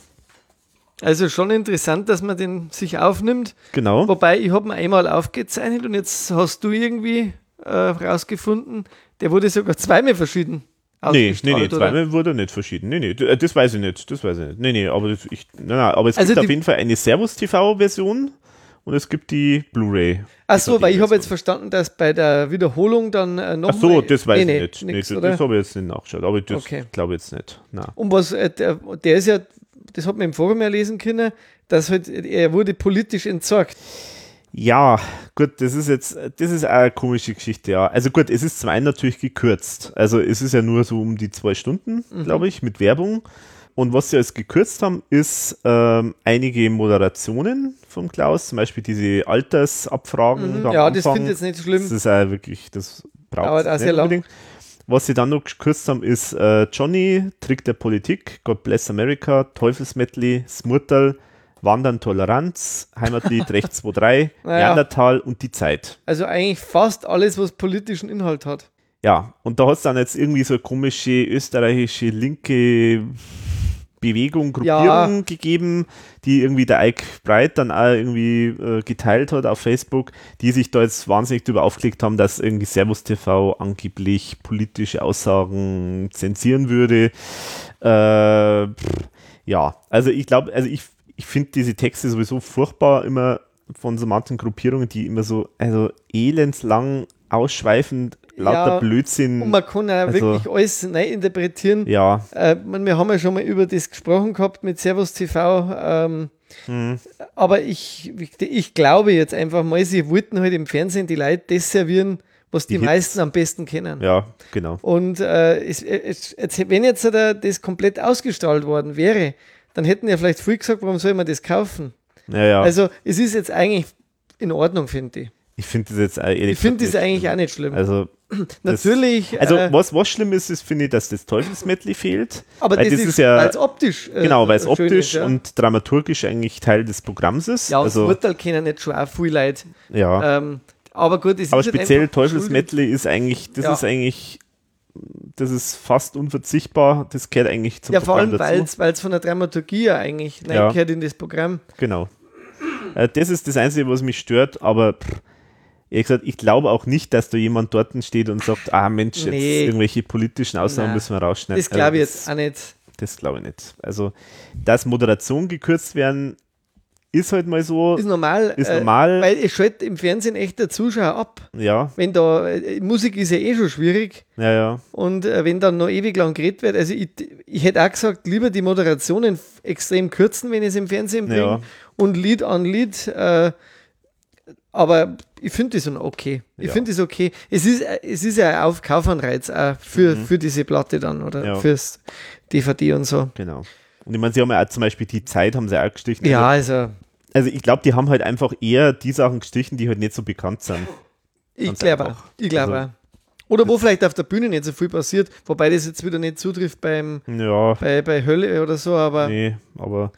Also schon interessant, dass man den sich aufnimmt. Genau. Wobei, ich habe ihn einmal aufgezeichnet und jetzt hast du irgendwie äh, rausgefunden, der wurde sogar zweimal verschieden. Nee, nee, nee, zweimal wurde er nicht verschieden. Nee, nee, äh, das weiß ich nicht. Das weiß ich nicht. Nee, nee, aber, das, ich, nein, nein, aber es Also gibt auf jeden Fall eine Servus-TV-Version und es gibt die Blu-ray. Ach so, weil ich habe jetzt verstanden, dass bei der Wiederholung dann äh, noch Ach so, das weiß nee, ich nicht. Nee, nix, das oder? das habe ich jetzt nicht nachgeschaut, aber das Okay. glaube ich jetzt nicht. Nein. Und was, äh, der, der ist ja das hat man im Forum ja lesen können, dass halt, er wurde politisch entsorgt. Ja, gut, das ist jetzt, das ist eine komische Geschichte, ja. Also gut, es ist zum einen natürlich gekürzt. Also es ist ja nur so um die zwei Stunden, mhm. glaube ich, mit Werbung. Und was sie jetzt gekürzt haben, ist ähm, einige Moderationen von Klaus, zum Beispiel diese Altersabfragen. Mhm, ja, das finde ich jetzt nicht schlimm. Das ist auch wirklich, das braucht es nicht unbedingt. Was sie dann noch gekürzt haben, ist äh, Johnny, Trick der Politik, God Bless America, Teufelsmedley, Smurtal, Wandern Toleranz, Heimatlied <laughs> Recht 23, naja. Neandertal und die Zeit. Also eigentlich fast alles, was politischen Inhalt hat. Ja, und da hat es dann jetzt irgendwie so komische österreichische linke Bewegung, Gruppierung ja. gegeben, die irgendwie der Ike Bright dann auch irgendwie äh, geteilt hat auf Facebook, die sich da jetzt wahnsinnig darüber aufgelegt haben, dass irgendwie Servus TV angeblich politische Aussagen zensieren würde. Äh, pff, ja, also ich glaube, also ich ich finde diese Texte sowieso furchtbar, immer von so manchen Gruppierungen, die immer so, also elendslang ausschweifend lauter ja, Blödsinn. Und man kann ja also, wirklich alles neu interpretieren. Ja. Äh, wir haben ja schon mal über das gesprochen gehabt mit Servus TV. Ähm, hm. Aber ich, ich glaube jetzt einfach mal, sie wollten halt im Fernsehen die Leute das servieren, was die, die meisten am besten kennen. Ja, genau. Und äh, es, es, wenn jetzt das komplett ausgestrahlt worden wäre, dann hätten ja vielleicht früh gesagt, warum soll man das kaufen? Ja, ja. Also es ist jetzt eigentlich in Ordnung, finde ich. Ich finde das jetzt ehrlich Ich finde das eigentlich auch nicht schlimm. Also <clears throat> natürlich. Das, also äh, was, was schlimm ist, ist finde ich, dass das Teufelsmedley fehlt. Aber das, das, ist, ja als optisch. Äh, genau, weil es optisch ist, ja. und dramaturgisch eigentlich Teil des Programms ist. Ja, also, das Urteil kennen nicht schon auch viel Leute. Ja. Ähm, aber gut, es aber ist halt speziell Teufelsmedley ist eigentlich, das ja. ist eigentlich das ist fast unverzichtbar. Das gehört eigentlich zum ja, Programm. Ja, vor allem, weil es von der Dramaturgie ja eigentlich ja. gehört in das Programm. Genau. Äh, das ist das Einzige, was mich stört, aber pff, ehrlich gesagt, ich glaube auch nicht, dass da jemand dort steht und sagt, ah Mensch, jetzt nee. irgendwelche politischen Aussagen Nein. müssen wir rausschneiden. Das glaube ich also, jetzt auch nicht. Das glaube ich nicht. Also, dass Moderation gekürzt werden, ist halt mal so. Ist normal. Ist normal. Äh, weil es schaltet im Fernsehen echt der Zuschauer ab. Ja. Wenn da, äh, Musik ist ja eh schon schwierig. Ja, ja. Und äh, wenn dann noch ewig lang geredet wird, also ich, ich hätte auch gesagt, lieber die Moderationen extrem kürzen, wenn ich es im Fernsehen bringe. Ja. Und Lied an Lied. Äh, aber ich finde das okay. Ich ja. finde das okay. Es ist, es ist ja ein Aufkaufanreiz auch für, mhm. für diese Platte dann oder ja. fürs DVD und so. Genau. Und ich meine, sie haben ja auch zum Beispiel die Zeit, haben sie auch gestrichen. Ja, also. Also ich glaube, die haben halt einfach eher die Sachen gestrichen, die halt nicht so bekannt sind. Ich glaube auch. Ich glaube also, Oder wo vielleicht auf der Bühne nicht so viel passiert, wobei das jetzt wieder nicht zutrifft beim ja. bei, bei Hölle oder so, aber. Nee, aber.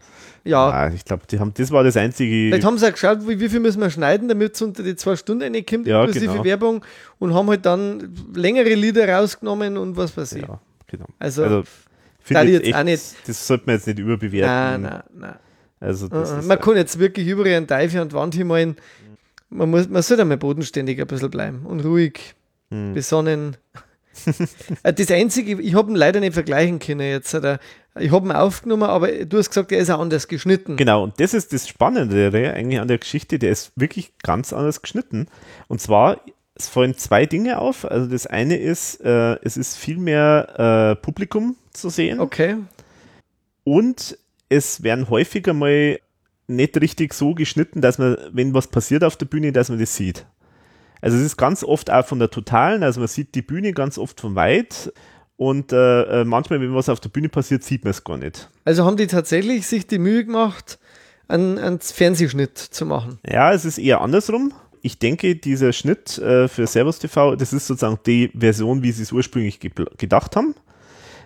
Ja. Nein, ich glaube, die haben, das war das einzige. Vielleicht haben sie auch geschaut, wie, wie viel müssen wir schneiden, damit es unter die zwei Stunden reinkommt, ja, inklusive genau. Werbung, und haben halt dann längere Lieder rausgenommen und was weiß ich. Ja, genau. Also, also da jetzt, echt, auch nicht. Das sollte man jetzt nicht überbewerten. Nein, nein, nein. Also uh, man kann jetzt wirklich überall einen Teufel an die Wand hinmalen. Man, muss, man sollte einmal bodenständig ein bisschen bleiben und ruhig, hm. besonnen. <laughs> Äh, das Einzige, ich habe ihn leider nicht vergleichen können jetzt. Ich habe ihn aufgenommen, aber du hast gesagt, er ist auch anders geschnitten. Genau, und das ist das Spannende eigentlich an der Geschichte, der ist wirklich ganz anders geschnitten. Und zwar, es fallen zwei Dinge auf. Also das eine ist, äh, es ist viel mehr äh, Publikum zu sehen. Okay. Und es werden häufiger mal nicht richtig so geschnitten, dass man, wenn was passiert auf der Bühne, dass man das sieht. Also es ist ganz oft auch von der Totalen, also man sieht die Bühne ganz oft von weit und äh, äh manchmal, wenn was auf der Bühne passiert, sieht man es gar nicht. Also haben die tatsächlich sich die Mühe gemacht, einen, einen Fernsehschnitt zu machen? Ja, es ist eher andersrum. Ich denke, dieser Schnitt äh, für Servus TV, das ist sozusagen die Version, wie sie es ursprünglich gedacht haben.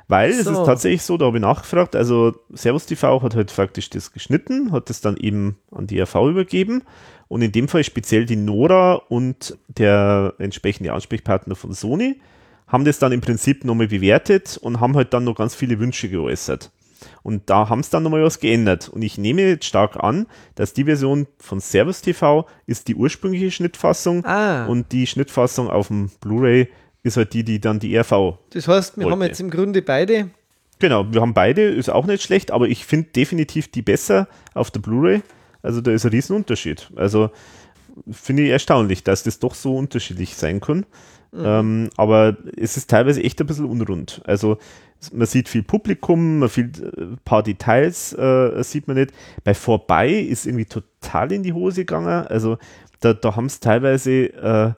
Weil so. es ist tatsächlich so, da habe ich nachgefragt, also Servus TV hat halt faktisch das geschnitten, hat das dann eben an die RV übergeben und in dem Fall speziell die Nora und der entsprechende Ansprechpartner von Sony haben das dann im Prinzip nochmal bewertet und haben halt dann noch ganz viele Wünsche geäußert. Und da haben sie dann nochmal was geändert. Und ich nehme jetzt stark an, dass die Version von Servus TV ist die ursprüngliche Schnittfassung ah. und die Schnittfassung auf dem Blu-ray ist halt die, die dann die RV. Das heißt, wir wollte. haben jetzt im Grunde beide. Genau, wir haben beide, ist auch nicht schlecht, aber ich finde definitiv die besser auf der Blu-ray. Also da ist ein Riesenunterschied. Also finde ich erstaunlich, dass das doch so unterschiedlich sein kann. Mhm. Ähm, aber es ist teilweise echt ein bisschen unrund. Also man sieht viel Publikum, man sieht ein paar Details äh, sieht man nicht. Bei Vorbei ist irgendwie total in die Hose gegangen. Also da, da haben es teilweise, äh,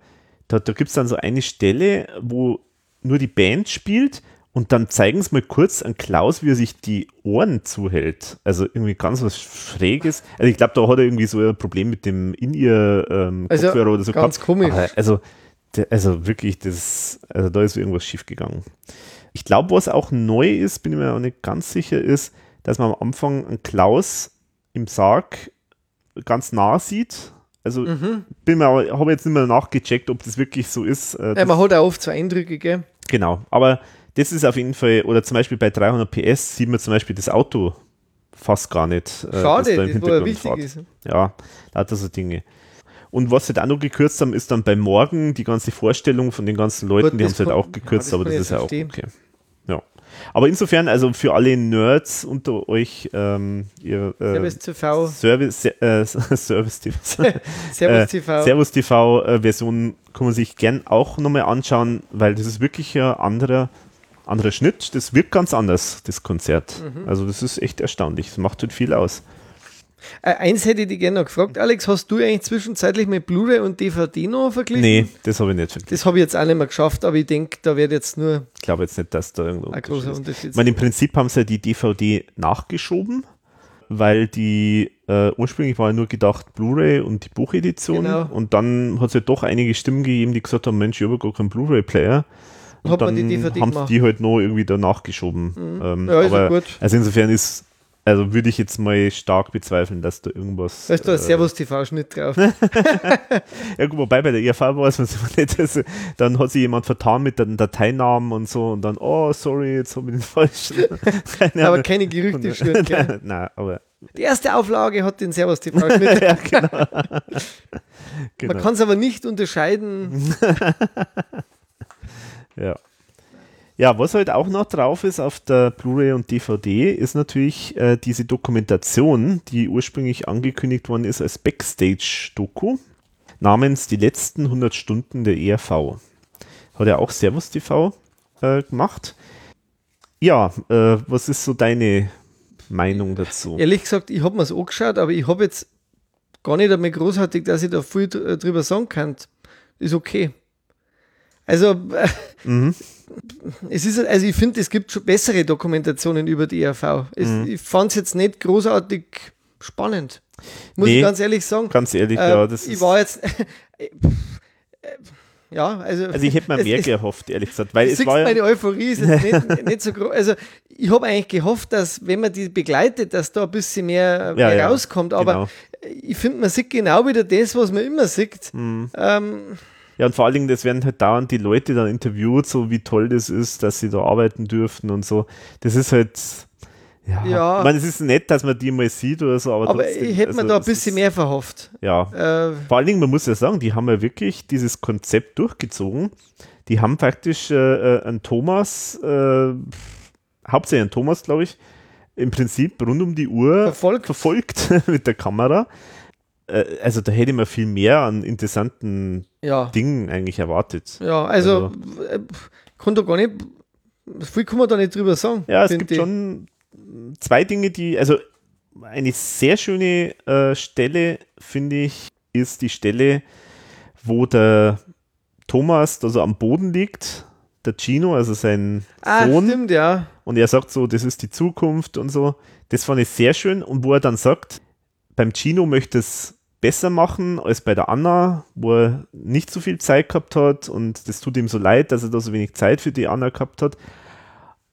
da, da gibt es dann so eine Stelle, wo nur die Band spielt und dann zeigen sie mal kurz an Klaus, wie er sich die Ohren zuhält. Also irgendwie ganz was Schräges. Also ich glaube, da hat er irgendwie so ein Problem mit dem in ihr ähm, Also, Kopfhörer oder so ganz gehabt. komisch. Aber also, also wirklich, das, also da ist irgendwas schief gegangen. Ich glaube, was auch neu ist, bin ich mir auch nicht ganz sicher, ist, dass man am Anfang einen Klaus im Sarg ganz nah sieht. Also Mhm. bin mir, habe jetzt nicht mehr nachgecheckt, ob das wirklich so ist. Äh, Ja, das- man hat auch oft so Eindrücke, gell? Genau, aber das ist auf jeden Fall, oder zum Beispiel bei 300 PS sieht man zum Beispiel das Auto fast gar nicht. äh, Schade, da im das, Hintergrund wichtig fährt. ist. Ja, lauter so Dinge. Und was sie auch noch gekürzt haben, ist dann bei Morgen die ganze Vorstellung von den ganzen Leuten, Gut, die haben es halt auch gekürzt, ja, das aber das ist ja auch verstehen. okay. Ja. Aber insofern, also für alle Nerds unter euch, ähm, ihr äh, Servus TV, Service, äh, <laughs> Service TV, <laughs> Servus äh, TV. Servus TV äh, Version kann man sich gern auch nochmal anschauen, weil das ist wirklich ein anderer, anderer Schnitt. Das wirkt ganz anders, das Konzert. Mhm. Also das ist echt erstaunlich. Das macht halt viel aus. Äh, eins hätte ich dich gerne noch gefragt, Alex, hast du eigentlich zwischenzeitlich mit Blu-ray und DVD noch verglichen? Nee, das habe ich nicht vergessen. Das habe ich jetzt auch nicht mehr geschafft, aber ich denke, da wird jetzt nur Ich glaube jetzt nicht, dass da irgendwo ein großer ist. Unterschied Ich meine, im Prinzip haben sie ja die DVD nachgeschoben, weil die äh, ursprünglich war ja nur gedacht Blu-ray und die Buchedition. Genau. Und dann hat es ja doch einige Stimmen gegeben, die gesagt haben, Mensch, ich habe gar keinen Blu-ray-Player. Und man dann die DVD haben die halt noch irgendwie da nachgeschoben. Ähm, Ja, ist aber gut. also insofern ist, also würde ich jetzt mal stark bezweifeln, dass da irgendwas. Da ist da ein äh, Servus TV-Schnitt drauf. <laughs> ja, gut, wobei bei der ERV war es <laughs> nicht. Also, dann hat sich jemand vertan mit den Dateinamen und so und dann, oh, sorry, jetzt habe ich den falschen. <laughs> Keine aber keine Gerüchte schwirren? Nein, nein, aber Die erste Auflage hat den Servus TV-Schnitt. ja, genau. genau. Man kann es aber nicht unterscheiden. ja. Ja, was halt auch noch drauf ist auf der Blu-ray und DVD, ist natürlich äh, diese Dokumentation, die ursprünglich angekündigt worden ist als Backstage-Doku, namens Die letzten 100 Stunden der ERV. Hat ja auch Servus TV äh, gemacht. Ja, äh, was ist so deine Meinung dazu? Ehrlich gesagt, ich habe mir es angeschaut, aber ich habe jetzt gar nicht einmal großartig, dass ich da viel dr- drüber sagen kann. Ist okay. Also, äh, <laughs> Mhm. Es ist, also ich finde, es gibt schon bessere Dokumentationen über die ERV. Es, Ich fand es jetzt nicht großartig spannend. Muss Nee, ich ganz ehrlich sagen. Ganz ehrlich, Äh, ja, das ich ist, war jetzt. <laughs> ja, also. also ich hätte mir mehr es- gehofft, ehrlich gesagt, weil Du es siehst, war ja, meine Euphorie ist jetzt nicht, <laughs> nicht so groß. Also, ich habe eigentlich gehofft, dass, wenn man die begleitet, dass da ein bisschen mehr, mehr ja, rauskommt. Aber genau. ich finde, man sieht genau wieder das, was man immer sieht. Mhm. Ähm, Ja, und vor allen Dingen, das werden halt dauernd die Leute dann interviewt, so wie toll das ist, dass sie da arbeiten dürfen und so. Das ist halt, ja, Ja. ich meine, es ist nett, dass man die mal sieht oder so, aber, aber trotzdem, ich hätte mir also, da ein bisschen ist, mehr verhofft. Ja, Äh, vor allen Dingen, man muss ja sagen, die haben ja wirklich dieses Konzept durchgezogen. Die haben praktisch äh, äh, einen Thomas, äh, hauptsächlich einen Thomas, glaube ich, im Prinzip rund um die Uhr Verfolgt. verfolgt <laughs> mit der Kamera. Äh, also da hätte man viel mehr an interessanten ja. Dingen eigentlich erwartet. Ja, also, äh, kann da gar nicht, viel kann man da nicht drüber sagen. Ja, es gibt ich. schon zwei Dinge, die, also eine sehr schöne äh, Stelle, finde ich, ist die Stelle, wo der Thomas da so am Boden liegt, der Gino, also sein Ah, Sohn, stimmt, ja. und er sagt so, das ist die Zukunft und so. Das fand ich sehr schön und wo er dann sagt, beim Gino möchte es besser machen als bei der Anna, wo er nicht so viel Zeit gehabt hat und das tut ihm so leid, dass er da so wenig Zeit für die Anna gehabt hat.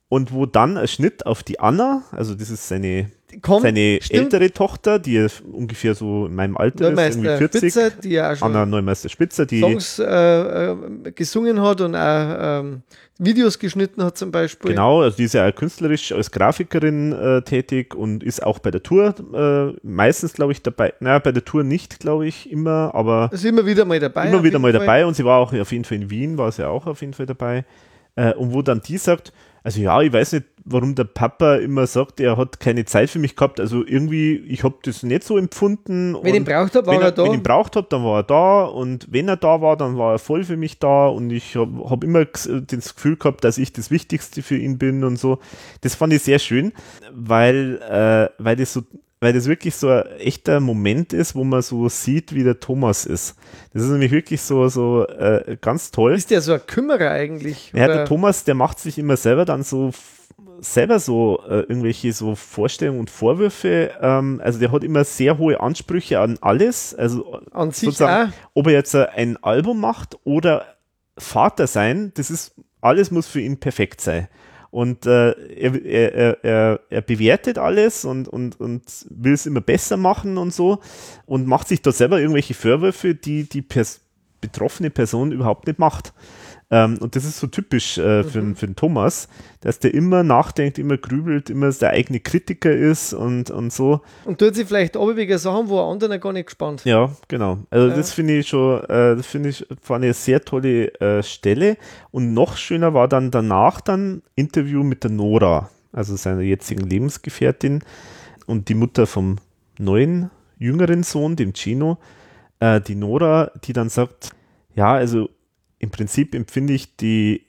Und wo dann ein Schnitt auf die Anna, also das ist seine, Kommt, seine stimmt. ältere Tochter, die ungefähr so in meinem Alter ist, irgendwie Neumeister 40. Spitzer, die ja auch schon Anna Neumeister Spitzer, die Songs äh, äh, gesungen hat und auch ähm, Videos geschnitten hat zum Beispiel. Genau, also die ist ja auch künstlerisch als Grafikerin äh, tätig und ist auch bei der Tour äh, meistens, glaube ich, dabei. Naja, bei der Tour nicht, glaube ich, immer, aber Ist immer wieder mal dabei. immer wieder mal Fall. dabei und sie war auch auf jeden Fall in Wien, war sie auch auf jeden Fall dabei. Äh, und wo dann die sagt, also ja, ich weiß nicht, warum der Papa immer sagt, er hat keine Zeit für mich gehabt. Also irgendwie, ich habe das nicht so empfunden. Wenn ich ihn braucht habe, war wenn er, da. Wenn ich ihn braucht habe, dann war er da. Und wenn er da war, dann war er voll für mich da. Und ich habe hab immer das Gefühl gehabt, dass ich das Wichtigste für ihn bin und so. Das fand ich sehr schön, weil, äh, weil das so weil das wirklich so ein echter Moment ist, wo man so sieht, wie der Thomas ist. Das ist nämlich wirklich so, so äh, ganz toll. Ist der so ein Kümmerer eigentlich? Ja, der Thomas, der macht sich immer selber dann so selber so äh, irgendwelche so Vorstellungen und Vorwürfe. Ähm, also der hat immer sehr hohe Ansprüche an alles. Also an sich auch. ob er jetzt ein Album macht oder Vater sein, das ist alles muss für ihn perfekt sein und äh, er, er, er, er bewertet alles und, und, und will es immer besser machen und so und macht sich da selber irgendwelche Vorwürfe, die die pers betroffene Person überhaupt nicht macht. Ähm, und das ist so typisch äh, für, mhm. für den Thomas, dass der immer nachdenkt, immer grübelt, immer der eigene Kritiker ist und, und so. Und tut sich vielleicht abwege Sachen, wo er anderen gar nicht gespannt. Ja, genau. Also ja. das finde ich schon, äh, das finde ich, war eine sehr tolle äh, Stelle. Und noch schöner war dann danach dann Interview mit der Nora, also seiner jetzigen Lebensgefährtin und die Mutter vom neuen, jüngeren Sohn, dem Chino, äh, die Nora, die dann sagt, ja, also im Prinzip empfinde ich die,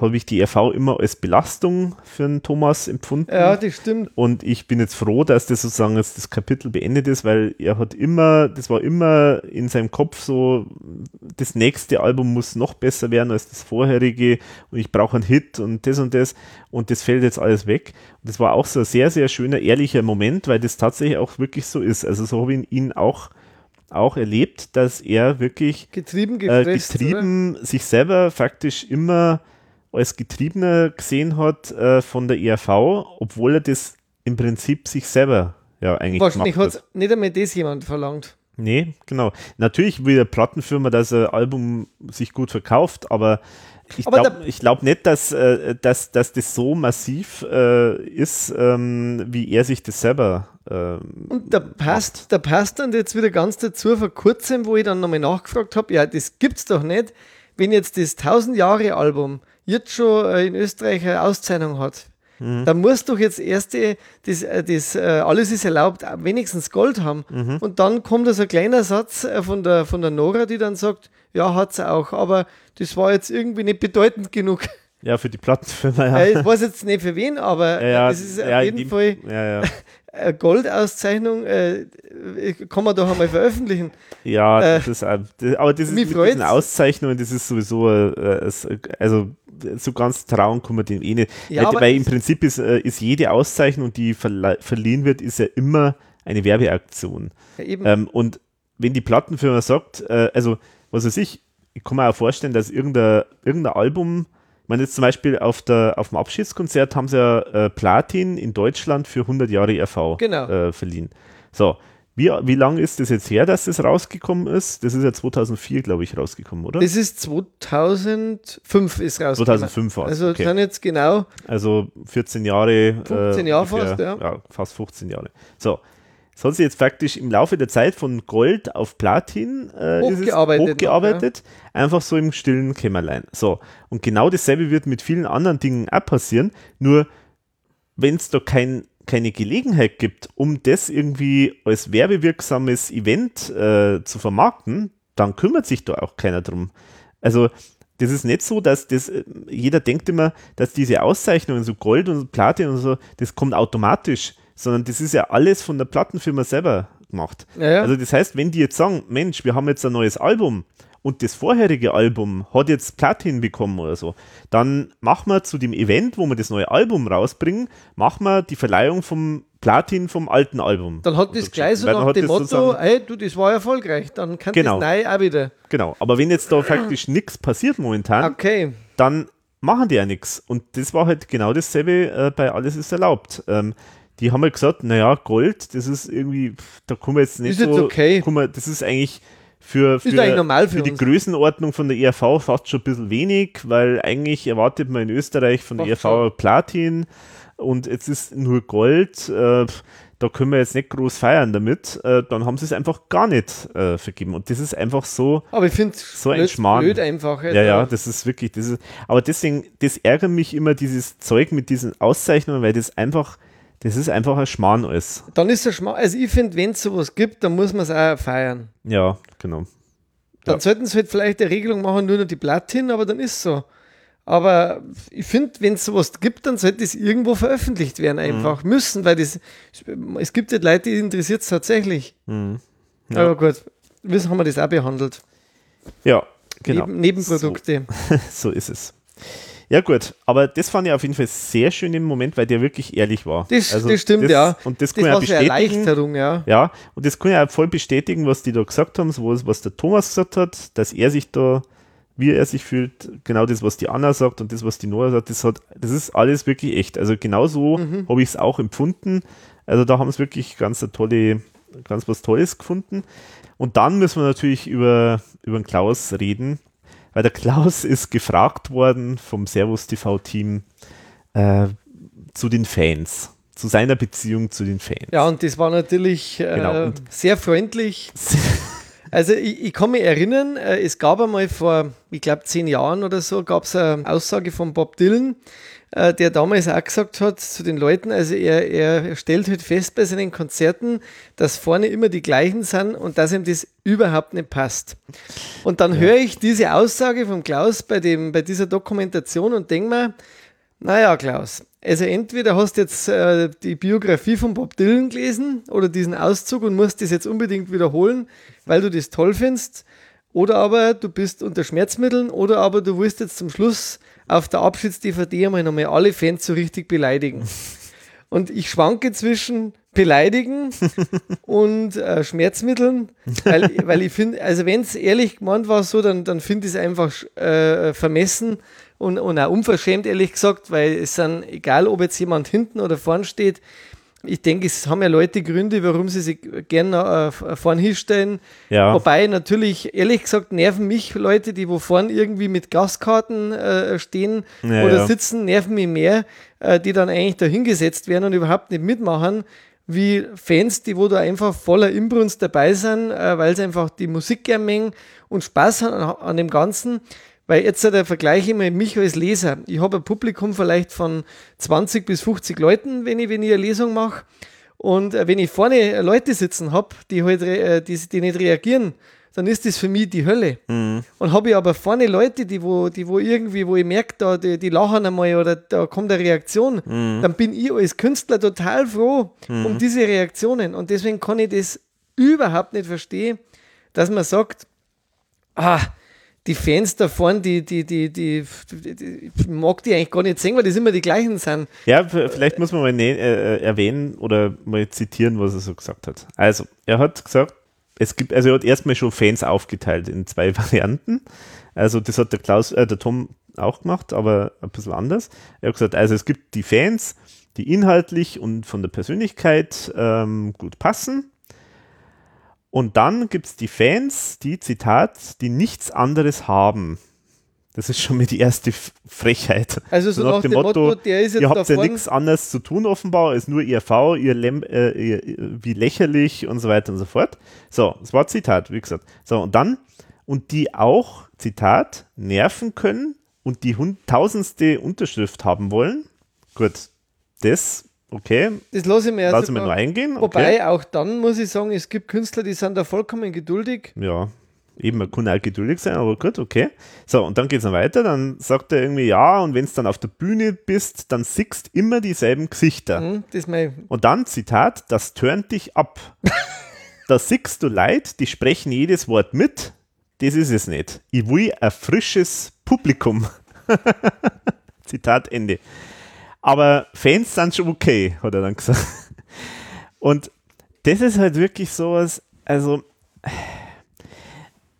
habe ich die RV immer als Belastung für den Thomas empfunden. Ja, das stimmt. Und ich bin jetzt froh, dass das sozusagen jetzt das Kapitel beendet ist, weil er hat immer, das war immer in seinem Kopf so, das nächste Album muss noch besser werden als das vorherige und ich brauche einen Hit und das und das und das fällt jetzt alles weg. Und das war auch so ein sehr, sehr schöner, ehrlicher Moment, weil das tatsächlich auch wirklich so ist. Also so habe ich ihn auch auch erlebt, dass er wirklich getrieben, gefresst, äh, getrieben sich selber faktisch immer als Getriebener gesehen hat äh, von der ERV, obwohl er das im Prinzip sich selber ja eigentlich Wahrscheinlich hat nicht einmal das jemand verlangt. Nee, genau. Natürlich will der Plattenfirma, dass ein Album sich gut verkauft, aber ich glaube glaub nicht, dass, äh, dass, dass das so massiv äh, ist, ähm, wie er sich das selber. Ähm, und da passt, da passt dann jetzt wieder ganz dazu, vor kurzem, wo ich dann nochmal nachgefragt habe, ja, das gibt's doch nicht, wenn jetzt das 1000 Jahre Album jetzt schon äh, in Österreich eine Auszeichnung hat. Mhm. Da muss doch jetzt erste, das, äh, das, äh, alles ist erlaubt, wenigstens Gold haben. Mhm. Und dann kommt da so ein kleiner Satz von der, von der Nora, die dann sagt, ja, hat sie auch, aber das war jetzt irgendwie nicht bedeutend genug. Ja, für die Plattenfirma, ja. Ich weiß jetzt nicht für wen, aber ja, es ist auf jeden Fall ja, <laughs> eine Goldauszeichnung, äh, kann man doch einmal veröffentlichen. Ja, äh, das ist, das, aber das ist mit diesen Auszeichnungen, das ist sowieso, äh, also so ganz trauen kann man dem eh nicht. Ja, weil, weil im Prinzip ist, äh, ist jede Auszeichnung, die verliehen wird, ist ja immer eine Werbeaktion. Ja, ähm, und wenn die Plattenfirma sagt, äh, also was weiß ich, ich kann mir auch vorstellen, dass irgendein, irgendein Album, meine jetzt zum Beispiel auf, der, auf dem Abschiedskonzert haben sie ja äh, Platin in Deutschland für 100 Jahre RV genau. äh, verliehen. So, wie, wie lange ist das jetzt her, dass das rausgekommen ist? Das ist ja 2004, glaube ich, rausgekommen, oder? Das ist 2005 ist rausgekommen. 2005 war es. Also okay. dann jetzt genau. Also 14 Jahre. 15 äh, Jahre fast, ja. ja. Fast 15 Jahre. So, es hat sich jetzt faktisch im Laufe der Zeit von Gold auf Platin äh, hochgearbeitet, hochgearbeitet noch, ja. einfach so im stillen Kämmerlein. So, und genau dasselbe wird mit vielen anderen Dingen auch passieren, nur wenn es da kein, keine Gelegenheit gibt, um das irgendwie als werbewirksames Event äh, zu vermarkten, dann kümmert sich da auch keiner drum. Also das ist nicht so, dass das, äh, jeder denkt immer, dass diese Auszeichnungen, so Gold und Platin und so, das kommt automatisch sondern das ist ja alles von der Plattenfirma selber gemacht. Ja, ja. Also das heißt, wenn die jetzt sagen, Mensch, wir haben jetzt ein neues Album und das vorherige Album hat jetzt Platin bekommen oder so, dann machen wir zu dem Event, wo wir das neue Album rausbringen, machen wir die Verleihung vom Platin vom alten Album. Dann hat das gleich so nach dem Motto, ey, du, das war erfolgreich, dann kann genau. das neu auch wieder. Genau, aber wenn jetzt da faktisch nichts passiert momentan, okay. dann machen die ja nichts. Und das war halt genau dasselbe äh, bei Alles ist erlaubt. Ähm, die haben halt gesagt, naja, Gold, das ist irgendwie, da kommen wir jetzt nicht ist so, jetzt okay. wir, das ist eigentlich für, für, für, für die Größenordnung von der ERV fast schon ein bisschen wenig, weil eigentlich erwartet man in Österreich von der ERV Platin und jetzt ist nur Gold. Äh, da können wir jetzt nicht groß feiern damit, äh, dann haben sie es einfach gar nicht äh, vergeben. Und das ist einfach so, Aber ich finde so ein blöd, Schmarrn. blöd einfach. Ja, ja, das ist wirklich, das ist, aber deswegen, das ärgert mich immer, dieses Zeug mit diesen Auszeichnungen, weil das einfach, das ist einfach ein Schmarrn alles. Dann ist der Schmarrn, also ich finde, wenn es sowas gibt, dann muss man es auch feiern. Ja, genau. Dann Ja. sollten sie halt vielleicht eine Regelung machen, nur noch die Platin, aber dann ist es so. Aber ich finde, wenn es sowas gibt, dann sollte es irgendwo veröffentlicht werden, Mhm. einfach müssen, weil das, es gibt halt Leute, die interessiert es tatsächlich. Mhm. Aber gut, wissen haben wir das auch behandelt. Ja, genau. Neben, Nebenprodukte. So <laughs> ist es. Ja, gut, aber das fand ich auf jeden Fall sehr schön im Moment, weil der wirklich ehrlich war. Das, Also das stimmt, das, ja. Und das, das kann so eine bestätigen. Erleichterung, ja. Ja, und das kann ich auch voll bestätigen, was die da gesagt haben, was der Thomas gesagt hat, dass er sich da, wie er sich fühlt, genau das, was die Anna sagt und das, was die Noah sagt, das, hat, das ist alles wirklich echt. Also genau so Mhm. habe ich es auch empfunden. Also da haben es wirklich ganz eine tolle, ganz was Tolles gefunden. Und dann müssen wir natürlich über, über den Klaus reden, weil der Klaus ist gefragt worden vom Servus TV-Team äh, zu den Fans, zu seiner Beziehung zu den Fans. Ja, und das war natürlich äh, Genau, sehr freundlich. <laughs> Also ich, ich kann mich erinnern, äh, es gab einmal vor, ich glaube, zehn Jahren oder so, gab es eine Aussage von Bob Dylan, äh, der damals auch gesagt hat zu den Leuten, also er, er stellt halt fest bei seinen Konzerten, dass vorne immer die gleichen sind und dass ihm das überhaupt nicht passt. Und dann höre ich diese Aussage von Klaus bei, dem, bei dieser Dokumentation und denke mir, naja, Klaus, also entweder hast du jetzt äh, die Biografie von Bob Dylan gelesen oder diesen Auszug und musst das jetzt unbedingt wiederholen, weil du das toll findest, oder aber du bist unter Schmerzmitteln oder aber du willst jetzt zum Schluss auf der Abschieds-DVD einmal nochmal alle Fans so richtig beleidigen. <laughs> Und ich schwanke zwischen beleidigen <laughs> und äh, Schmerzmitteln, weil, weil ich finde, also wenn es ehrlich gemeint war so, dann, dann finde ich es einfach äh, vermessen und, und auch unverschämt, ehrlich gesagt, weil es sind, egal ob jetzt jemand hinten oder vorn steht, ich denke, es haben ja Leute Gründe, warum sie sich gerne äh, vorn hinstellen. Ja. Wobei natürlich, ehrlich gesagt, nerven mich Leute, die wo vorn irgendwie mit Gastkarten äh, stehen Ja, oder ja. sitzen, nerven mich mehr, äh, die dann eigentlich da hingesetzt werden und überhaupt nicht mitmachen, wie Fans, die wo da einfach voller Inbrunst dabei sind, äh, weil sie einfach die Musik gern mengen und Spaß haben an, an dem Ganzen. Weil jetzt der Vergleich immer mich als Leser. Ich habe ein Publikum vielleicht von 20 bis 50 Leuten, wenn ich, wenn ich eine Lesung mache. Und äh, wenn ich vorne Leute sitzen habe, die halt äh, die, die nicht reagieren, dann ist das für mich die Hölle. Und habe ich aber vorne Leute, die wo, die wo irgendwie, wo ich merke, da, die, die lachen einmal oder da kommt eine Reaktion, dann bin ich als Künstler total froh um diese Reaktionen. Und deswegen kann ich das überhaupt nicht verstehen, dass man sagt, ah, die Fans da vorne, die, die, die, die, mag die eigentlich gar nicht sehen, weil das immer die gleichen sind. Ja, vielleicht muss man mal äh, äh, erwähnen oder mal zitieren, was er so gesagt hat. Also, er hat gesagt, es gibt, also er hat erstmal schon Fans aufgeteilt in zwei <laughs> Varianten. Also, das hat der Klaus, äh, der Tom auch gemacht, aber ein bisschen anders. Er hat gesagt, also es gibt die Fans, die inhaltlich und von der Persönlichkeit ähm, gut passen. Und dann gibt es die Fans, die, Zitat, die nichts anderes haben. Das ist schon mal die erste Frechheit. Also so nach dem Motto, der ist jetzt ihr habt ja nichts anderes zu tun offenbar als nur ihr V, ihr, Lem, äh, ihr wie lächerlich und so weiter und so fort. So, das war Zitat, wie gesagt. So, und dann, und die auch, Zitat, nerven können und die tausendste Unterschrift haben wollen. Gut, das, okay, Das lasse ich mir ja lass ich mir sogar- nur eingehen. Okay. Wobei auch dann muss ich sagen, es gibt Künstler, die sind da vollkommen geduldig. Ja, eben, man kann auch geduldig sein, aber gut, okay. So, und dann geht es noch weiter, dann sagt er irgendwie, ja, und wenn es dann auf der Bühne bist, dann siehst immer dieselben Gesichter. Hm, das mein, Und dann, Zitat, das tönt dich ab. <laughs> da siehst du Leid, die sprechen jedes Wort mit, das ist es nicht. Ich will ein frisches Publikum. <laughs> Zitat Ende. Aber Fans sind schon okay, hat er dann gesagt. Und das ist halt wirklich sowas, also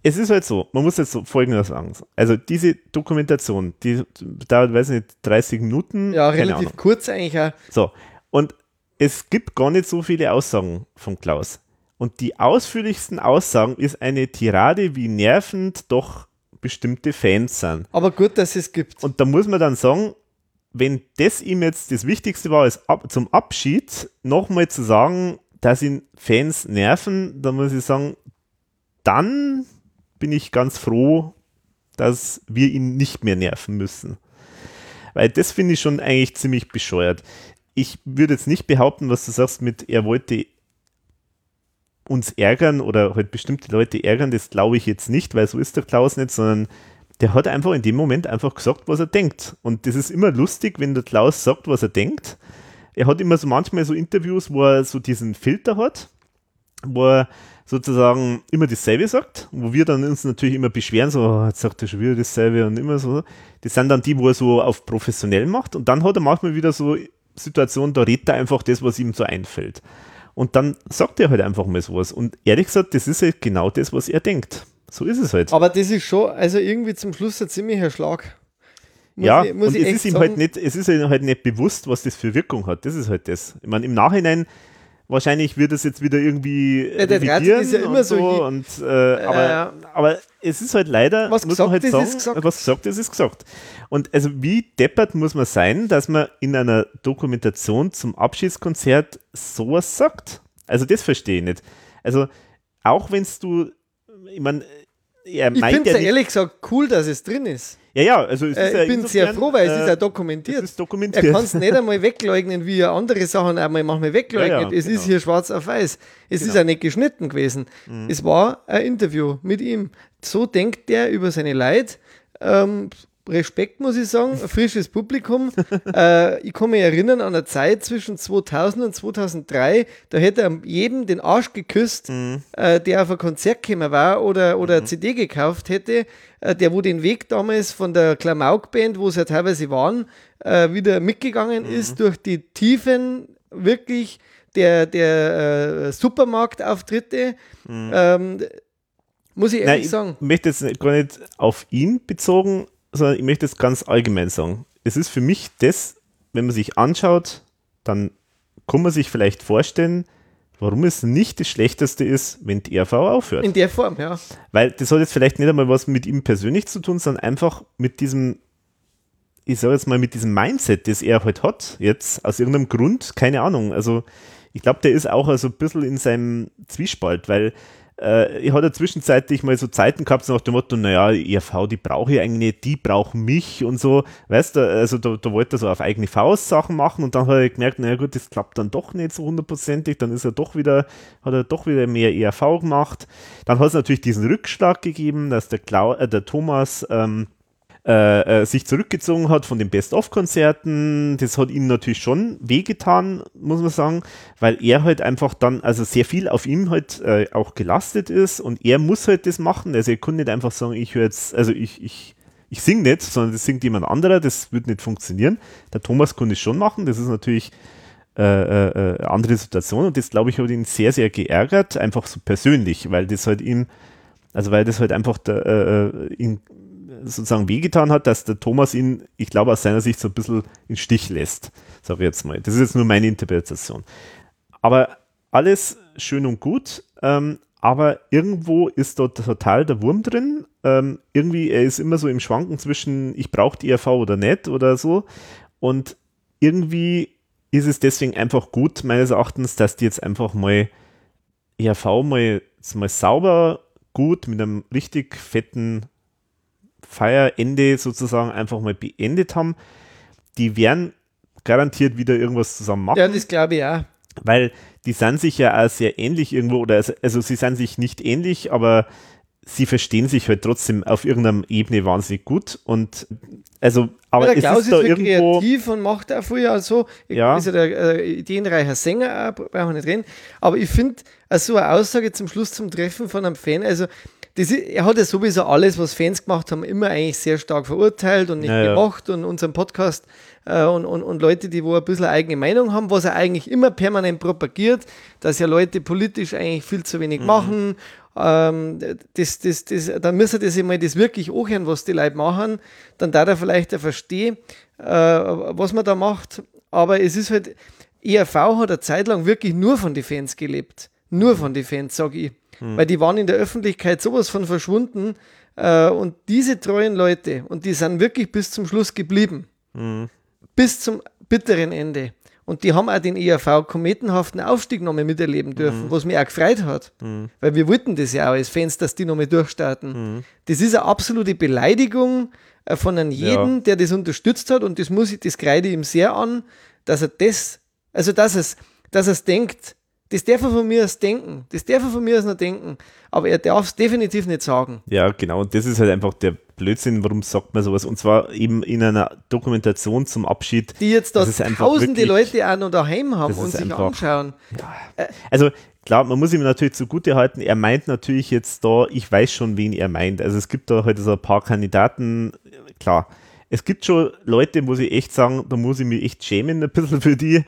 es ist halt so, man muss jetzt so folgendes sagen. Also diese Dokumentation, die dauert, weiß nicht, 30 Minuten. ja, relativ kurz eigentlich auch. So, und es gibt gar nicht so viele Aussagen von Klaus. Und die ausführlichsten Aussagen ist eine Tirade, wie nervend doch bestimmte Fans sind. Aber gut, dass es gibt. Und da muss man dann sagen, wenn das ihm jetzt das Wichtigste war, ist ab, zum Abschied nochmal zu sagen, dass ihn Fans nerven, dann muss ich sagen, dann bin ich ganz froh, dass wir ihn nicht mehr nerven müssen. Weil das finde ich schon eigentlich ziemlich bescheuert. Ich würde jetzt nicht behaupten, was du sagst mit, er wollte uns ärgern oder halt bestimmte Leute ärgern, das glaube ich jetzt nicht, weil so ist der Klaus nicht, sondern der hat einfach in dem Moment einfach gesagt, was er denkt. Und das ist immer lustig, wenn der Klaus sagt, was er denkt. Er hat immer so manchmal so Interviews, wo er so diesen Filter hat, wo er sozusagen immer dasselbe sagt, wo wir dann uns natürlich immer beschweren, so, oh, jetzt sagt er schon wieder dasselbe und immer so. Das sind dann die, wo er so auf professionell macht und dann hat er manchmal wieder so Situationen, da redet er einfach das, was ihm so einfällt. Und dann sagt er halt einfach mal sowas. Und ehrlich gesagt, das ist halt genau das, was er denkt. So ist es halt. Aber das ist schon, also irgendwie zum Schluss ein ziemlicher Schlag. Muss ja, ich, und es ist ihm halt nicht, es ist ihm halt nicht bewusst, was das für Wirkung hat. Das ist halt das. Ich meine, im Nachhinein wahrscheinlich wird es jetzt wieder irgendwie ja, der ist ja immer so. so und, äh, aber, ja. aber es ist halt leider, was muss man halt sagen, ist gesagt. was gesagt ist, ist gesagt. Und also wie deppert muss man sein, dass man in einer Dokumentation zum Abschiedskonzert sowas sagt? Also das verstehe ich nicht. Also auch wenn du, ich meine, er ich finde es ja ehrlich gesagt cool, dass es drin ist. Ja, ja, also es äh, ist Ich bin sehr froh, weil es ist ja dokumentiert. Ist dokumentiert. Er kann es nicht einmal wegleugnen, wie er andere Sachen einmal manchmal wegleugnet. Ja, ja, es genau. ist hier schwarz auf weiß. Es genau. ist ja nicht geschnitten gewesen. Mhm. Es war ein Interview mit ihm. So denkt er über seine Leid. Ähm, Respekt, muss ich sagen, frisches Publikum. <laughs> äh, ich kann mich erinnern an eine Zeit zwischen 2000 und 2003, da hätte er jedem den Arsch geküsst, mhm. äh, der auf ein Konzert gekommen war oder, oder mhm. eine CD gekauft hätte, äh, der wo den Weg damals von der Klamauk-Band, wo sie ja teilweise waren, äh, wieder mitgegangen mhm. ist durch die Tiefen wirklich der, der äh, Supermarktauftritte. Mhm. Ähm, muss ich ehrlich Nein, sagen. Ich möchte jetzt gar nicht auf ihn bezogen sondern ich möchte es ganz allgemein sagen. Es ist für mich das, wenn man sich anschaut, dann kann man sich vielleicht vorstellen, warum es nicht das Schlechteste ist, wenn die RV aufhört. In der Form, ja. Weil das hat jetzt vielleicht nicht einmal was mit ihm persönlich zu tun, sondern einfach mit diesem, ich sage jetzt mal, mit diesem Mindset, das er halt hat, jetzt aus irgendeinem Grund, keine Ahnung. Also ich glaube, der ist auch also ein bisschen in seinem Zwiespalt, weil äh, ich hatte zwischenzeitlich mal so Zeiten gehabt, so nach dem Motto, naja, ERV, die brauche ich eigentlich nicht, die brauchen mich und so, weißt du, also da, da wollte er so auf eigene Faust Sachen machen und dann hat er gemerkt, naja gut, das klappt dann doch nicht so hundertprozentig, dann ist er doch wieder, hat er doch wieder mehr ERV gemacht. Dann hat es natürlich diesen Rückschlag gegeben, dass der, Klau äh, der Thomas ähm, äh, äh, sich zurückgezogen hat von den Best-of-Konzerten. Das hat ihm natürlich schon wehgetan, muss man sagen, weil er halt einfach dann, also sehr viel auf ihm halt äh, auch gelastet ist und er muss halt das machen. Also er kann nicht einfach sagen, ich höre jetzt, also ich, ich, ich singe nicht, sondern das singt jemand anderer, das wird nicht funktionieren. Der Thomas kann es schon machen, das ist natürlich äh, äh, äh, andere Situation und das glaube ich hat ihn sehr, sehr geärgert, einfach so persönlich, weil das halt ihm, also weil das halt einfach der, äh, ihn sozusagen wehgetan hat, dass der Thomas ihn, ich glaube, aus seiner Sicht so ein bisschen in Stich lässt, sage ich jetzt mal. Das ist jetzt nur meine Interpretation. Aber alles schön und gut, ähm, aber irgendwo ist dort total der Wurm drin. Ähm, irgendwie, er ist immer so im Schwanken zwischen, ich brauche die ERV oder nicht oder so. Und irgendwie ist es deswegen einfach gut, meines Erachtens, dass die jetzt einfach mal ERV mal, mal sauber, gut mit einem richtig fetten Feierende sozusagen einfach mal beendet haben, die werden garantiert wieder irgendwas zusammen machen. Ja, das glaube ich auch. Weil die sind sich ja auch sehr ähnlich irgendwo, oder also, also sie sind sich nicht ähnlich, aber sie verstehen sich halt trotzdem auf irgendeiner Ebene wahnsinnig gut und also aber ja, der Klaus ist, ist da irgendwo kreativ und macht auch früher also ja. ist ja der äh, ideenreicher Sänger auch, brauchen wir nicht reden, aber ich finde also eine Aussage zum Schluss zum Treffen von einem Fan, also das ist, er hat ja sowieso alles, was Fans gemacht haben, immer eigentlich sehr stark verurteilt und nicht ja, gemacht und unseren Podcast äh, und, und, und Leute, die wo ein bisschen eigene Meinung haben, was er eigentlich immer permanent propagiert, dass ja Leute politisch eigentlich viel zu wenig mhm. machen. Ähm, das, das, das, dann müsste das immer das wirklich anhören, was die Leute machen. Dann da er vielleicht verstehen, äh, was man da macht. Aber es ist halt, ERV hat eine Zeit lang wirklich nur von den Fans gelebt. Nur von den Fans, sage ich. Hm. Weil die waren in der Öffentlichkeit sowas von verschwunden. Äh, und diese treuen Leute, und die sind wirklich bis zum Schluss geblieben. Hm. bis zum bitteren Ende. Und die haben auch den ERV kometenhaften Aufstieg nochmal miterleben dürfen, mhm. was mich auch gefreut hat. Mhm. Weil wir wollten das ja auch als Fans, dass die nochmal durchstarten. Mhm. Das ist eine absolute Beleidigung äh, von einem jeden, ja. der das unterstützt hat. Und das muss ich, das kreide ihm sehr an, dass er das, also dass es, dass er es denkt, das darf er von mir aus denken. Das darf er von mir aus noch denken. Aber er darf es definitiv nicht sagen. Ja, genau. Und das ist halt einfach der Blödsinn. Warum sagt man sowas? Und zwar eben in einer Dokumentation zum Abschied. Die jetzt da tausende wirklich, Leute auch noch daheim haben und sich einfach, anschauen. Ja. Also, klar, man muss ihm natürlich zugute halten. Er meint natürlich jetzt da, ich weiß schon, wen er meint. Also, es gibt da heute halt so ein paar Kandidaten. Klar. Es gibt schon Leute, muss ich echt sagen, da muss ich mich echt schämen, ein bisschen für die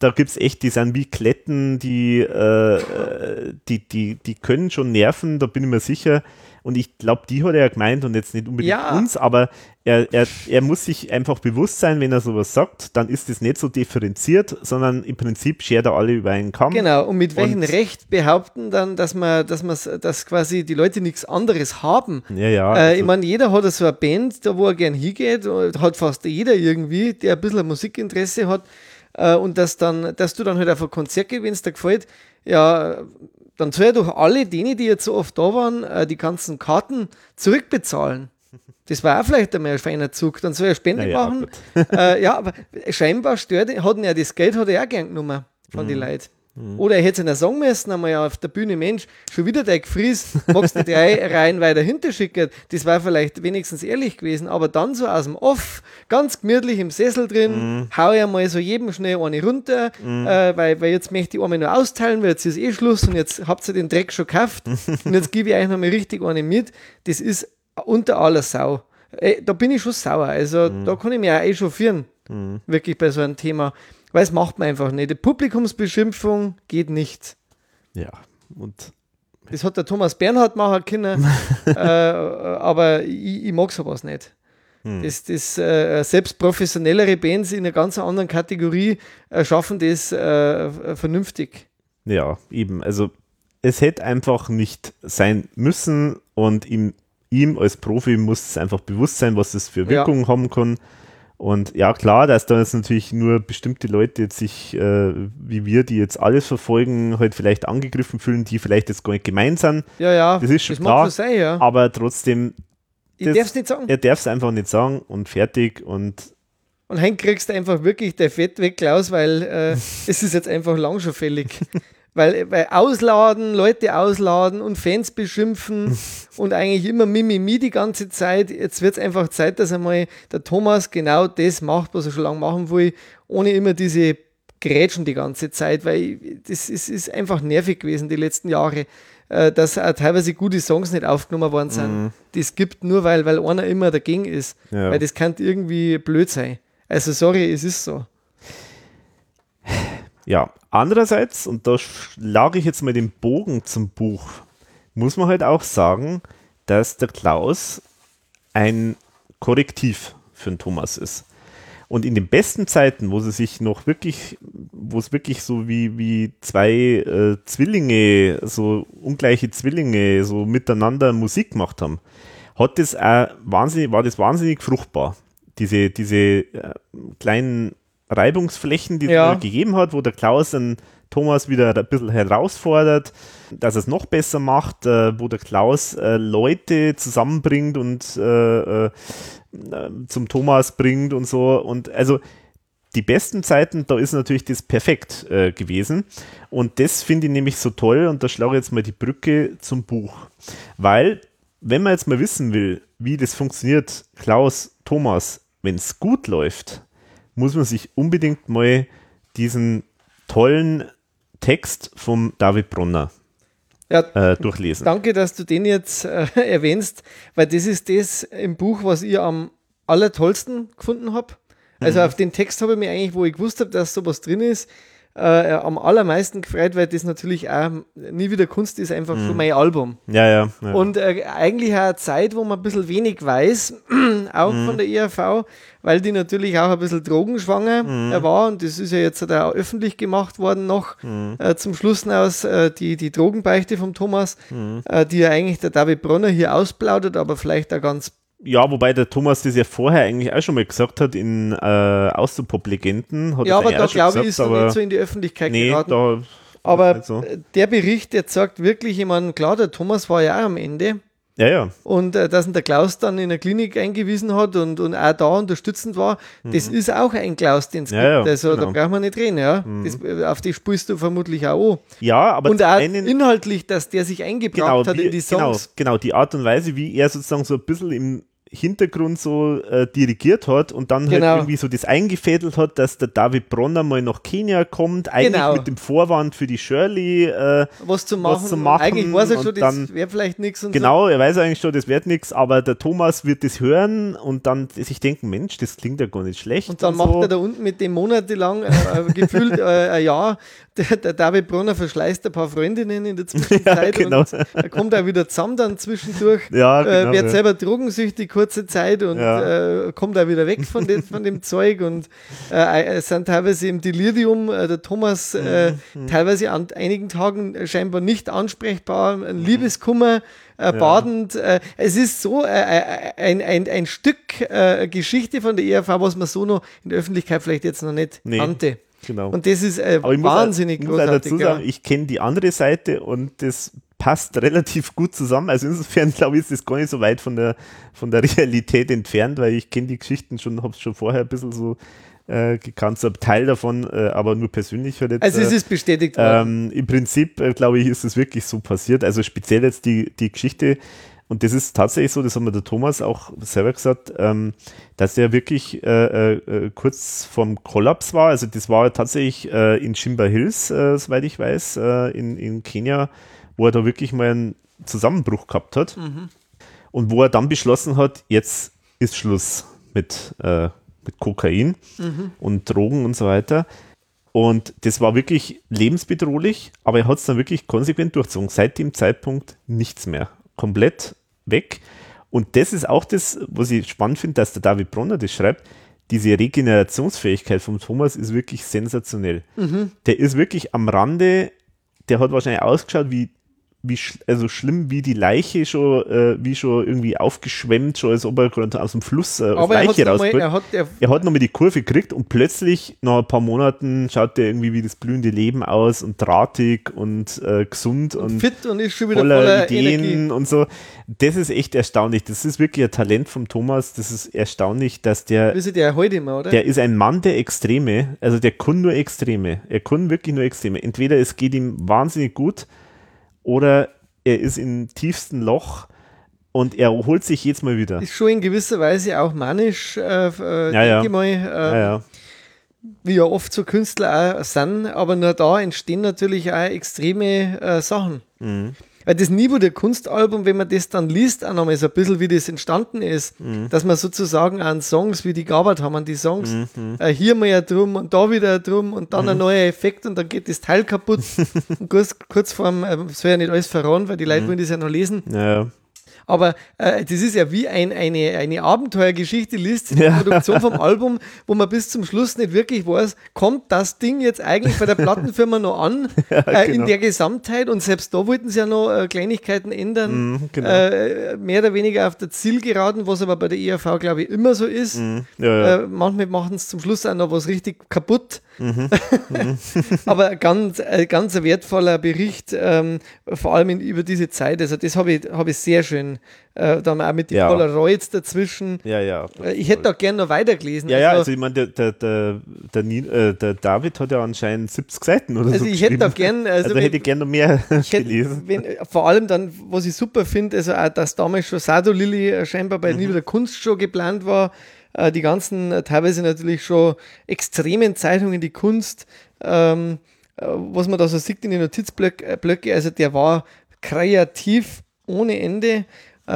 da gibt es echt, die sind wie Kletten, die, äh, die, die, die können schon nerven, da bin ich mir sicher. Und ich glaube, die hat er ja gemeint und jetzt nicht unbedingt ja. uns, aber er, er, er muss sich einfach bewusst sein, wenn er sowas sagt, dann ist es nicht so differenziert, sondern im Prinzip schert er alle über einen Kamm. Genau, und mit welchem Recht behaupten dann, dass man, dass man, dass quasi die Leute nichts anderes haben. Ja, ja. Äh, also ich meine, jeder hat so eine Band, da wo er gern hingeht, hat fast jeder irgendwie, der ein bisschen Musikinteresse hat äh, und dass, dann, dass du dann halt auf ein Konzert gehst, wenn es dir gefällt, ja, dann soll ja doch alle denen, die jetzt so oft da waren, äh, die ganzen Karten zurückbezahlen. Das war auch vielleicht einmal ein feiner Zug. Dann soll er Spende naja, machen. äh, ja, aber scheinbar stört, hat ja das Geld hat er auch gern genommen von mhm. den Leuten. Mhm. Oder er hätte es einer sagen müssen, einmal auf der Bühne, Mensch, schon wieder der Gefries, magst du drei <laughs> Reihen weiter hinterschicken? Das war vielleicht wenigstens ehrlich gewesen, aber dann so aus dem Off, ganz gemütlich im Sessel drin, mhm. hau ja mal so jedem schnell eine runter, mhm. äh, weil, weil jetzt möchte ich einmal nur austeilen, weil jetzt ist eh Schluss und jetzt habt ihr den Dreck schon gekauft <laughs> und jetzt gebe ich euch nochmal richtig eine mit. Das ist unter aller Sau. Ey, da bin ich schon sauer. Also mhm. da kann ich mich auch eh chauffieren. Mhm. Wirklich bei so einem Thema. Weil es macht man einfach nicht. Die Publikumsbeschimpfung geht nicht. Ja, und. Das hat der Thomas Bernhard machen können, <laughs> äh, aber ich, ich mag sowas nicht. Hm. Das, das äh, selbst professionellere Bands in einer ganz anderen Kategorie äh, schaffen das äh, vernünftig. Ja, eben. Also es hätte einfach nicht sein müssen und ihm, ihm als Profi muss es einfach bewusst sein, was das für Wirkungen ja. haben kann. Und ja, klar, dass da jetzt natürlich nur bestimmte Leute jetzt sich, äh, wie wir, die jetzt alles verfolgen, halt vielleicht angegriffen fühlen, die vielleicht jetzt gar nicht gemeint sind. Ja, ja. Das ist schon das klar. Sein, ja. Aber trotzdem. Ich darf es nicht sagen. Er darf es einfach nicht sagen und fertig und. Und heim kriegst du einfach wirklich der Fett weg, Klaus, weil äh, <laughs> es ist jetzt einfach lang schon fällig. Weil, weil ausladen, Leute ausladen und Fans beschimpfen <laughs> und eigentlich immer Mimimi die ganze Zeit. Jetzt wird es einfach Zeit, dass einmal der Thomas genau das macht, was er schon lange machen will, ohne immer diese Grätschen die ganze Zeit, weil das ist, ist einfach nervig gewesen die letzten Jahre, äh, dass auch teilweise gute Songs nicht aufgenommen worden sind. Mhm. Das gibt nur, weil, weil einer immer dagegen ist. Ja. Weil das kann irgendwie blöd sein. Also sorry, es ist so. Ja, andererseits, und da schlage ich jetzt mal den Bogen zum Buch, muss man halt auch sagen, dass der Klaus ein Korrektiv für den Thomas ist. Und in den besten Zeiten, wo sie sich noch wirklich, wo es wirklich so wie, wie zwei äh, Zwillinge, so ungleiche Zwillinge, so miteinander Musik gemacht haben, hat das auch wahnsinnig, war das wahnsinnig fruchtbar. Diese, diese äh, kleinen Reibungsflächen, die ja. es gegeben hat, wo der Klaus dann Thomas wieder ein bisschen herausfordert, dass er es noch besser macht, äh, wo der Klaus äh, Leute zusammenbringt und äh, äh zum Thomas bringt und so. Und also die besten Zeiten, da ist natürlich das perfekt äh, gewesen. Und das finde ich nämlich so toll und da schlage ich jetzt mal die Brücke zum Buch. Weil, wenn man jetzt mal wissen will, wie das funktioniert, Klaus, Thomas, wenn es gut läuft, muss man sich unbedingt mal diesen tollen Text vom David Bronner ja, äh, durchlesen. Danke, dass du den jetzt äh, <laughs> erwähnst, weil das ist das im Buch, was ich am allertollsten gefunden habe. Also mhm. auf den Text habe ich mir eigentlich, wo ich gewusst habe, dass sowas drin ist, äh, am allermeisten gefreut, weil das natürlich auch nie wieder Kunst ist, einfach mhm. für mein Album. Ja, ja. ja. Und äh, eigentlich auch eine Zeit, wo man ein bisschen wenig weiß, <clears throat> auch mhm. von der ERV, weil die natürlich auch ein bisschen drogenschwanger mhm. war und das ist ja jetzt auch öffentlich gemacht worden noch mhm. äh, zum Schluss aus äh, die, die Drogenbeichte vom Thomas, mhm. äh, die ja eigentlich der David Bronner hier ausplaudert, aber vielleicht auch ganz Ja, wobei der Thomas das ja vorher eigentlich auch schon mal gesagt hat in äh, Außerpop-Legenden. Ja, aber da glaube ich, ist er nicht so in die Öffentlichkeit nee, geraten. Da aber so. der Bericht, der sagt wirklich, ich meine, klar, der Thomas war ja auch am Ende. Ja, ja. Und äh, dass ihn der Klaus dann in der Klinik eingewiesen hat und, und auch da unterstützend war, mhm. das ist auch ein Klaus, den es ja, gibt. Also genau. da braucht man nicht reden, ja. Mhm. Das, äh, auf die spulst du vermutlich auch an. Ja, aber und auch inhaltlich, dass der sich eingebracht genau, hat in die Songs. Genau, genau, die Art und Weise, wie er sozusagen so ein bisschen im Hintergrund so äh, dirigiert hat und dann Genau. halt irgendwie so das eingefädelt hat, dass der David Bronner mal nach Kenia kommt, eigentlich Genau. mit dem Vorwand für die Shirley. Äh, Was zu machen. zu machen Eigentlich weiß er schon, und das wäre vielleicht nichts. und genau, er weiß eigentlich schon, das wird nichts, aber der Thomas wird das hören und dann sich denken, Mensch, das klingt ja gar nicht schlecht. So. Und dann macht so. er da unten mit dem monatelang, äh, äh, gefühlt äh, ein Jahr, der, der David Brunner verschleißt ein paar Freundinnen in der <laughs> Zwischenzeit Ja, genau. und er kommt auch wieder zusammen dann zwischendurch. Ja, genau, äh, wird ja. selber drogensüchtig kurze Zeit und Ja. äh, kommt auch wieder weg von, dem, von dem <laughs> Zeug und äh, es sind teilweise im Delirium. Äh, der Thomas äh, Mhm, teilweise an einigen Tagen äh, scheinbar nicht ansprechbar, ein Liebeskummer. Äh, badend. Äh, es ist so äh, äh, ein, ein, ein Stück äh, Geschichte von der ERV, was man so noch in der Öffentlichkeit vielleicht jetzt noch nicht Nee, kannte. Genau. Und das ist äh, ich muss wahnsinnig auch, muss großartig. dazu sagen, ich kenne die andere Seite und das passt relativ gut zusammen. Also insofern <laughs> glaube ich, ist das gar nicht so weit von der, von der Realität entfernt, weil ich kenne die Geschichten schon, habe es schon vorher ein bisschen so äh, gekannt, so ein Teil davon, äh, aber nur persönlich halt jetzt. also es äh, ist bestätigt worden. ähm, Im Prinzip, äh, glaube ich, ist es wirklich so passiert. Also speziell jetzt die, die Geschichte, und das ist tatsächlich so, das hat mir der Thomas auch selber gesagt, ähm, dass er wirklich äh, äh, kurz vorm Kollaps war. Also das war tatsächlich äh, in Shimba Hills, äh, soweit ich weiß, äh, in, in Kenia, wo er da wirklich mal einen Zusammenbruch gehabt hat. Und wo er dann beschlossen hat, jetzt ist Schluss mit, äh, mit Kokain und Drogen und so weiter. Und das war wirklich lebensbedrohlich, aber er hat es dann wirklich konsequent durchzogen. Seit dem Zeitpunkt nichts mehr. Komplett weg. Und das ist auch das, was ich spannend finde, dass der David Bronner das schreibt. Diese Regenerationsfähigkeit von Thomas ist wirklich sensationell. Der ist wirklich am Rande, der hat wahrscheinlich ausgeschaut wie, wie sch also schlimm wie die Leiche schon, äh, wie schon irgendwie aufgeschwemmt, schon als ob er gerade aus dem Fluss äh, Aber er hat, Leiche rausgeholt er hat er, er hat nochmal die Kurve gekriegt und plötzlich nach ein paar Monaten schaut er irgendwie wie das blühende Leben aus und drahtig und äh, gesund und, fit und ist schon wieder voller, voller, Ideen Energie. und so. Das ist echt erstaunlich. Das ist wirklich ein Talent vom Thomas. Das ist erstaunlich, dass der, ihr, der heute immer, oder? der ist ein Mann der Extreme. Also der kann nur Extreme. Er kann wirklich nur Extreme. Entweder es geht ihm wahnsinnig gut oder er ist im tiefsten Loch und er holt sich jetzt mal wieder. ist schon in gewisser Weise auch manisch, äh, äh, Ja, ja. denke ich mal, äh, Ja, ja. wie ja oft so Künstler auch sind, aber nur da entstehen natürlich auch extreme äh, Sachen. Mhm. Weil das Niveau der Kunstalbum, wenn man das dann liest, auch nochmal so ein bisschen, wie das entstanden ist, Mhm. dass man sozusagen an Songs, wie die gearbeitet haben, an die Songs, Mhm. äh, hier mal ja drum und da wieder drum und dann ein neuer Effekt und dann geht das Teil kaputt. <laughs> und kurz, kurz vorm, äh, es soll ja nicht alles verraten, weil die Leute wollen das ja noch lesen. Ja. Aber äh, das ist ja wie ein, eine, eine Abenteuergeschichte, liest die Ja. Produktion vom <laughs> Album, wo man bis zum Schluss nicht wirklich weiß, kommt das Ding jetzt eigentlich bei der <laughs> Plattenfirma noch an äh, in genau. der Gesamtheit und selbst da wollten sie ja noch äh, Kleinigkeiten ändern, Mhm, genau. äh, mehr oder weniger auf der Zielgeraden, was aber bei der ERV glaube ich immer so ist. Mhm. Ja, ja. Äh, manchmal machen es zum Schluss auch noch was richtig kaputt. <laughs> Mhm. Aber ganz, äh, ganz ein wertvoller Bericht, ähm, vor allem in, über diese Zeit. Also das habe ich, hab ich sehr schön. Äh, da haben wir auch mit den Ja. Polaroids dazwischen. ja, ja. Äh, ich hätte da gerne noch weitergelesen. Ja, ja, also, also ich meine, der, der, der, der, äh, der David hat ja anscheinend 70 Seiten oder also so. ich hätte da gerne, Also, also, da hätte wenn, ich gerne noch mehr <laughs> hätte, gelesen. wenn, vor allem dann, was ich super finde, also auch, dass damals schon Sado Lilly äh, scheinbar bei Mhm. Nie wieder Kunst schon geplant war, äh, die ganzen, äh, teilweise natürlich schon extremen Zeitungen, die Kunst, ähm, äh, was man da so sieht in den Notizblöcke, Blöcke, also der war kreativ ohne Ende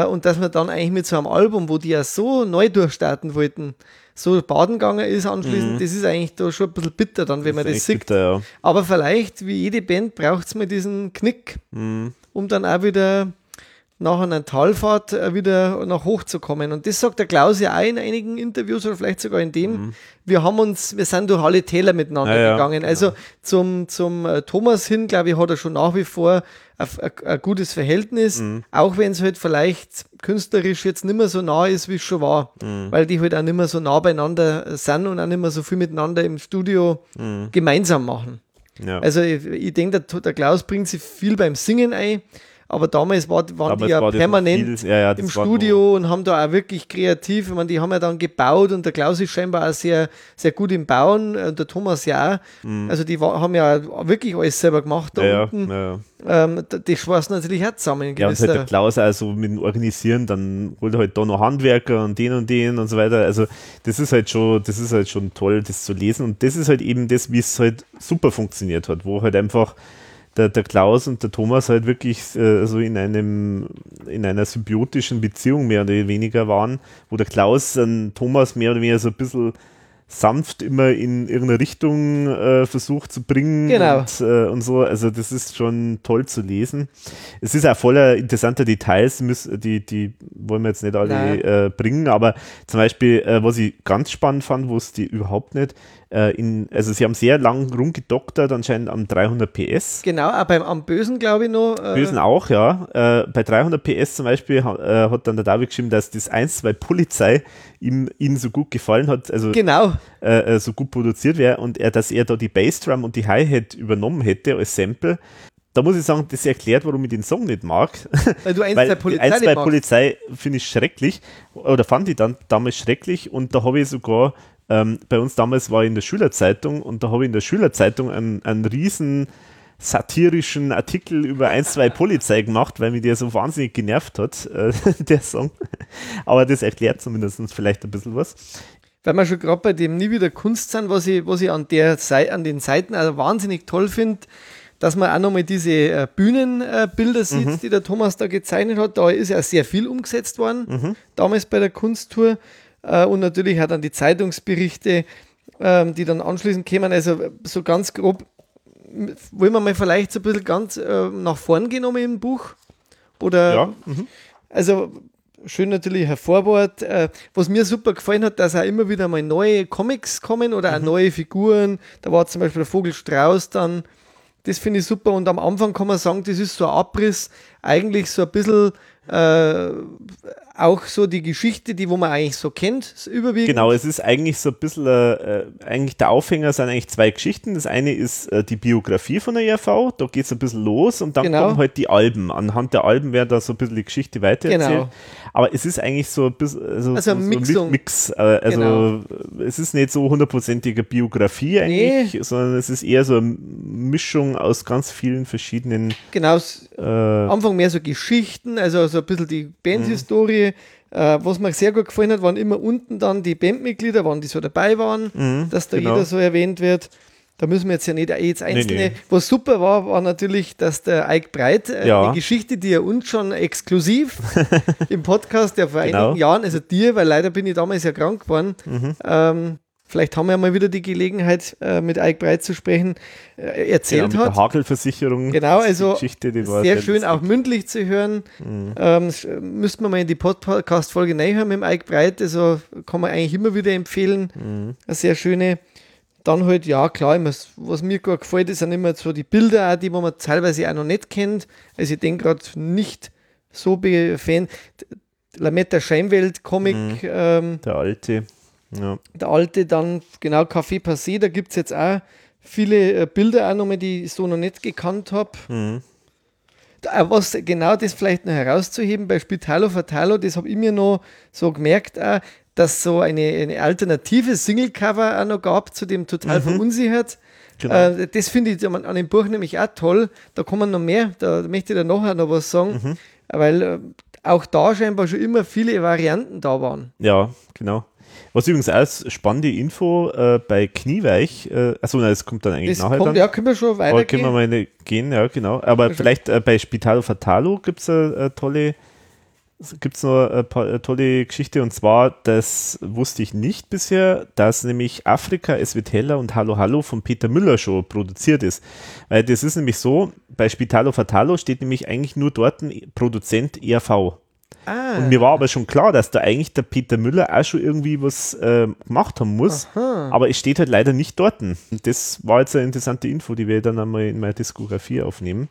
und dass man dann eigentlich mit so einem Album, wo die ja so neu durchstarten wollten, so baden gegangen ist anschließend, das ist eigentlich da schon ein bisschen bitter dann, wenn man das Mhm. echt sieht. bitter, ja. Aber vielleicht, wie jede Band, braucht es mal diesen Knick, Mhm. um dann auch wieder nach einer Talfahrt äh, wieder nach hoch zu kommen. Und das sagt der Klaus ja auch in einigen Interviews oder vielleicht sogar in dem. Mhm. Wir haben uns, wir sind durch alle Täler miteinander ja, gegangen. Ja, also zum, zum äh, Thomas hin, glaube ich, hat er schon nach wie vor ein, gutes Verhältnis, mhm. auch wenn es halt vielleicht künstlerisch jetzt nicht mehr so nah ist, wie es schon war, mhm. weil die halt auch nicht mehr so nah beieinander sind und auch nicht mehr so viel miteinander im Studio mhm. gemeinsam machen. Ja. Also ich, ich denke, der, der Klaus bringt sich viel beim Singen ein aber damals war, waren aber die ja war permanent viel, ja, ja, im Studio und haben da auch wirklich kreativ, ich meine, die haben ja dann gebaut und der Klaus ist scheinbar auch sehr, sehr gut im Bauen und der Thomas ja auch. Mhm. Also die war, haben ja wirklich alles selber gemacht da ja, unten. Ja, ähm, die schweißen natürlich auch zusammen. Ja, und halt der Klaus also mit dem Organisieren, dann holt er halt da noch Handwerker und den und den und so weiter. Also das ist halt schon, das ist halt schon toll, das zu lesen. Und das ist halt eben das, wie es halt super funktioniert hat, wo halt einfach der, der Klaus und der Thomas halt wirklich äh, so in einem in einer symbiotischen Beziehung mehr oder weniger waren, wo der Klaus an Thomas mehr oder weniger so ein bisschen sanft immer in irgendeine Richtung äh, versucht zu bringen genau. und, äh, und so. Also das ist schon toll zu lesen. Es ist auch voller interessanter Details, die, die wollen wir jetzt nicht alle äh, bringen, aber zum Beispiel, äh, was ich ganz spannend fand, wo es die überhaupt nicht, äh, in, also sie haben sehr lang rumgedoktert, anscheinend am 300 PS. Genau, auch beim, am Bösen glaube ich noch. Äh Bösen auch, ja. Äh, bei 300 PS zum Beispiel äh, hat dann der David geschrieben, dass das 1-2 Polizei ihm, ihm so gut gefallen hat, also genau. Äh, so gut produziert wäre und er, dass er da die Bassdrum und die Hi-Hat übernommen hätte als Sample da muss ich sagen, das erklärt, warum ich den Song nicht mag. Weil du <laughs> eins Weil Polizei, eins, zwei Polizei finde ich schrecklich oder fand ich dann damals schrecklich und da habe ich sogar ähm, bei uns damals war ich in der Schülerzeitung und da habe ich in der Schülerzeitung einen, einen riesen satirischen Artikel über ein, zwei Polizei gemacht, weil mich der so wahnsinnig genervt hat, äh, <laughs> der Song. Aber das erklärt zumindest vielleicht ein bisschen was. Weil wir schon gerade bei dem Nie wieder Kunst sind, was ich, was ich an, der Seite, an den Seiten also wahnsinnig toll finde, dass man auch nochmal diese äh, Bühnenbilder äh, sieht, mhm. die der Thomas da gezeichnet hat. Da ist ja sehr viel umgesetzt worden, mhm. damals bei der Kunsttour. Äh, und natürlich auch dann die Zeitungsberichte, ähm, die dann anschließend kämen. Also so ganz grob, wollen wir mal vielleicht so ein bisschen ganz äh, nach vorn gehen im Buch? Oder? Ja. Mhm. Also schön natürlich hervorwort. Äh, was mir super gefallen hat, dass auch immer wieder mal neue Comics kommen oder auch mhm. neue Figuren. Da war zum Beispiel der Vogel Strauß dann. Das finde ich super. Und am Anfang kann man sagen, das ist so ein Abriss, eigentlich so ein bisschen äh, auch so die Geschichte, die wo man eigentlich so kennt, überwiegend. Genau, es ist eigentlich so ein bisschen, äh, eigentlich der Aufhänger sind eigentlich zwei Geschichten. Das eine ist äh, die Biografie von der ERV, da geht es ein bisschen los und dann genau. kommen halt die Alben. Anhand der Alben werden da so ein bisschen die Geschichte weitererzählt. Genau. Aber es ist eigentlich so ein bisschen, also, also so, so ein Mix. Äh, also genau. es ist nicht so hundertprozentige Biografie eigentlich, nee. sondern es ist eher so eine Mischung aus ganz vielen verschiedenen. Genau, äh, Anfang mehr so Geschichten, also so ein bisschen die Bandhistorie äh, was mir sehr gut gefallen hat, waren immer unten dann die Bandmitglieder, wann die so dabei waren, mhm, dass da genau. jeder so erwähnt wird. Da müssen wir jetzt ja nicht jetzt einzelne. Nee, nee. Was super war, war natürlich, dass der Ike Breit, äh, ja. eine Geschichte, die er uns schon exklusiv <laughs> im Podcast ja vor genau. einigen Jahren, also dir, weil leider bin ich damals ja krank geworden, mhm. ähm, vielleicht haben wir ja mal wieder die Gelegenheit, äh, mit Ike Breit zu sprechen, äh, erzählt genau, mit hat. Der Hakelversicherung. Genau, also Geschichte, sehr schön auch mündlich zu hören. Mhm. Ähm, müssten wir mal in die Podcast-Folge reinhören mit dem Ike Breit. Also kann man eigentlich immer wieder empfehlen. Mhm. Eine sehr schöne. Dann halt, ja, klar, was mir gut gefällt, sind immer so die Bilder, auch, die man teilweise auch noch nicht kennt. Also ich denke gerade nicht so Fan. Lametta Scheinwelt-Comic. Mhm. Ähm, der alte. Ja. Der alte dann, genau, Café Passé, da gibt es jetzt auch viele äh, Bilder auch nochmal, die ich so noch nicht gekannt habe. Mhm. Was genau das vielleicht noch herauszuheben bei Spitalo Fatalo, das habe ich mir noch so gemerkt, auch, dass so eine, eine alternative Single-Cover auch noch gab, zu dem total mhm. verunsichert. Genau. Äh, das finde ich an, an, dem Buch nämlich auch toll. Da kommen noch mehr, da möchte ich dann nachher noch was sagen, mhm. weil äh, auch da scheinbar schon immer viele Varianten da waren. Ja, genau. Was übrigens auch spannende Info äh, bei Knieweich, äh, achso, nein, das kommt dann eigentlich das nachher. Kommt, dann. Ja, können wir schon weiter Aber können wir mal gehen, ja, genau. Aber also vielleicht äh, bei Spital Fatalo gibt es eine, tolle gibt es noch eine, eine tolle Geschichte und zwar, das wusste ich nicht bisher, dass nämlich Afrika, es wird heller und Hallo Hallo von Peter Müller schon produziert ist. Weil das ist nämlich so, bei Spitalo Fatalo steht nämlich eigentlich nur dort ein Produzent ERV. Ah. Und mir war aber schon klar, dass da eigentlich der Peter Müller auch schon irgendwie was äh, gemacht haben muss. Aha. Aber es steht halt leider nicht dort. Und das war jetzt eine interessante Info, die wir dann einmal in meiner Diskografie aufnehmen.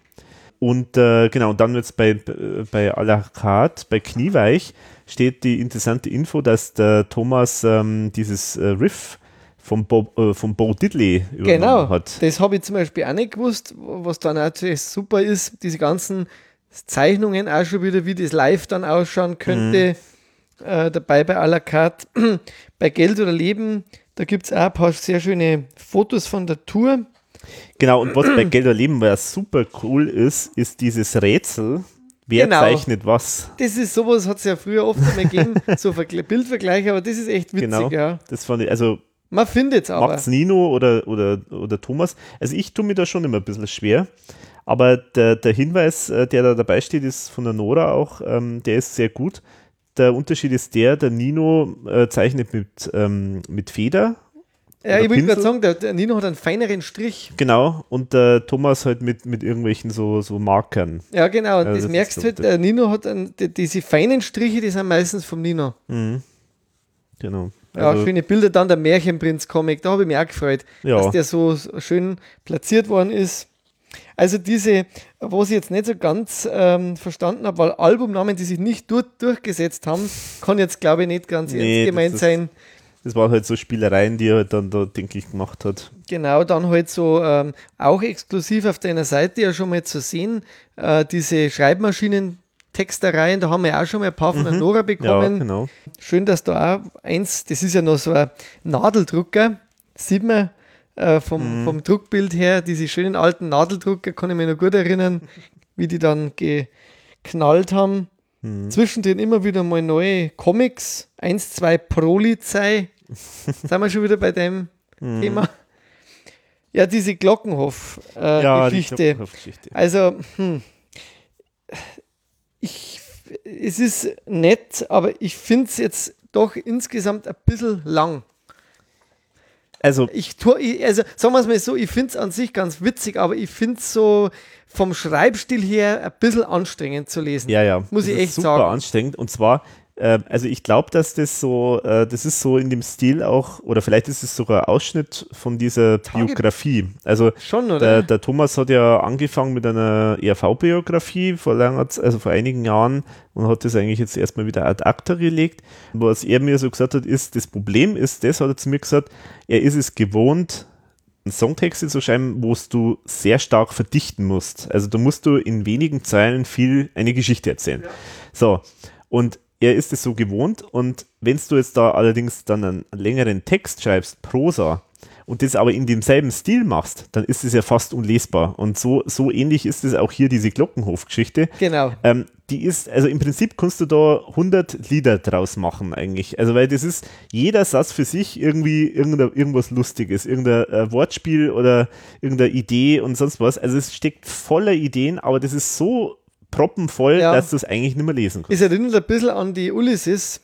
Und äh, genau, dann jetzt bei, bei à la carte, bei Knieweich, steht die interessante Info, dass der Thomas ähm, dieses äh, Riff vom Bo, äh, vom Bo Diddley übernommen genau, hat. Das habe ich zum Beispiel auch nicht gewusst, was dann natürlich super ist, diese ganzen Zeichnungen auch schon wieder, wie das live dann ausschauen könnte, mhm. äh, dabei bei à la carte. <clears throat> bei Geld oder Leben, da gibt es auch ein paar sehr schöne Fotos von der Tour Genau, und was bei <clears throat> Geld Leben ja super cool ist, ist dieses Rätsel. Wer genau. zeichnet was? Das ist sowas, hat es ja früher oft einmal gegeben, <laughs> so Bildvergleiche, aber das ist echt witzig, genau, ja. Das fand ich, also man findet es aber. Macht's Nino oder, oder, oder Thomas. Also ich tue mir da schon immer ein bisschen schwer. Aber der, der Hinweis, äh, der da dabei steht, ist von der Nora auch, ähm, der ist sehr gut. Der Unterschied ist der, der Nino äh, zeichnet mit, ähm, mit Feder ja, ich würde gerade sagen, der, der, Nino hat einen feineren Strich. Genau, und der Thomas halt mit, mit irgendwelchen so, so Markern. Ja, genau, ja, das, das merkst du halt, der Nino hat einen, die, diese feinen Striche, die sind meistens vom Nino. Mhm. Genau. Also, ja, schöne Bilder dann der Märchenprinz-Comic, da habe ich mich auch gefreut, ja. dass der so schön platziert worden ist. Also diese, was ich jetzt nicht so ganz ähm, verstanden habe, weil Albumnamen, die sich nicht durch, durchgesetzt haben, kann jetzt glaube ich nicht ganz nee, ernst gemeint sein. Das waren halt so Spielereien, die er halt dann da, denke ich, gemacht hat. Genau, dann halt so ähm, auch exklusiv auf deiner Seite ja schon mal zu sehen, äh, diese Schreibmaschinen. Textereien, da haben wir auch schon mal ein paar von der mhm. Nora bekommen. Ja, genau. Schön, dass da auch eins, das ist ja noch so ein Nadeldrucker, sieht man äh, vom, mhm. vom Druckbild her, diese schönen alten Nadeldrucker, kann ich mich noch gut erinnern, <laughs> wie die dann geknallt haben. Mhm. Zwischendrin immer wieder mal neue Comics, 1, 2 Polizei, sind wir schon wieder bei dem mhm. Thema. Ja, diese Glockenhof-Geschichte. Äh, ja, Glockenhof also, hm, ich, es ist nett, aber ich finde es jetzt doch insgesamt ein bisschen lang. Also, ich tue, also sagen wir es mal so, ich finde es an sich ganz witzig, aber ich finde es so vom Schreibstil her ein bisschen anstrengend zu lesen. Ja, ja. Muss das ich echt super sagen. Super anstrengend. Und zwar, also ich glaube, dass das so, äh, das ist so in dem Stil auch, oder vielleicht ist es sogar ein Ausschnitt von dieser Tage Biografie. Also Schon, oder? Der, der, Thomas hat ja angefangen mit einer ERV-Biografie vor langer, also vor einigen Jahren und hat das eigentlich jetzt erstmal wieder ad acta gelegt. Was er mir so gesagt hat, ist, das Problem ist, das hat er zu mir gesagt, er ist es gewohnt, Songtexte zu schreiben, wo du sehr stark verdichten musst. Also da musst du in wenigen Zeilen viel eine Geschichte erzählen. Ja. So, und er ist es so gewohnt und wenn du jetzt da allerdings dann einen längeren Text schreibst, Prosa, und das aber in demselben Stil machst, dann ist es ja fast unlesbar. Und so, so ähnlich ist es auch hier, diese Glockenhof-Geschichte. Genau. Ähm, die ist, also im Prinzip kannst du da 100 Lieder draus machen eigentlich. Also weil das ist jeder Satz für sich irgendwie irgendwas Lustiges, irgendein äh, Wortspiel oder irgendeine Idee und sonst was. Also es steckt voller Ideen, aber das ist so proppenvoll, ja. dass du es eigentlich nicht mehr lesen kannst. Es erinnert ein bisschen an die Ulysses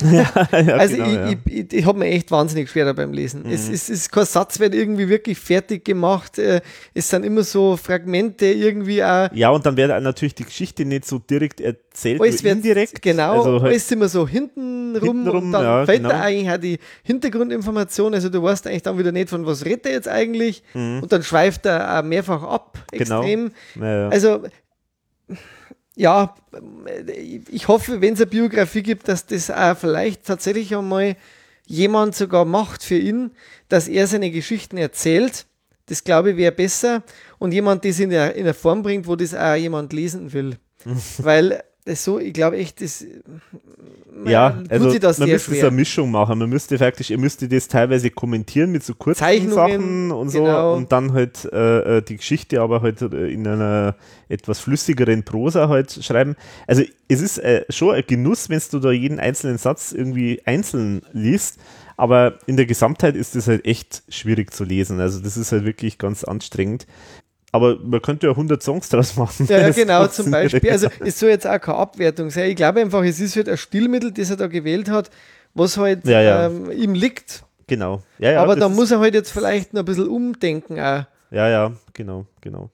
<laughs> ja, ja, also genau, ich, ja. ich, ich, ich habe mir echt wahnsinnig schwer beim Lesen. Mhm. Es, es, ist kein Satz wird irgendwie wirklich fertig gemacht. Äh, es sind immer so Fragmente irgendwie auch. Ja, und dann wird natürlich die Geschichte nicht so direkt erzählt, alles wird indirekt. Genau, also halt alles immer so hinten rum und dann ja, fällt genau. da eigentlich auch die Hintergrundinformation. Also du weißt eigentlich dann wieder nicht, von was redet er jetzt eigentlich. Mhm. Und dann schweift er auch mehrfach ab, genau. extrem. Genau. Also ja, ich hoffe, wenn es eine Biografie gibt, dass das auch vielleicht tatsächlich einmal jemand sogar macht für ihn, dass er seine Geschichten erzählt. Das glaube ich wäre besser und jemand das in der, in der Form bringt, wo das auch jemand lesen will. Weil das so, ich glaube echt, das. Ja, also man müsste es eine Mischung machen. Man müsste faktisch, ihr müsste das teilweise kommentieren mit so kurzen Sachen und so genau. und dann halt äh, äh, die Geschichte aber halt äh, in einer etwas flüssigeren Prosa halt schreiben. Also es ist äh, schon ein Genuss, wenn du da jeden einzelnen Satz irgendwie einzeln liest, aber in der Gesamtheit ist das halt echt schwierig zu lesen. Also das ist halt wirklich ganz anstrengend. Aber man könnte ja 100 Songs daraus machen. Ja, ja genau, zum Beispiel. Also es soll jetzt auch keine Abwertung sein. Ich glaube einfach, es ist halt ein Stilmittel, das er da gewählt hat, was halt Ja, ja. Ähm, ihm liegt. Genau. Ja, Aber da ist- muss er halt jetzt vielleicht noch ein bisschen umdenken auch. Ja, ja, genau, genau.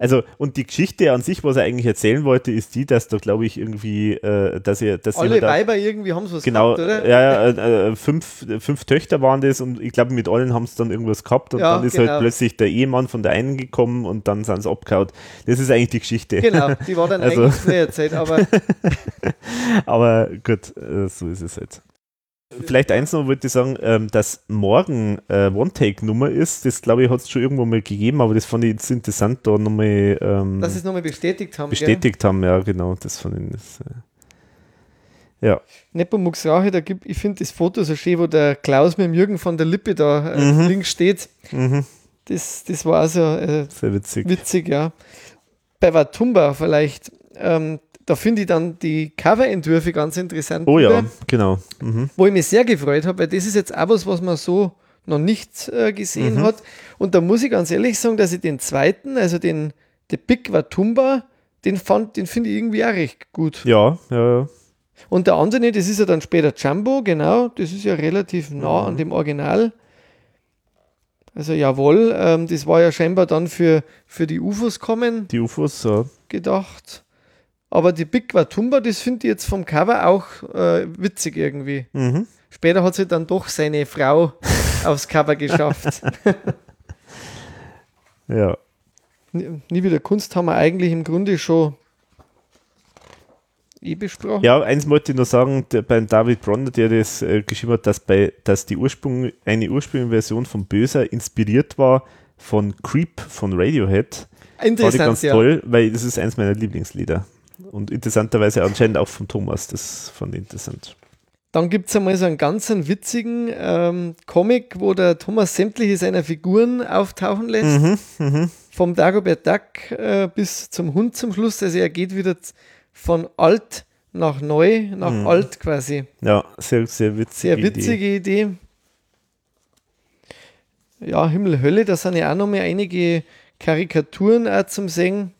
Also, und die Geschichte an sich, was er eigentlich erzählen wollte, ist die, dass da, glaube ich, irgendwie, äh, dass er, dass Alle jemand da- Weiber irgendwie haben was Genau, gehabt, oder? ja, ja, äh, äh, fünf, fünf Töchter waren das und ich glaube, mit allen haben sie dann irgendwas gehabt und Ja, dann ist genau. halt plötzlich der Ehemann von der einen gekommen und dann sind sie abgehauen. Das ist eigentlich die Geschichte. Genau, die war dann <laughs> Also- eigentlich früher Zeit, aber <laughs> Aber gut, äh, so ist es halt. Vielleicht eins noch wollte ich sagen, ähm, dass morgen äh, One-Take-Nummer ist. Das glaube ich, hat es schon irgendwo mal gegeben, aber das fand ich jetzt interessant, da nochmal ähm, dass sie es nochmal bestätigt haben. bestätigt haben. Ja, genau, das fand ich. Das, äh, ja, Gell? Nepomuk's Rache, da gibt, ich finde das Foto so schön, wo der Klaus mit dem Jürgen von der Lippe da äh, Mhm. links steht. mhm. Das, das war also äh, sehr witzig. witzig, ja. Bei Watumba vielleicht, ähm, da finde ich dann die Coverentwürfe ganz interessant. Oh ja, wieder, genau. Mhm. Wo ich mich sehr gefreut habe, weil das ist jetzt auch was, was man so noch nicht äh, gesehen Mhm. hat. Und da muss ich ganz ehrlich sagen, dass ich den zweiten, also den The Big Watumba, den fand, den finde ich irgendwie auch recht gut. Ja, ja, ja. Und der andere, das ist ja dann später Jumbo, genau, das ist ja relativ nah an dem Original. Also jawohl, ähm, das war ja scheinbar dann für, für die UFOs kommen Die UFOs, so. gedacht. Aber die Big Watumba, das finde ich jetzt vom Cover auch äh, witzig irgendwie. Mhm. Später hat sie dann doch seine Frau <laughs> aufs Cover geschafft. <laughs> Ja. Nie wieder Kunst haben wir eigentlich im Grunde schon eh besprochen. Ja, eins wollte ich noch sagen, der, bei David Bronner, der das äh, geschrieben hat, dass, bei, dass die Ursprung, eine ursprüngliche Version von Böser inspiriert war von Creep von Radiohead. Fand ich Interessant, ganz ja. toll, weil das ist eins meiner Lieblingslieder. Und interessanterweise anscheinend auch von Thomas, das fand ich interessant. Dann gibt es einmal so einen ganz witzigen ähm, Comic, wo der Thomas sämtliche seiner Figuren auftauchen lässt. Mhm, mhm. Vom Dagobert Duck äh, bis zum Hund zum Schluss. Also er geht wieder von alt nach neu, nach Mhm. alt quasi. Ja, sehr, sehr witzig. Sehr witzige Idee. Ja, Himmel, Hölle, da sind ja auch noch mal einige Karikaturen auch zum Singen,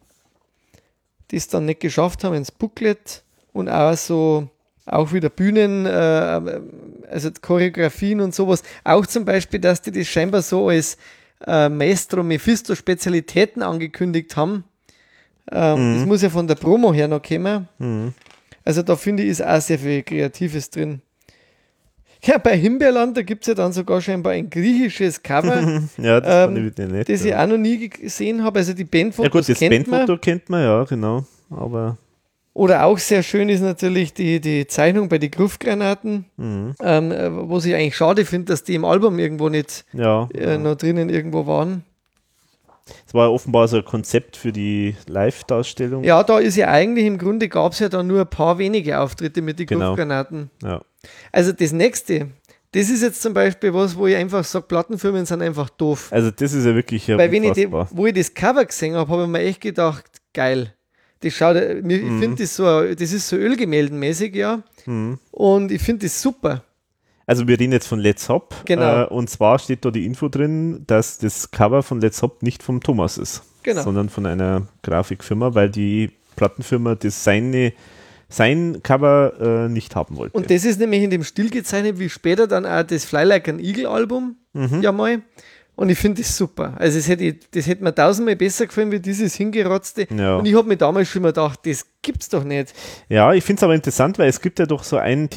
die es dann nicht geschafft haben ins Booklet und auch so, auch wieder Bühnen, äh, also Choreografien und sowas. Auch zum Beispiel, dass die das scheinbar so als äh, Maestro Mephisto Spezialitäten angekündigt haben. Ähm, Das muss ja von der Promo her noch kommen. Mhm. Also da finde ich, ist auch sehr viel Kreatives drin. Ja, bei Himbeerland, da gibt es ja dann sogar scheinbar ein griechisches Cover, <laughs> Ja, das fand Ähm, ich wieder nett. das ich ja. auch noch nie gesehen habe. Also die Bandfotos ja gut, das kennt Bandfoto man. kennt man, ja, genau. Aber Oder auch sehr schön ist natürlich die, die Zeichnung bei den Gruftgranaten, mhm. ähm, äh, wo ich eigentlich schade finde, dass die im Album irgendwo nicht ja, äh, noch drinnen irgendwo waren. es war offenbar so ein Konzept für die Live-Darstellung. Ja, da ist ja eigentlich im Grunde gab es ja dann nur ein paar wenige Auftritte mit den Genau. Gruftgranaten. Ja. Also das nächste, das ist jetzt zum Beispiel was, wo ich einfach sage, Plattenfirmen sind einfach doof. Also das ist ja wirklich Weil wenn ich die, wo ich das Cover gesehen habe, habe ich mir echt gedacht, geil. Das schaut, mir- ich finde das so, das ist so ölgemäldenmäßig, ja. Mhm. Und ich finde das super. Also wir reden jetzt von Let's Hop. Genau. Äh, und zwar steht da die Info drin, dass das Cover von Let's Hop nicht vom Thomas ist, Genau. sondern von einer Grafikfirma, weil die Plattenfirma das seine, sein Cover äh, nicht haben wollte. Und das ist nämlich in dem Stil gezeichnet, wie später dann auch das Fly Like an Eagle Album, Mhm. ja mal. Und ich finde das super. Also das hätte, das hätte mir tausendmal besser gefallen, wie dieses hingerotzte. Ja. Und ich habe mir damals schon mal gedacht, das gibt's doch nicht. Ja, ich finde es aber interessant, weil es gibt ja doch so einen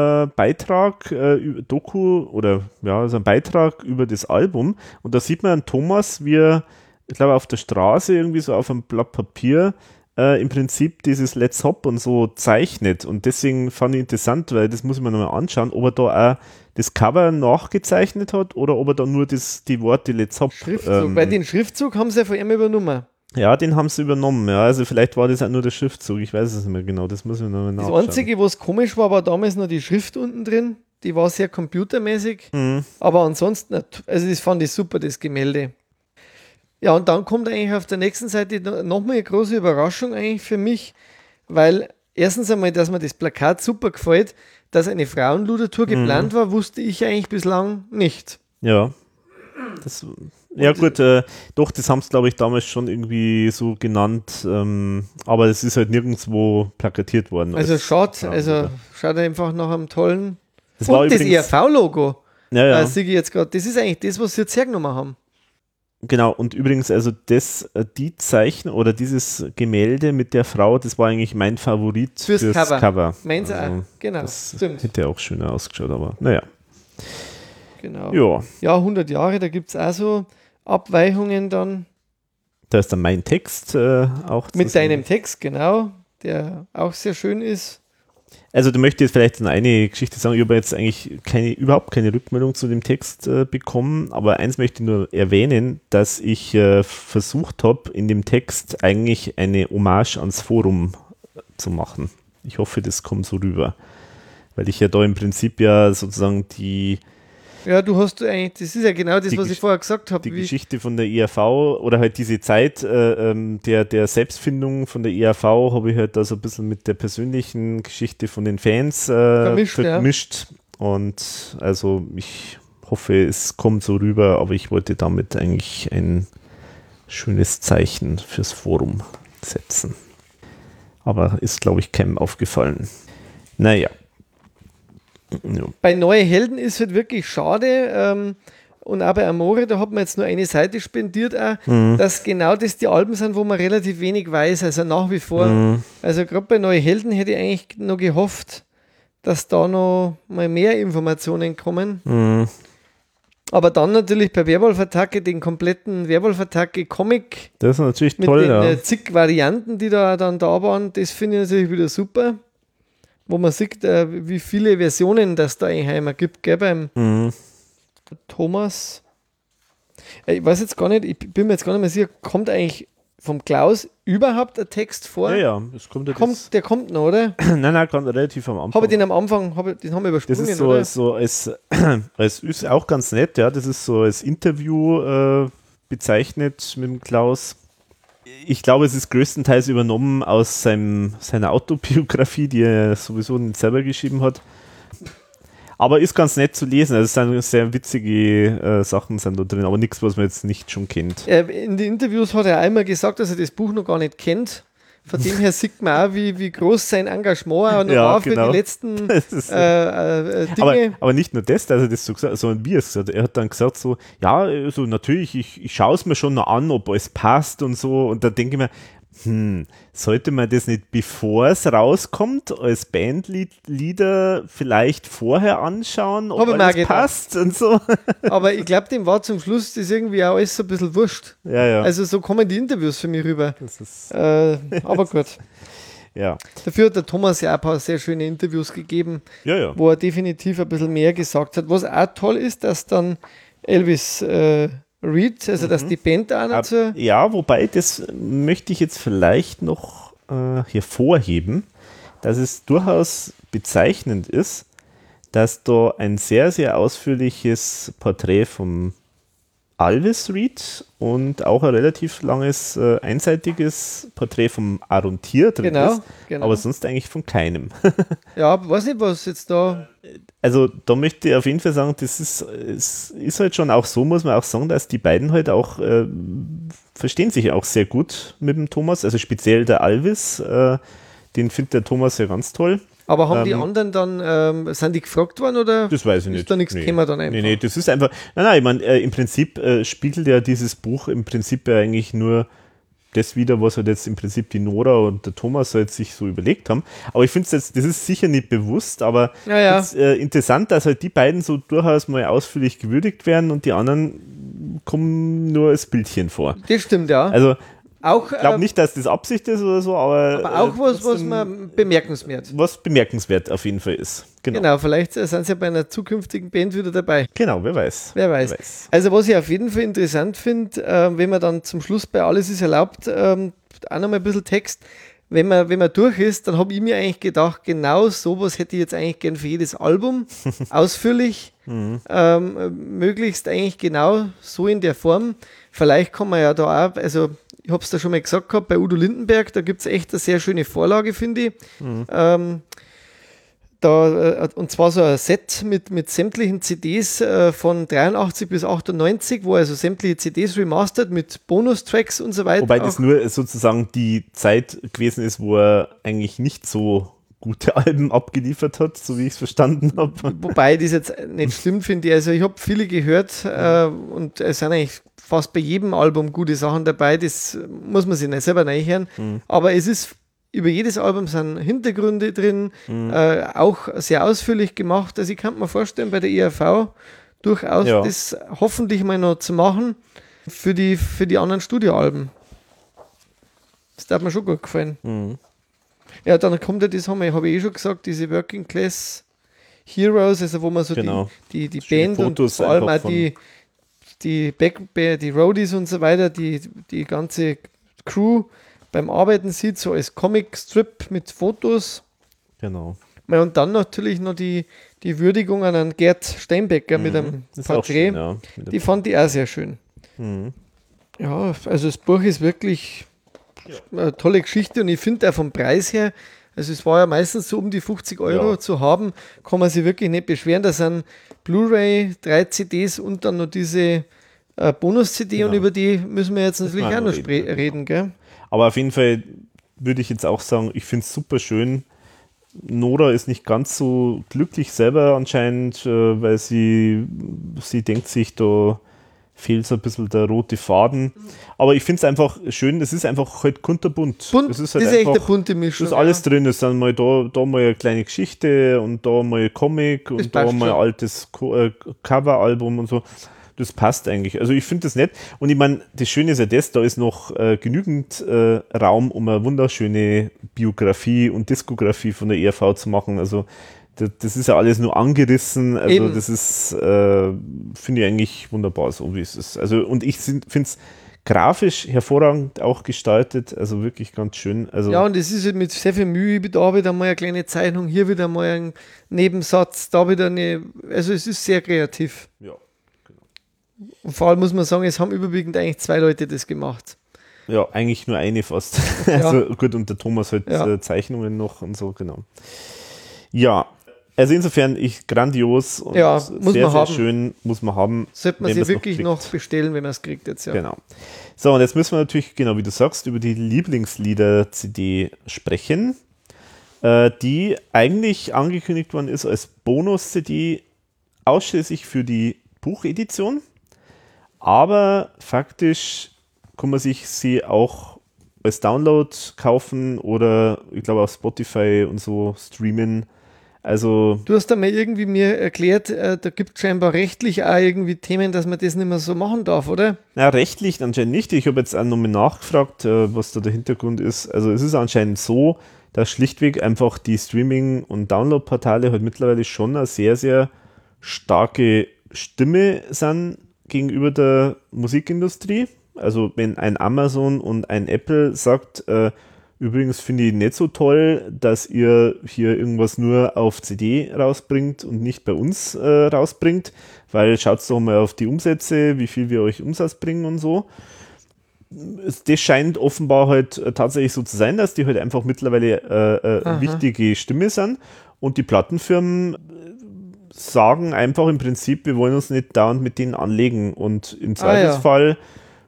TV-Beitrag, äh, über- Doku oder ja, so ein Beitrag über das Album und da sieht man Thomas, wie er, ich glaube, auf der Straße irgendwie so auf einem Blatt Papier äh, im Prinzip dieses Let's Hop und so zeichnet und deswegen fand ich interessant, weil das muss ich mir nochmal anschauen, ob er da auch das Cover nachgezeichnet hat oder ob er da nur das, die Worte Let's Hop Schriftzug. ähm, Weil den Schriftzug haben sie ja von ihm übernommen. ja, den haben sie übernommen, ja, also vielleicht war das auch nur der Schriftzug, ich weiß es nicht mehr genau, das muss ich nochmal Das nachschauen. Einzige, was komisch war, war damals noch die Schrift unten drin. Die war sehr computermäßig. Mhm. Aber ansonsten, also das fand ich super, das Gemälde. Ja, und dann kommt eigentlich auf der nächsten Seite no- nochmal eine große Überraschung eigentlich für mich, weil erstens einmal, dass mir das Plakat super gefällt, dass eine Frauenludertour geplant war, wusste ich eigentlich bislang nicht. Ja. Das, Ja, gut, äh, doch, das haben sie, glaube ich, damals schon irgendwie so genannt, ähm, aber es ist halt nirgendwo plakatiert worden. Also schaut, also schaut einfach nach einem tollen. das Und war das ERV-Logo, ja, ja, äh, sehe ich jetzt gerade, das ist eigentlich das, was sie jetzt hergenommen haben. Genau, und übrigens, also das, äh, die Zeichen oder dieses Gemälde mit der Frau, das war eigentlich mein Favorit Fürs fürs, Cover. Cover. Meins Also, auch, genau, Das stimmt. hätte auch schöner ausgeschaut, aber naja. Genau. Ja, Ja, 100 Jahre, da gibt es auch so Abweichungen dann da ist dann mein Text äh, auch. zu mit deinem Text, genau, der auch sehr schön ist. Also du möchtest vielleicht eine Geschichte sagen, ich habe jetzt eigentlich keine, überhaupt keine Rückmeldung zu dem Text äh, bekommen, aber eins möchte ich nur erwähnen, dass ich äh, versucht habe, in dem Text eigentlich eine Hommage ans Forum äh, zu machen. Ich hoffe, das kommt so rüber. Weil ich ja da im Prinzip ja sozusagen die, Ja, du hast eigentlich, das ist ja genau das, Die was ich vorher gesagt habe. die Geschichte von der ERV oder halt diese Zeit äh, ähm, der, der Selbstfindung von der ERV habe ich halt da so ein bisschen mit der persönlichen Geschichte von den Fans äh, Vermischt, ja. vermischt. Und also ich hoffe, es kommt so rüber, aber ich wollte damit eigentlich ein schönes Zeichen fürs Forum setzen. Aber ist, glaube ich, keinem aufgefallen. Naja. Ja. bei Neue Helden ist halt wirklich schade. Ähm, und auch bei Amore, da hat man jetzt nur eine Seite spendiert, auch, Mhm. dass genau das die Alben sind, wo man relativ wenig weiß, also nach wie vor. Mhm. Also gerade bei Neue Helden hätte ich eigentlich noch gehofft, dass da noch mal mehr Informationen kommen. Mhm. Aber dann natürlich bei Werwolf-Attacke, den kompletten Werwolf-Attacke-Comic Das ist natürlich mit toll, den ja. äh, zig Varianten, die da dann da waren, das finde ich natürlich wieder super. Wo man sieht, äh, wie viele Versionen das da eigentlich einmal gibt, gell, beim Mhm. Thomas. Äh, Ich weiß jetzt gar nicht, ich bin mir jetzt gar nicht mehr sicher, kommt eigentlich vom Klaus überhaupt ein Text vor? Ja, ja, es kommt ja das. Kommt, der kommt noch, oder? <clears throat> Nein, nein, ganz relativ am Anfang. Habe ich den am Anfang, hab den haben wir das übersprungen, ist so, oder? so als, als <clears throat> ist auch ganz nett, ja. Das ist so als Interview äh, bezeichnet mit dem Klaus. Ich glaube, es ist größtenteils übernommen aus seinem, seiner Autobiografie, die er sowieso nicht selber geschrieben hat. Aber ist ganz nett zu lesen. Also es sind sehr witzige äh, Sachen sind da drin, aber nichts, was man jetzt nicht schon kennt. Äh, in den Interviews hat er einmal gesagt, dass er das Buch noch gar nicht kennt. Von dem her sieht man auch, wie, wie groß sein Engagement auch noch Ja, war für genau. die letzten <laughs> Das ist, äh, äh, aber, Dinge. aber nicht nur das, dass er das so gesagt sondern wie er es gesagt hat. Er hat dann gesagt so, ja, also natürlich, ich, ich schaue es mir schon noch an, ob alles passt und so. Und da denke ich mir, hm, sollte man das nicht, bevor es rauskommt, als Bandleader vielleicht vorher anschauen, ob Hab alles passt und so? <laughs> Aber ich glaube, dem war zum Schluss das irgendwie auch alles so ein bisschen wurscht. ja, ja. Also so kommen die Interviews für mich rüber. das ist, Äh, aber gut. <laughs> ja. Dafür hat der Thomas ja auch ein paar sehr schöne Interviews gegeben, ja. wo er definitiv ein bisschen mehr gesagt hat. Was auch toll ist, dass dann Elvis äh, Reed, also dass die Band Ab, so, ja, wobei, das möchte ich jetzt vielleicht noch äh, hervorheben, dass es durchaus bezeichnend ist, dass da ein sehr, sehr ausführliches Porträt vom Alvis Reed und auch ein relativ langes, äh, einseitiges Porträt vom Aaron Tier drin Genau, ist, genau. aber sonst eigentlich von keinem. <laughs> ja, weiß nicht, was jetzt da, Also da möchte ich auf jeden Fall sagen, das ist, es ist halt schon auch so, muss man auch sagen, dass die beiden halt auch äh, verstehen sich auch sehr gut mit dem Thomas, also speziell der Alvis, äh, den findet der Thomas ja ganz toll. Aber haben die Ähm, anderen dann, ähm, sind die gefragt worden oder? Das weiß ich Ist nicht. da nichts nee. gekommen dann einfach? Nee, nee, das ist einfach, nein, nein, ich meine, äh, im Prinzip äh, spiegelt ja dieses Buch im Prinzip ja eigentlich nur das wieder, was halt jetzt im Prinzip die Nora und der Thomas halt sich so überlegt haben. Aber ich finde es jetzt, das ist sicher nicht bewusst, aber Ja, ja. es ist äh, interessant, dass halt die beiden so durchaus mal ausführlich gewürdigt werden und die anderen kommen nur als Bildchen vor. Das stimmt, ja. Also auch, ich glaube ähm, nicht, dass das Absicht ist oder so, aber, aber auch äh, was, was man bemerkenswert. was bemerkenswert auf jeden Fall ist. Genau, Genau, vielleicht äh, sind sie ja bei einer zukünftigen Band wieder dabei. genau wer weiß. Wer weiß. Also was ich auf jeden Fall interessant finde, äh, wenn man dann zum Schluss bei Alles ist erlaubt, ähm, auch nochmal ein bisschen Text, wenn man, wenn man durch ist, dann habe ich mir eigentlich gedacht, genau sowas hätte ich jetzt eigentlich gern für jedes Album, <laughs> ausführlich, ähm, möglichst eigentlich genau so in der Form. Vielleicht kann man ja da auch, also ich habe es da schon mal gesagt gehabt, bei Udo Lindenberg, da gibt es echt eine sehr schöne Vorlage, finde ich. Ähm, da, äh, und zwar so ein Set mit, mit sämtlichen CDs äh, von 83 bis 98, wo also sämtliche CDs remastered mit Bonustracks und so weiter. Wobei das nur sozusagen die Zeit gewesen ist, wo er eigentlich nicht so gute <laughs> Alben abgeliefert hat, so wie ich es verstanden habe. Wobei das jetzt nicht schlimm finde. Also ich habe viele gehört äh, und es sind eigentlich fast bei jedem Album gute Sachen dabei. Das muss man sich nicht selber reinhören. Mhm. Aber es ist über jedes Album sind Hintergründe drin, mhm. äh, auch sehr ausführlich gemacht. Also ich kann mir vorstellen, bei der ERV durchaus ja. das hoffentlich mal noch zu machen für die, für die anderen Studioalben. Das darf mir schon gut gefallen. Mhm. Ja, dann kommt ja das, haben wir, habe ich eh schon gesagt, diese Working Class Heroes, also wo man so genau. die, die, die Band Fotos und vor allem auch die, die, Back, die Roadies und so weiter, die, die ganze Crew beim Arbeiten sieht, so als Comic-Strip mit Fotos. Genau. Und dann natürlich noch die, die Würdigung an einen Gerd Steinbecker mhm, mit einem Porträt. Schön, ja. Die fand ich auch sehr schön. Mhm. Ja, also das Buch ist wirklich. Eine tolle Geschichte und ich finde auch vom Preis her, also es war ja meistens so um die 50 Euro ja. zu haben, kann man sich wirklich nicht beschweren. Da sind Blu-ray, drei CDs und dann noch diese äh, Bonus-CD genau. und über die müssen wir jetzt natürlich auch noch reden, reden gell? Aber auf jeden Fall würde ich jetzt auch sagen, ich finde es super schön. Nora ist nicht ganz so glücklich selber anscheinend, äh, weil sie, sie denkt sich, da fehlt so ein bisschen der rote Faden. Aber ich finde es einfach schön, es ist einfach halt kunterbunt. Bunt, es ist halt das ist einfach, echt eine bunte Mischung. Ist alles ja. drin, es sind mal da, da mal eine kleine Geschichte und da mal Comic und da mal ein altes äh, Coveralbum und so das passt eigentlich. Also ich finde das nett. Und ich meine, das Schöne ist ja das, da ist noch äh, genügend äh, Raum, um eine wunderschöne Biografie und Diskografie von der ERV zu machen. Also das, das ist ja alles nur angerissen. Also Eben. das ist, äh, finde ich eigentlich wunderbar, so wie es ist. Also und ich finde es grafisch hervorragend auch gestaltet, also wirklich ganz schön. Also ja, und es ist mit sehr viel Mühe, da wieder mal eine kleine Zeichnung, hier wieder mal ein Nebensatz, da wieder eine, also es ist sehr kreativ. Ja. Und vor allem muss man sagen, es haben überwiegend eigentlich zwei Leute das gemacht. Ja, eigentlich nur eine fast. <laughs> Ja. Also gut, und der Thomas halt ja. Äh, Zeichnungen noch und so, genau. Ja, also insofern ich grandios und ja, sehr, sehr schön, muss man haben. Sollte man sie wirklich noch, noch, bestellen, wenn man es kriegt jetzt, ja. Genau. So, und jetzt müssen wir natürlich, genau wie du sagst, über die Lieblingslieder-CD sprechen, äh, die eigentlich angekündigt worden ist als Bonus-CD ausschließlich für die Buchedition. Aber faktisch kann man sich sie auch als Download kaufen oder ich glaube auf Spotify und so streamen. Also du hast da mal irgendwie mir erklärt, äh, da gibt es scheinbar rechtlich auch irgendwie Themen, dass man das nicht mehr so machen darf, oder? Na, rechtlich anscheinend nicht. Ich habe jetzt auch nochmal nachgefragt, äh, was da der Hintergrund ist. Also es ist anscheinend so, dass schlichtweg einfach die Streaming- und Download-Portale halt mittlerweile schon eine sehr, sehr starke Stimme sind gegenüber der Musikindustrie. Also wenn ein Amazon und ein Apple sagt, äh, übrigens finde ich nicht so toll, dass ihr hier irgendwas nur auf CD rausbringt und nicht bei uns äh, rausbringt, weil schaut doch mal auf die Umsätze, wie viel wir euch Umsatz bringen und so. Das scheint offenbar halt äh, tatsächlich so zu sein, dass die halt einfach mittlerweile äh, äh, wichtige Stimme sind und die Plattenfirmen sagen einfach im Prinzip, wir wollen uns nicht dauernd mit denen anlegen und im Zweifelsfall ah, ja.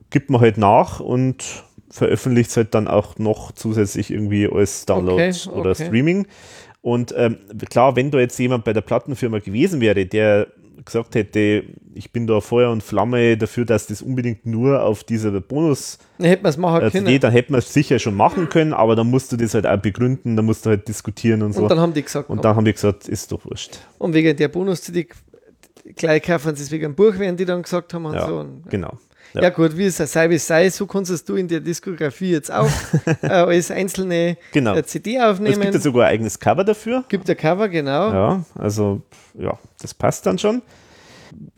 gibt man halt nach und veröffentlicht es halt dann auch noch zusätzlich irgendwie als Download okay, oder okay. Streaming. Und ähm, klar, wenn da jetzt jemand bei der Plattenfirma gewesen wäre, der gesagt hätte, ich bin da Feuer und Flamme dafür, dass das unbedingt nur auf dieser Bonus dann hätte man machen äh, CD, dann hätte man es sicher schon machen können, aber dann musst du das halt auch begründen, dann musst du halt diskutieren und so. Und dann haben die gesagt, und dann haben die gesagt, ist doch wurscht. Und wegen der Bonus-CD gleich kaufen sie es wegen dem Buch, werden die dann gesagt haben und ja, so. Und, genau. Ja. ja. gut, wie es sei, wie es sei, so kannst du in der Diskografie jetzt auch <laughs> äh, als einzelne genau. äh, CD aufnehmen. Es gibt ja sogar ein eigenes Cover dafür. Gibt ein Cover, genau. Ja, also ja, das passt dann schon.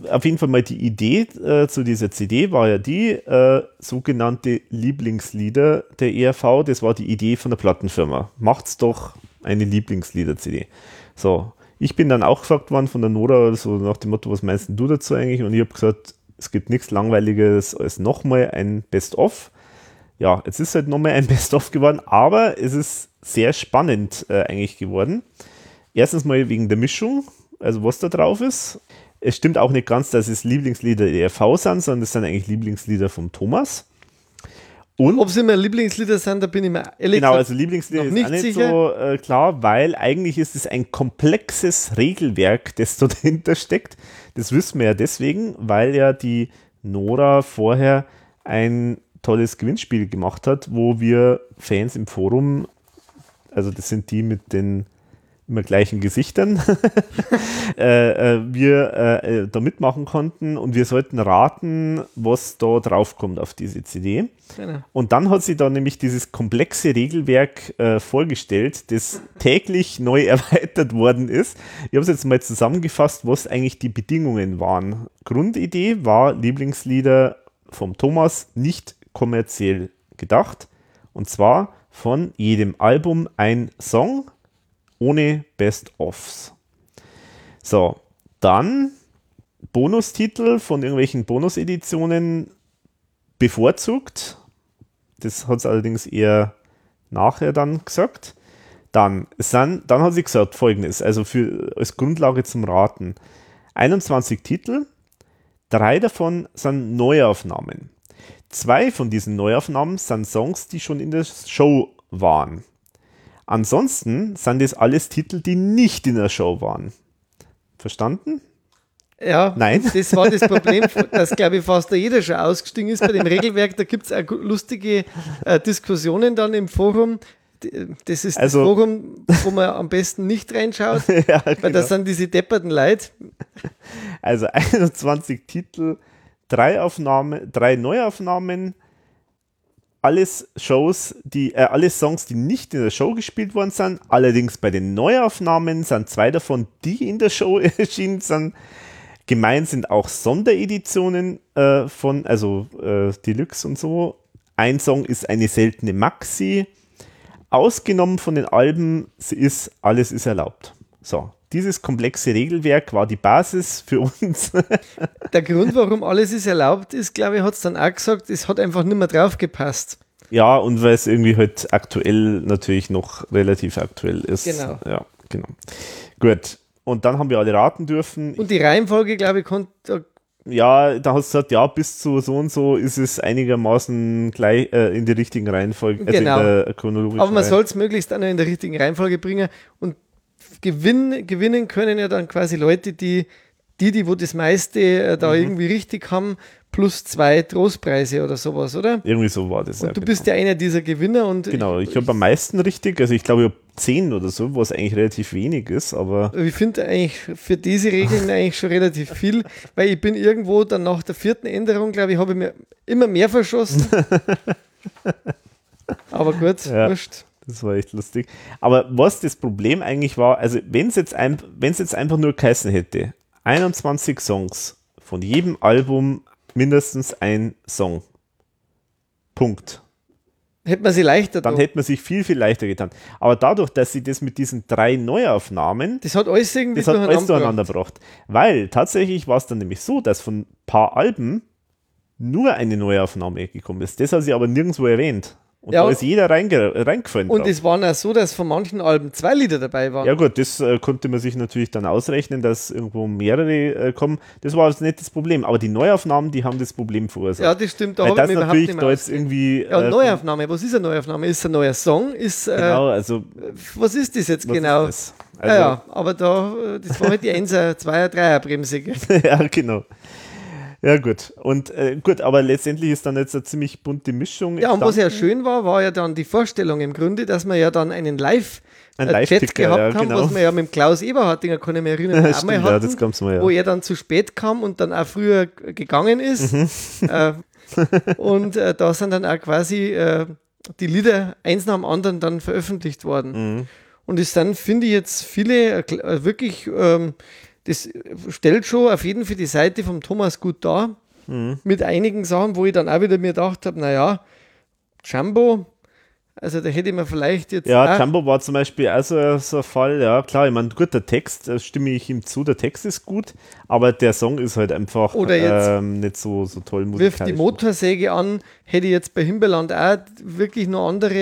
Auf jeden Fall mal die Idee äh, zu dieser CD war ja die äh, sogenannte Lieblingslieder der ERV. Das war die Idee von der Plattenfirma. Macht's doch eine Lieblingslieder-CD. So, ich bin dann auch gefragt worden von der Nora, so nach dem Motto, was meinst du dazu eigentlich? Und ich habe gesagt, es gibt nichts Langweiliges als nochmal ein Best-of. Ja, jetzt ist halt nochmal ein <laughs> Best-of geworden, aber es ist sehr spannend äh, eigentlich geworden. Erstens mal wegen der Mischung, also was da drauf ist. Es stimmt auch nicht ganz, dass es Lieblingslieder der ERV sind, sondern es sind eigentlich Lieblingslieder vom Thomas. Und Ob sie immer Lieblingslieder sind, da bin ich mir ehrlich Genau, also Lieblingslieder ist nicht, nicht sicher. so äh, klar, weil eigentlich ist es ein komplexes Regelwerk, das <laughs> da dahinter steckt. Das wissen wir ja deswegen, weil ja die Nora vorher ein tolles Gewinnspiel gemacht hat, wo wir Fans im Forum, also das sind die mit den immer gleichen Gesichtern, <laughs> äh, äh, wir äh, äh, da mitmachen konnten und wir sollten raten, was da draufkommt auf diese CD. Genau. Und dann hat sie da nämlich dieses komplexe Regelwerk äh, vorgestellt, das täglich neu <laughs> erweitert worden ist. Ich habe es jetzt mal zusammengefasst, was eigentlich die Bedingungen waren. Grundidee war Lieblingslieder vom Thomas nicht kommerziell gedacht. Und zwar von jedem Album ein Song ohne Best-ofs. So, dann Bonustitel von irgendwelchen Bonuseditionen bevorzugt. Das hat es allerdings eher nachher dann gesagt. Dann, sind, dann hat sie gesagt folgendes, also für, als Grundlage zum Raten. 21 Titel, drei davon sind Neuaufnahmen. Zwei von diesen Neuaufnahmen sind Songs, die schon in der Show waren. Ansonsten sind das alles Titel, die nicht in der Show waren. Verstanden? Ja, Nein. <laughs> das war das Problem, dass, glaube ich, fast jeder schon ausgestiegen ist bei dem <laughs> Regelwerk. Da gibt es auch lustige äh, Diskussionen dann im Forum. Das ist also, das Forum, wo man am besten nicht reinschaut, <laughs> ja, weil genau. das sind diese depperten Leute. Also 21 Titel, drei Aufnahmen, drei Neuaufnahmen, alles Shows, die, äh, alle Songs, die nicht in der Show gespielt worden sind. Allerdings bei den Neuaufnahmen sind zwei davon, die in der Show <laughs> erschienen sind. Gemeint sind auch Sondereditionen äh, von, also äh, Deluxe und so. Ein Song ist eine seltene Maxi. Ausgenommen von den Alben ist Alles ist erlaubt. So, dieses komplexe Regelwerk war die Basis für uns. <laughs> Der Grund, warum alles ist erlaubt ist, glaube ich, hat es dann auch gesagt, es hat einfach nicht mehr drauf gepasst. Ja, und weil es irgendwie halt aktuell natürlich noch relativ aktuell ist. Genau. Ja, genau. Gut. Und dann haben wir alle raten dürfen. Und die Reihenfolge, glaube ich, konnte. Ja, da hast du gesagt, ja, bis zu so und so ist es einigermaßen gleich äh, in die richtigen Reihenfolge, also genau. Aber man soll es möglichst dann in der richtigen Reihenfolge bringen. Und gewinn, gewinnen können ja dann quasi Leute, die, die, die wo das meiste äh, da mhm. irgendwie richtig haben, plus zwei Trostpreise oder sowas, oder? Irgendwie so war das. Und ja, du genau. bist ja einer dieser Gewinner und. Genau, ich habe am meisten richtig, also ich glaube, ich habe zehn oder so, was eigentlich relativ wenig ist, aber. Ich finde eigentlich für diese Regeln <laughs> eigentlich schon relativ viel, weil ich bin irgendwo dann nach der vierten Änderung, glaube ich, habe ich mir immer mehr verschossen. <laughs> aber gut, ja. wurscht. Das war echt lustig. Aber was das Problem eigentlich war, also wenn es jetzt, ein, jetzt einfach nur geheißen hätte, 21 Songs, von jedem Album mindestens ein Song. Punkt. Hätte man sie leichter Dann hätte man sich viel, viel leichter getan. Aber dadurch, dass sie das mit diesen drei Neuaufnahmen. Das hat alles irgendwie das hat alles durcheinander gebracht. Weil tatsächlich war es dann nämlich so, dass von ein paar Alben nur eine Neuaufnahme gekommen ist. Das hat sie aber nirgendwo erwähnt. Und ja, da ist jeder reingefallen. Und drauf. es waren auch so, dass von manchen Alben zwei Lieder dabei waren. Ja, gut, das äh, konnte man sich natürlich dann ausrechnen, dass irgendwo mehrere äh, kommen. Das war also nicht das Problem. Aber die Neuaufnahmen, die haben das Problem verursacht. Ja, das stimmt. Da Weil das natürlich da jetzt irgendwie. Ja, äh, Neuaufnahme. Was ist eine Neuaufnahme? Ist ein neuer Song? Ist, äh, genau, also. Was ist das jetzt genau? Das? Also, ja, ja, aber da, äh, das war halt die 1er, 2er, 3er Bremse. <laughs> ja, genau. Ja, gut. Und äh, gut, aber letztendlich ist dann jetzt eine ziemlich bunte Mischung. Ja, und was ja schön war, war ja dann die Vorstellung im Grunde, dass wir ja dann einen Live- ein Live Chat gehabt ja, haben, genau. was wir ja mit Klaus Eberhardinger, kann ich mich erinnern, <laughs> auch mal hatten, ja, mal, ja. wo er dann zu spät kam und dann auch früher gegangen ist. Mhm. Äh, und äh, da sind dann auch quasi äh, die Lieder eins nach dem anderen dann veröffentlicht worden. Mhm. Und es sind, finde ich, jetzt viele äh, wirklich ähm, das stellt schon auf jeden Fall die Seite vom Thomas gut dar. Mhm. Mit einigen Sachen, wo ich dann auch wieder mir gedacht habe, naja, Jumbo, Also da hätte man vielleicht jetzt. Ja, Jumbo war zum Beispiel also so ein Fall, ja klar, ich meine, gut, der Text, da stimme ich ihm zu, der Text ist gut, aber der Song ist halt einfach ähm, nicht so, so toll Wirft die musikalisch. Motorsäge an, hätte ich jetzt bei Himbeerland auch wirklich noch andere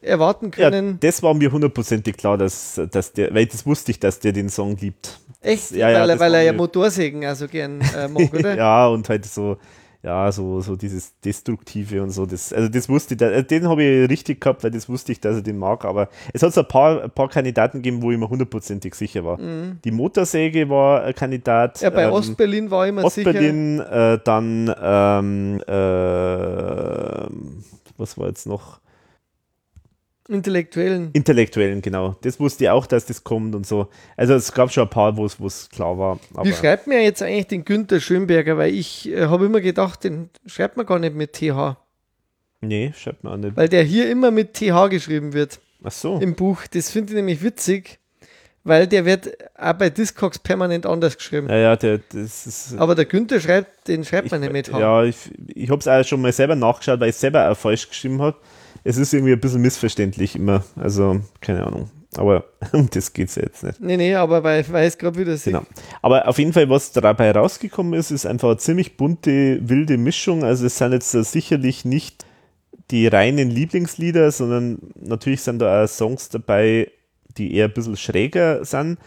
äh, erwarten Ja, können. das war mir hundertprozentig klar, dass, dass der, weil das wusste ich, dass der den Song liebt. Echt? ja, ja, weil, er- weil er ja mir- Motorsägen also gern äh, mag, <laughs> oder? ja, und halt so, ja, so, so dieses Destruktive und so. Das, also das wusste ich, da- äh, den habe ich richtig gehabt, weil das wusste ich, dass er den mag, aber es hat so ein paar, ein paar Kandidaten gegeben, wo ich mir hundertprozentig sicher war. Die Motorsäge war ein Kandidat. Mhm. Ja, bei ähm, Ostberlin war ich immer sicher. Ostberlin, äh, dann ähm, äh, was war jetzt noch? Intellektuellen. Intellektuellen, genau. Das wusste ich auch, dass das kommt und so. Also es gab schon ein paar, wo es es klar war. Aber Wie schreibt man jetzt eigentlich den Günther Schönberger? Weil ich äh, habe immer gedacht, den schreibt man gar nicht mit TH. nee, schreibt man auch nicht. Weil der hier immer mit TH geschrieben wird Ach so. im Buch. Das finde ich nämlich witzig, weil der wird auch bei Discogs permanent anders geschrieben. Ja, ja, der, das ist. Aber der Günther schreibt, den schreibt man nicht mit H. Ja, ich, ich habe es auch schon mal selber nachgeschaut, weil ich selber auch falsch geschrieben habe. Es ist irgendwie ein bisschen missverständlich immer. Also, keine Ahnung. Aber <laughs> um das geht es ja jetzt nicht. Nee, nee, aber weil, weil ich es gerade wieder sehe. Genau. Aber auf jeden Fall, was dabei rausgekommen ist, ist einfach eine ziemlich bunte, wilde Mischung. Also es sind jetzt sicherlich nicht die reinen Lieblingslieder, sondern natürlich sind da auch Songs dabei, die eher ein bisschen schräger sind.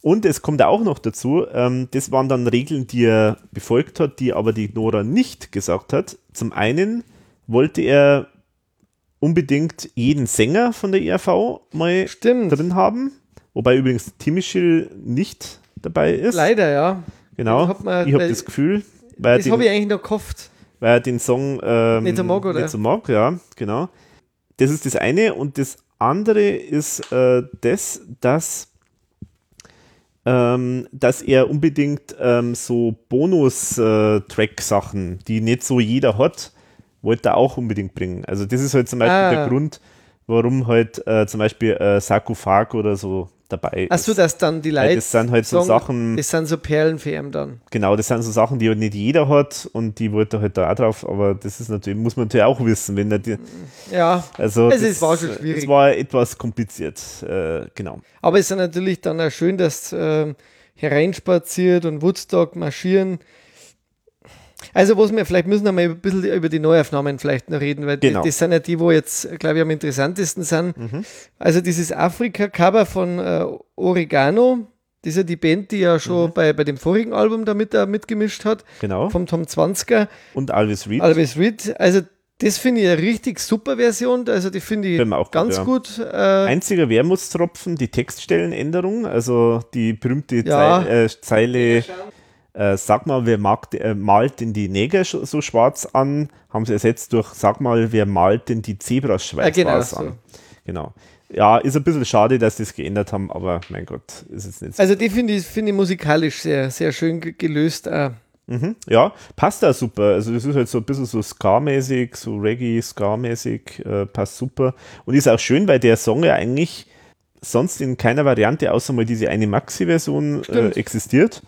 Und es kommt auch noch dazu, ähm, das waren dann Regeln, die er befolgt hat, die aber die Nora nicht gesagt hat. Zum einen wollte er unbedingt jeden Sänger von der ERV mal Stimmt. drin haben, wobei übrigens Timischil nicht dabei ist. Leider, ja. Genau. Man- ich habe das Gefühl, weil er, Das habe ich eigentlich noch gehofft. weil er den Song ähm, Nicht so mag, oder? nicht so mag, ja, genau. Das ist das eine und das andere ist äh, das, dass ähm, dass er unbedingt ähm, so Bonus-Track-Sachen, die nicht so jeder hat, wollte er auch unbedingt bringen. Also das ist halt zum Beispiel Ah. der Grund, warum halt äh, zum Beispiel äh, Sarkophag oder so dabei Achso, ist. dass dann die Leute das sind halt so sagen, Sachen, das sind so Perlen für ihn dann. genau, das sind so Sachen, die halt nicht jeder hat und die wollte er halt da auch drauf, aber das ist natürlich, muss man natürlich auch wissen, wenn er die, Ja, also Es das, ist- war schon schwierig. Es war etwas kompliziert, äh, genau. aber es ist ja natürlich dann auch schön, dass ähm, hereinspaziert und Woodstock marschieren. Also, was wir vielleicht müssen wir mal ein bisschen über die Neuaufnahmen vielleicht noch reden, weil Genau. die, das sind ja die, wo jetzt, glaube ich, am interessantesten sind. Mhm. Also, dieses Afrika-Cover von äh, Oregano, das ist ja die Band, die ja schon Mhm. bei, bei dem vorigen Album damit da mitgemischt hat, Genau. vom Tom 20er, Und Alvis Reed. Alves Reed. Also, das finde ich eine richtig super Version. Also, die finde ich auch gut, ganz ja. gut. Äh, Einziger Wermutstropfen, die Textstellenänderung, also die berühmte Ja. Zei äh, Zeile, äh, sag mal, wer mag, äh, malt denn die Neger so schwarz an, haben sie ersetzt durch, sag mal, wer malt denn die Zebras schwarz Ja, genau weiß so. an. Genau. Ja, ist ein bisschen schade, dass sie das geändert haben, aber mein Gott, ist jetzt nicht so. Also die finde ich, finde ich musikalisch sehr, sehr schön ge- gelöst. Äh. Mhm. Ja, passt da super. Also das ist halt so ein bisschen so Ska-mäßig, so Reggae, Ska-mäßig, äh, passt super. Und ist auch schön, weil der Song ja eigentlich sonst in keiner Variante, außer mal diese eine Maxi-Version äh, existiert.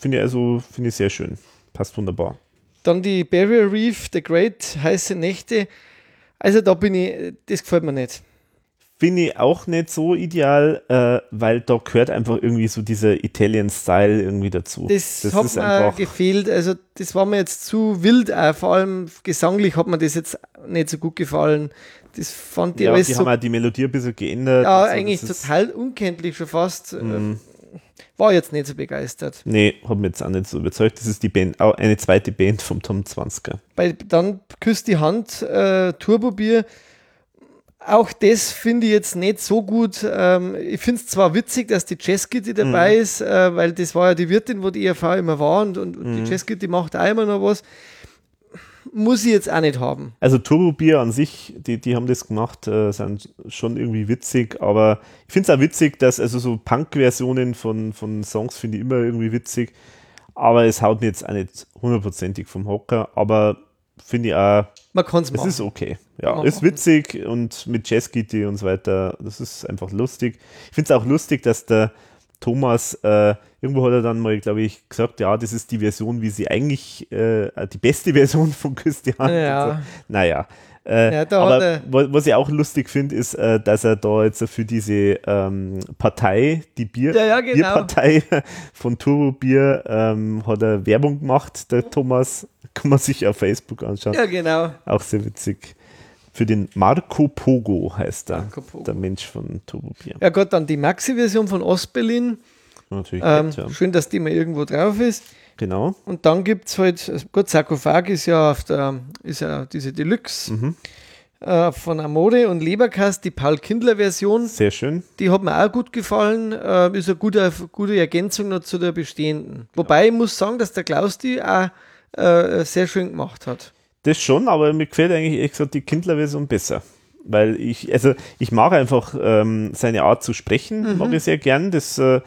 Finde ich also, finde ich sehr schön. Passt wunderbar. Dann die Barrier Reef, The Great, heiße Nächte. Also da bin ich, das gefällt mir nicht. Finde ich auch nicht so ideal, äh, weil da gehört einfach irgendwie so dieser Italian-Style irgendwie dazu. Das, hat mir gefehlt. Also das war mir jetzt zu wild. Auch. Vor allem gesanglich hat mir das jetzt nicht so gut gefallen. Das fand ich ja, alles die so, haben auch die Melodie ein bisschen geändert. ja, und so. eigentlich Das total unkenntlich schon fast. Äh, Mhm. War jetzt nicht so begeistert. Nee, hat mich jetzt auch nicht so überzeugt. Das ist die Band, auch eine zweite Band vom Tom 20er. Bei, dann küsst die Hand, äh, Turbobier. Auch das finde ich jetzt nicht so gut. Ähm, ich finde es zwar witzig, dass die Jazzkitty dabei Mhm. ist, äh, weil das war ja die Wirtin, wo die ERV immer war und, und, und Mhm. die Jazzkitty macht auch immer noch was. Muss ich jetzt auch nicht haben. Also Turbo Bier an sich, die, die haben das gemacht, äh, sind schon irgendwie witzig, aber ich finde es auch witzig, dass also so Punk-Versionen von, von Songs finde ich immer irgendwie witzig, aber es haut mir jetzt auch nicht hundertprozentig vom Hocker, aber finde ich auch, Man kann es es machen. ist okay. Ja, Man ist witzig und mit Jazzgitarre und so weiter, das ist einfach lustig. Ich finde es auch lustig, dass der Thomas, äh, irgendwo hat er dann mal, glaube ich, gesagt, ja, das ist die Version, wie sie eigentlich, äh, die beste <laughs> Version von Christian. Ja. So. Naja, Äh, ja, aber was ich auch lustig finde, ist, äh, dass er da jetzt für diese ähm, Partei, die Bier, ja, ja, genau. Bierpartei <laughs> von Turbo Bier, ähm, hat er Werbung gemacht, der Thomas. Kann man sich auf Facebook anschauen. Ja, genau. Auch sehr witzig. Für den Marco Pogo heißt er, der Mensch von Turbo Bier. Ja Gott, dann die Maxi-Version von Ostberlin. Natürlich. Ähm, nett, ja. Schön, dass die mal irgendwo drauf ist. Genau. Und dann gibt es halt, gut, Sarkophag ist ja auf der, ist ja diese Deluxe mhm. äh, von Amode und Leberkast, die Paul Kindler-Version. Sehr schön. Die hat mir auch gut gefallen. Äh, ist eine gute, gute Ergänzung noch zu der bestehenden. Wobei ich muss sagen, dass der Klaus die auch äh, sehr schön gemacht hat. Das schon, aber mir gefällt eigentlich ehrlich gesagt die Kindler-Version besser. Weil ich, also ich mag einfach ähm, seine Art zu sprechen, mhm. mag ich sehr gern. Das äh,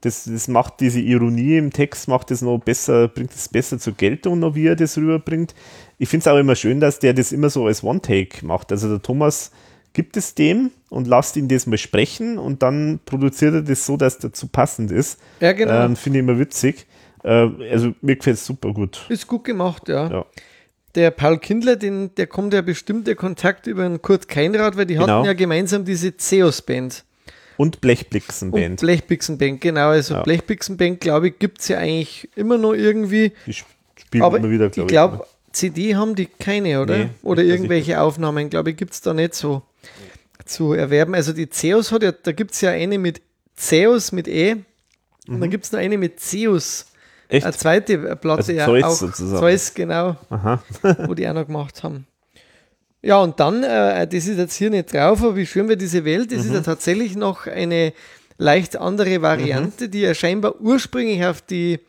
das, das macht diese Ironie im Text, macht es noch besser, bringt es besser zur Geltung, noch wie er das rüberbringt. Ich finde es auch immer schön, dass der das immer so als One-Take macht. Also der Thomas gibt es dem und lasst ihn das mal sprechen und dann produziert er das so, dass dazu passend ist. Ja, genau. Ähm, finde ich immer witzig. Äh, also mir gefällt es super gut. Ist gut gemacht, ja. ja. Der Paul Kindler, den, der kommt ja bestimmt der Kontakt über einen Kurt Keinrad, weil die genau. hatten ja gemeinsam diese Zeus-Band. Und Blechbixenband. Und Blechbixenband, genau. Also ja. Blechbixenband, glaube ich, gibt es ja eigentlich immer noch irgendwie. Die spielen Aber immer wieder, glaube ich. Glaub, CD haben die keine, oder? Nee, oder irgendwelche Aufnahmen, glaube ich, gibt es da nicht so nee. zu erwerben. Also die Zeus hat ja, da gibt es ja eine mit Zeus mit E mhm. und dann mhm. gibt es noch eine mit Zeus. Echt? Eine zweite Platte, also ja. Auch, sozusagen. Zeus, genau. <laughs> wo die auch noch gemacht haben. Ja, und dann, äh, das ist jetzt hier nicht drauf, aber wie schön wäre diese Welt, das mhm. ist ja tatsächlich noch eine leicht andere Variante, mhm. die ja scheinbar ursprünglich auf die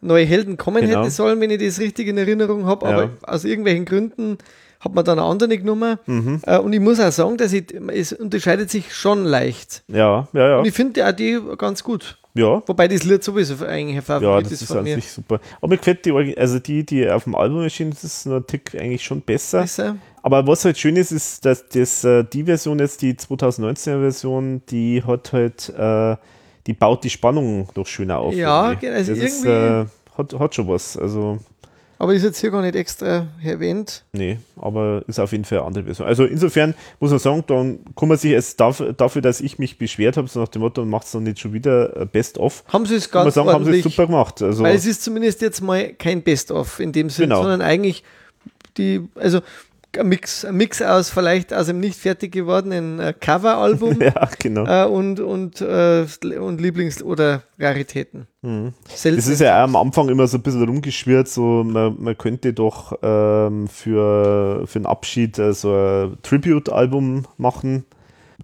neue Helden kommen genau. hätte sollen, wenn ich das richtig in Erinnerung habe, aber ja. aus irgendwelchen Gründen hat man dann eine andere genommen. Mhm. Äh, und ich muss auch sagen, dass ich, es unterscheidet sich schon leicht. Ja, ja, ja. Und ich finde auch die ganz gut. Ja. Wobei das Lied sowieso eigentlich ein Favorit ja, das ist, ist an mir. sich super. Aber mir gefällt die, also die, die auf dem Album erschienen, ist ein Tick eigentlich schon besser. besser. Aber was halt schön ist, ist, dass das, äh, die Version jetzt, die 2019er Version, die hat halt, äh, die baut die Spannung doch schöner auf. Ja, genau. Also das ist, äh, hat, hat schon was. Also aber ist jetzt hier gar nicht extra erwähnt. Nee, aber ist auf jeden Fall eine andere Version. Also insofern muss man sagen, dann kann man sich jetzt dafür, dass ich mich beschwert habe, so nach dem Motto, macht es dann nicht schon wieder Best-of. Haben sie es ganz sagen, haben sie es super gemacht. Also weil es ist zumindest jetzt mal kein Best-of in dem Sinne, genau. sondern eigentlich die, also ein Mix, ein Mix aus vielleicht aus einem nicht fertig gewordenen äh, Coveralbum <laughs> ja, genau. äh, und, und, äh, und Lieblings- oder Raritäten. Mhm. Das ist ja am Anfang immer so ein bisschen rumgeschwirrt, so man, man könnte doch ähm, für, für einen Abschied äh, so ein Tribute-Album machen.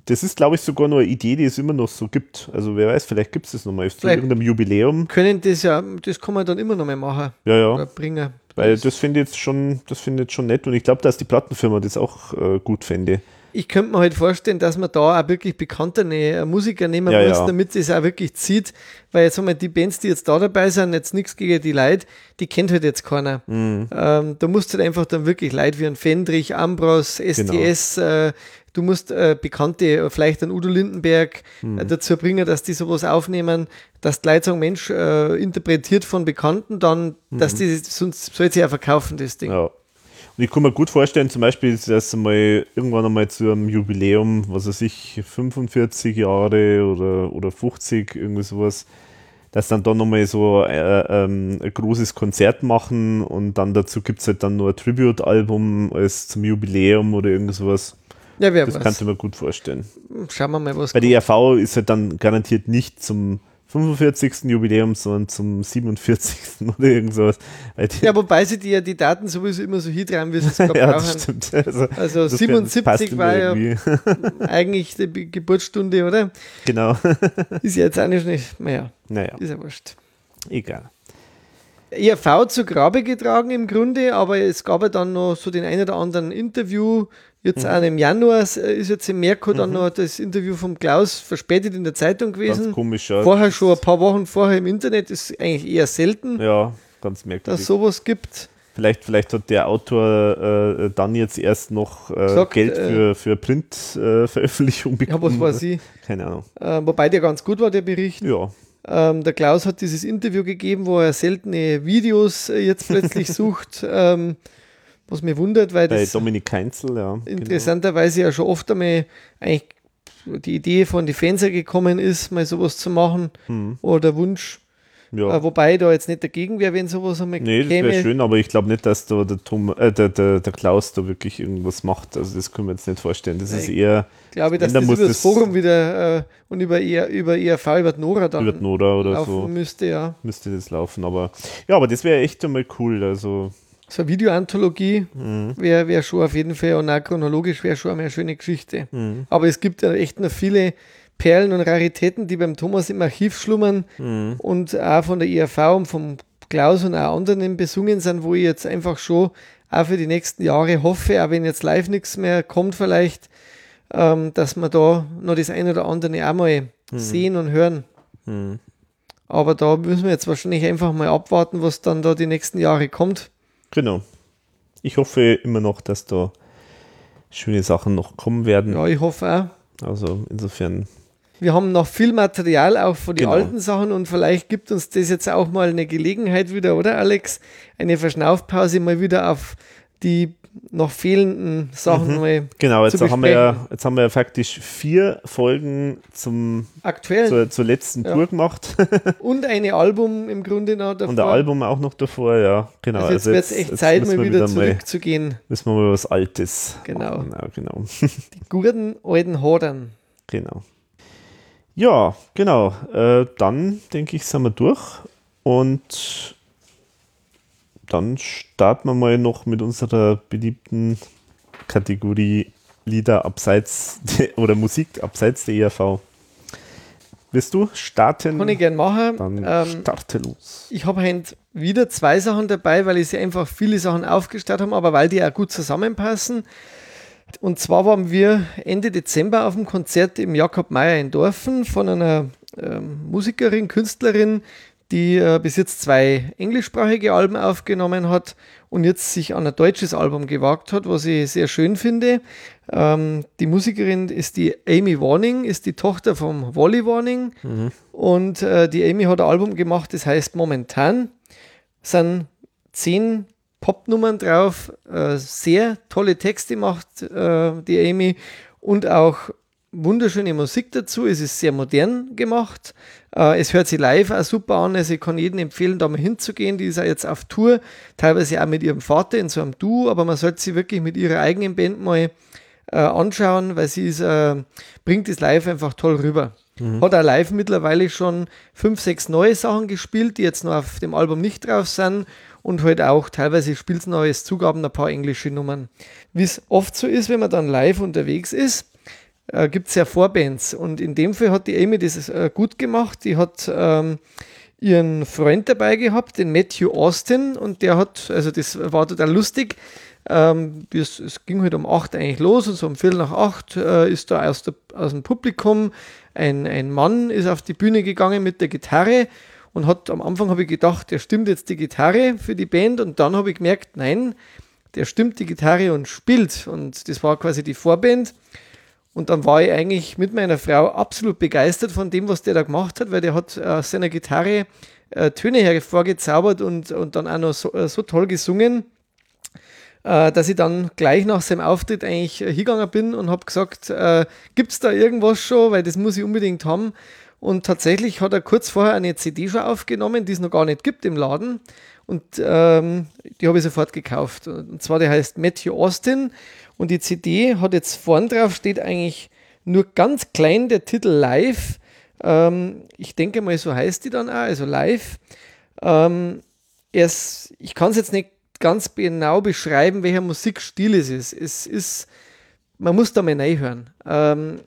Das ist, glaube ich, sogar noch eine Idee, die es immer noch so gibt. Also wer weiß, vielleicht gibt es das nochmal zu irgendeinem Jubiläum. Können das ja, das kann man dann immer noch mal machen. Ja, ja. Oder bringen. Weil das finde ich jetzt schon, das finde ich schon nett und ich glaube, dass die Plattenfirma das auch äh, gut fände. Ich könnte mir halt vorstellen, dass man da auch wirklich bekannte äh, Musiker nehmen ja, muss, ja. damit es auch wirklich zieht. Weil jetzt haben wir die Bands, die jetzt da dabei sind, jetzt nichts gegen die Leute, die kennt halt jetzt keiner. Mhm. Ähm, da musst du halt einfach dann wirklich Leute wie ein Fendrich, Ambros, STS, genau. äh, du musst äh, Bekannte, äh, vielleicht ein Udo Lindenberg, mhm. äh, dazu bringen, dass die sowas aufnehmen, dass die Leute sagen, Mensch, äh, interpretiert von Bekannten, dann, mhm. dass die, sonst soll sie ja verkaufen, das Ding. Ja. Und ich kann mir gut vorstellen, zum Beispiel, dass mal irgendwann einmal zu einem Jubiläum, was weiß ich, 45 Jahre oder, oder 50, irgendwie sowas, dass dann da nochmal so äh, ähm, ein großes Konzert machen und dann dazu gibt es halt dann nur ein Tribute-Album als zum Jubiläum oder irgend sowas. Ja, wer das weiß. kannst du mir gut vorstellen. Schauen wir mal, was Bei der ERV ist halt dann garantiert nicht zum 45. Jubiläum, sondern zum 47. <laughs> oder irgend sowas. Ja, wobei sie die ja die Daten sowieso immer so hintragen, wie sie es <laughs> ja, brauchen. Stimmt. Also, also 77 war ja <laughs> eigentlich die Geburtsstunde, oder? Genau. ist ja jetzt auch nicht, naja, naja. ist ja wurscht. Egal. ERV zu Grabe getragen im Grunde, aber es gab ja dann noch so den einen oder anderen Interview. Jetzt mhm. auch im Januar äh, ist jetzt im Merkur mhm. dann noch das Interview vom Klaus verspätet in der Zeitung gewesen. Ganz komisch, ja. Vorher schon ein paar Wochen vorher im Internet ist eigentlich eher selten. Ja, ganz merkwürdig. Dass sowas gibt. Vielleicht, vielleicht hat der Autor äh, dann jetzt erst noch äh, Sagt, Geld äh, für, für Printveröffentlichung bekommen. Ja, was weiß ich. Keine Ahnung. Äh, wobei der ganz gut war, der Bericht. Ja. Ähm, der Klaus hat dieses Interview gegeben, wo er seltene Videos äh, jetzt plötzlich <laughs> sucht. Ähm, was mich wundert, weil Bei das Dominik Heinzel, ja. genau. interessanterweise ja schon oft einmal eigentlich die Idee von den Fans gekommen ist, mal sowas zu machen Hm. oder der Wunsch. Ja. Äh, wobei da jetzt nicht dagegen wäre, wenn sowas einmal Nee, das wäre käme. schön, aber ich glaube nicht, dass da der, Tom, äh, der, der, der Klaus da wirklich irgendwas macht. Also das können wir jetzt nicht vorstellen. Das ist Nein. eher glaube ich, dass Wenn, dann das über das Forum wieder äh, und über, ER, über ERV, über die Nora dann über Nora oder laufen so müsste, ja. müsste das laufen. Aber ja, aber das wäre echt einmal cool. Also So eine Videoanthologie Mhm. wäre wär schon auf jeden Fall und auch chronologisch wäre schon eine schöne Geschichte. Mhm. Aber es gibt ja echt noch viele Perlen und Raritäten, die beim Thomas im Archiv schlummern Mhm. und auch von der ERV und vom Klaus und auch anderen besungen sind, wo ich jetzt einfach schon auch für die nächsten Jahre hoffe, auch wenn jetzt live nichts mehr kommt vielleicht, ähm, dass wir da noch das eine oder andere auch mal sehen und hören. Mhm. Aber da müssen wir jetzt wahrscheinlich einfach mal abwarten, was dann da die nächsten Jahre kommt. Genau. Ich hoffe immer noch, dass da schöne Sachen noch kommen werden. Ja, ich hoffe auch. Also insofern, Wir haben noch viel Material auch von den Genau. alten Sachen und vielleicht gibt uns das jetzt auch mal eine Gelegenheit wieder, oder Alex? Eine Verschnaufpause mal wieder auf die noch fehlenden Sachen mal genau, jetzt haben, wir ja, jetzt haben wir ja faktisch vier Folgen zum, aktuell zur, zur letzten Ja. Tour gemacht <laughs> und eine Album im Grunde noch davor. und der Album auch noch davor, ja. Genau. Also jetzt wird es echt Zeit, mal wieder mal, zurückzugehen. müssen wir mal was Altes Genau. machen. Ja, genau. <laughs> Die guten alten Hodern. Genau. Ja, genau. Äh, dann denke ich, sind wir durch. Und dann starten wir mal noch mit unserer beliebten Kategorie Lieder abseits de, oder Musik abseits der ERV. Willst du starten? Kann ich gern machen. Dann Ähm, starte los. Ich habe heute wieder zwei Sachen dabei, weil ich sie einfach viele Sachen aufgestellt habe, aber weil die auch gut zusammenpassen. Und zwar waren wir Ende Dezember auf dem Konzert im Jakob Meyer in Dorfen von einer ähm, Musikerin, Künstlerin, die äh, bis jetzt zwei englischsprachige Alben aufgenommen hat und jetzt sich an ein deutsches Album gewagt hat, was ich sehr schön finde. Ähm, die Musikerin ist die Amy Warning, ist die Tochter vom Wally Warning. Und äh, die Amy hat ein Album gemacht, das heißt Momentan. Sind zehn Popnummern drauf, äh, sehr tolle Texte macht äh, die Amy und auch wunderschöne Musik dazu. Es ist sehr modern gemacht. Äh, es hört sich live auch super an. Also ich kann jedem empfehlen, da mal hinzugehen. Die ist auch jetzt auf Tour, teilweise auch mit ihrem Vater in so einem Duo, aber man sollte sie wirklich mit ihrer eigenen Band mal äh, anschauen, weil sie ist, äh, bringt das live einfach toll rüber. Hat auch live mittlerweile schon fünf, sechs neue Sachen gespielt, die jetzt noch auf dem Album nicht drauf sind und halt auch teilweise spielt es neues Zugaben, ein paar englische Nummern. Wie es oft so ist, wenn man dann live unterwegs ist, äh, gibt es ja Vorbands. Und in dem Fall hat die Amy das äh, gut gemacht. Die hat ähm, ihren Freund dabei gehabt, den Matthew Austin. Und der hat, also das war total lustig, ähm, es, es ging halt um 8 eigentlich los und so um Viertel nach 8 äh, ist da aus, der, aus dem Publikum ein, ein Mann ist auf die Bühne gegangen mit der Gitarre und hat am Anfang habe ich gedacht, der stimmt jetzt die Gitarre für die Band. Und dann habe ich gemerkt, nein, der stimmt die Gitarre und spielt. Und das war quasi die Vorband und dann war ich eigentlich mit meiner Frau absolut begeistert von dem, was der da gemacht hat, weil der hat aus seiner Gitarre äh, Töne hervorgezaubert und, und dann auch noch so, äh, so toll gesungen, äh, dass ich dann gleich nach seinem Auftritt eigentlich äh, hingegangen bin und habe gesagt, äh, gibt es da irgendwas schon, weil das muss ich unbedingt haben. Und tatsächlich hat er kurz vorher eine CD schon aufgenommen, die es noch gar nicht gibt im Laden. Und ähm, die habe ich sofort gekauft. Und zwar, der heißt Matthew Austin. Und die CD hat jetzt vorn drauf, steht eigentlich nur ganz klein der Titel Live. Ähm, ich denke mal, so heißt die dann auch, also Live. Ähm, erst, ich kann es jetzt nicht ganz genau beschreiben, welcher Musikstil es ist. Es ist, man muss da mal reinhören. Ähm,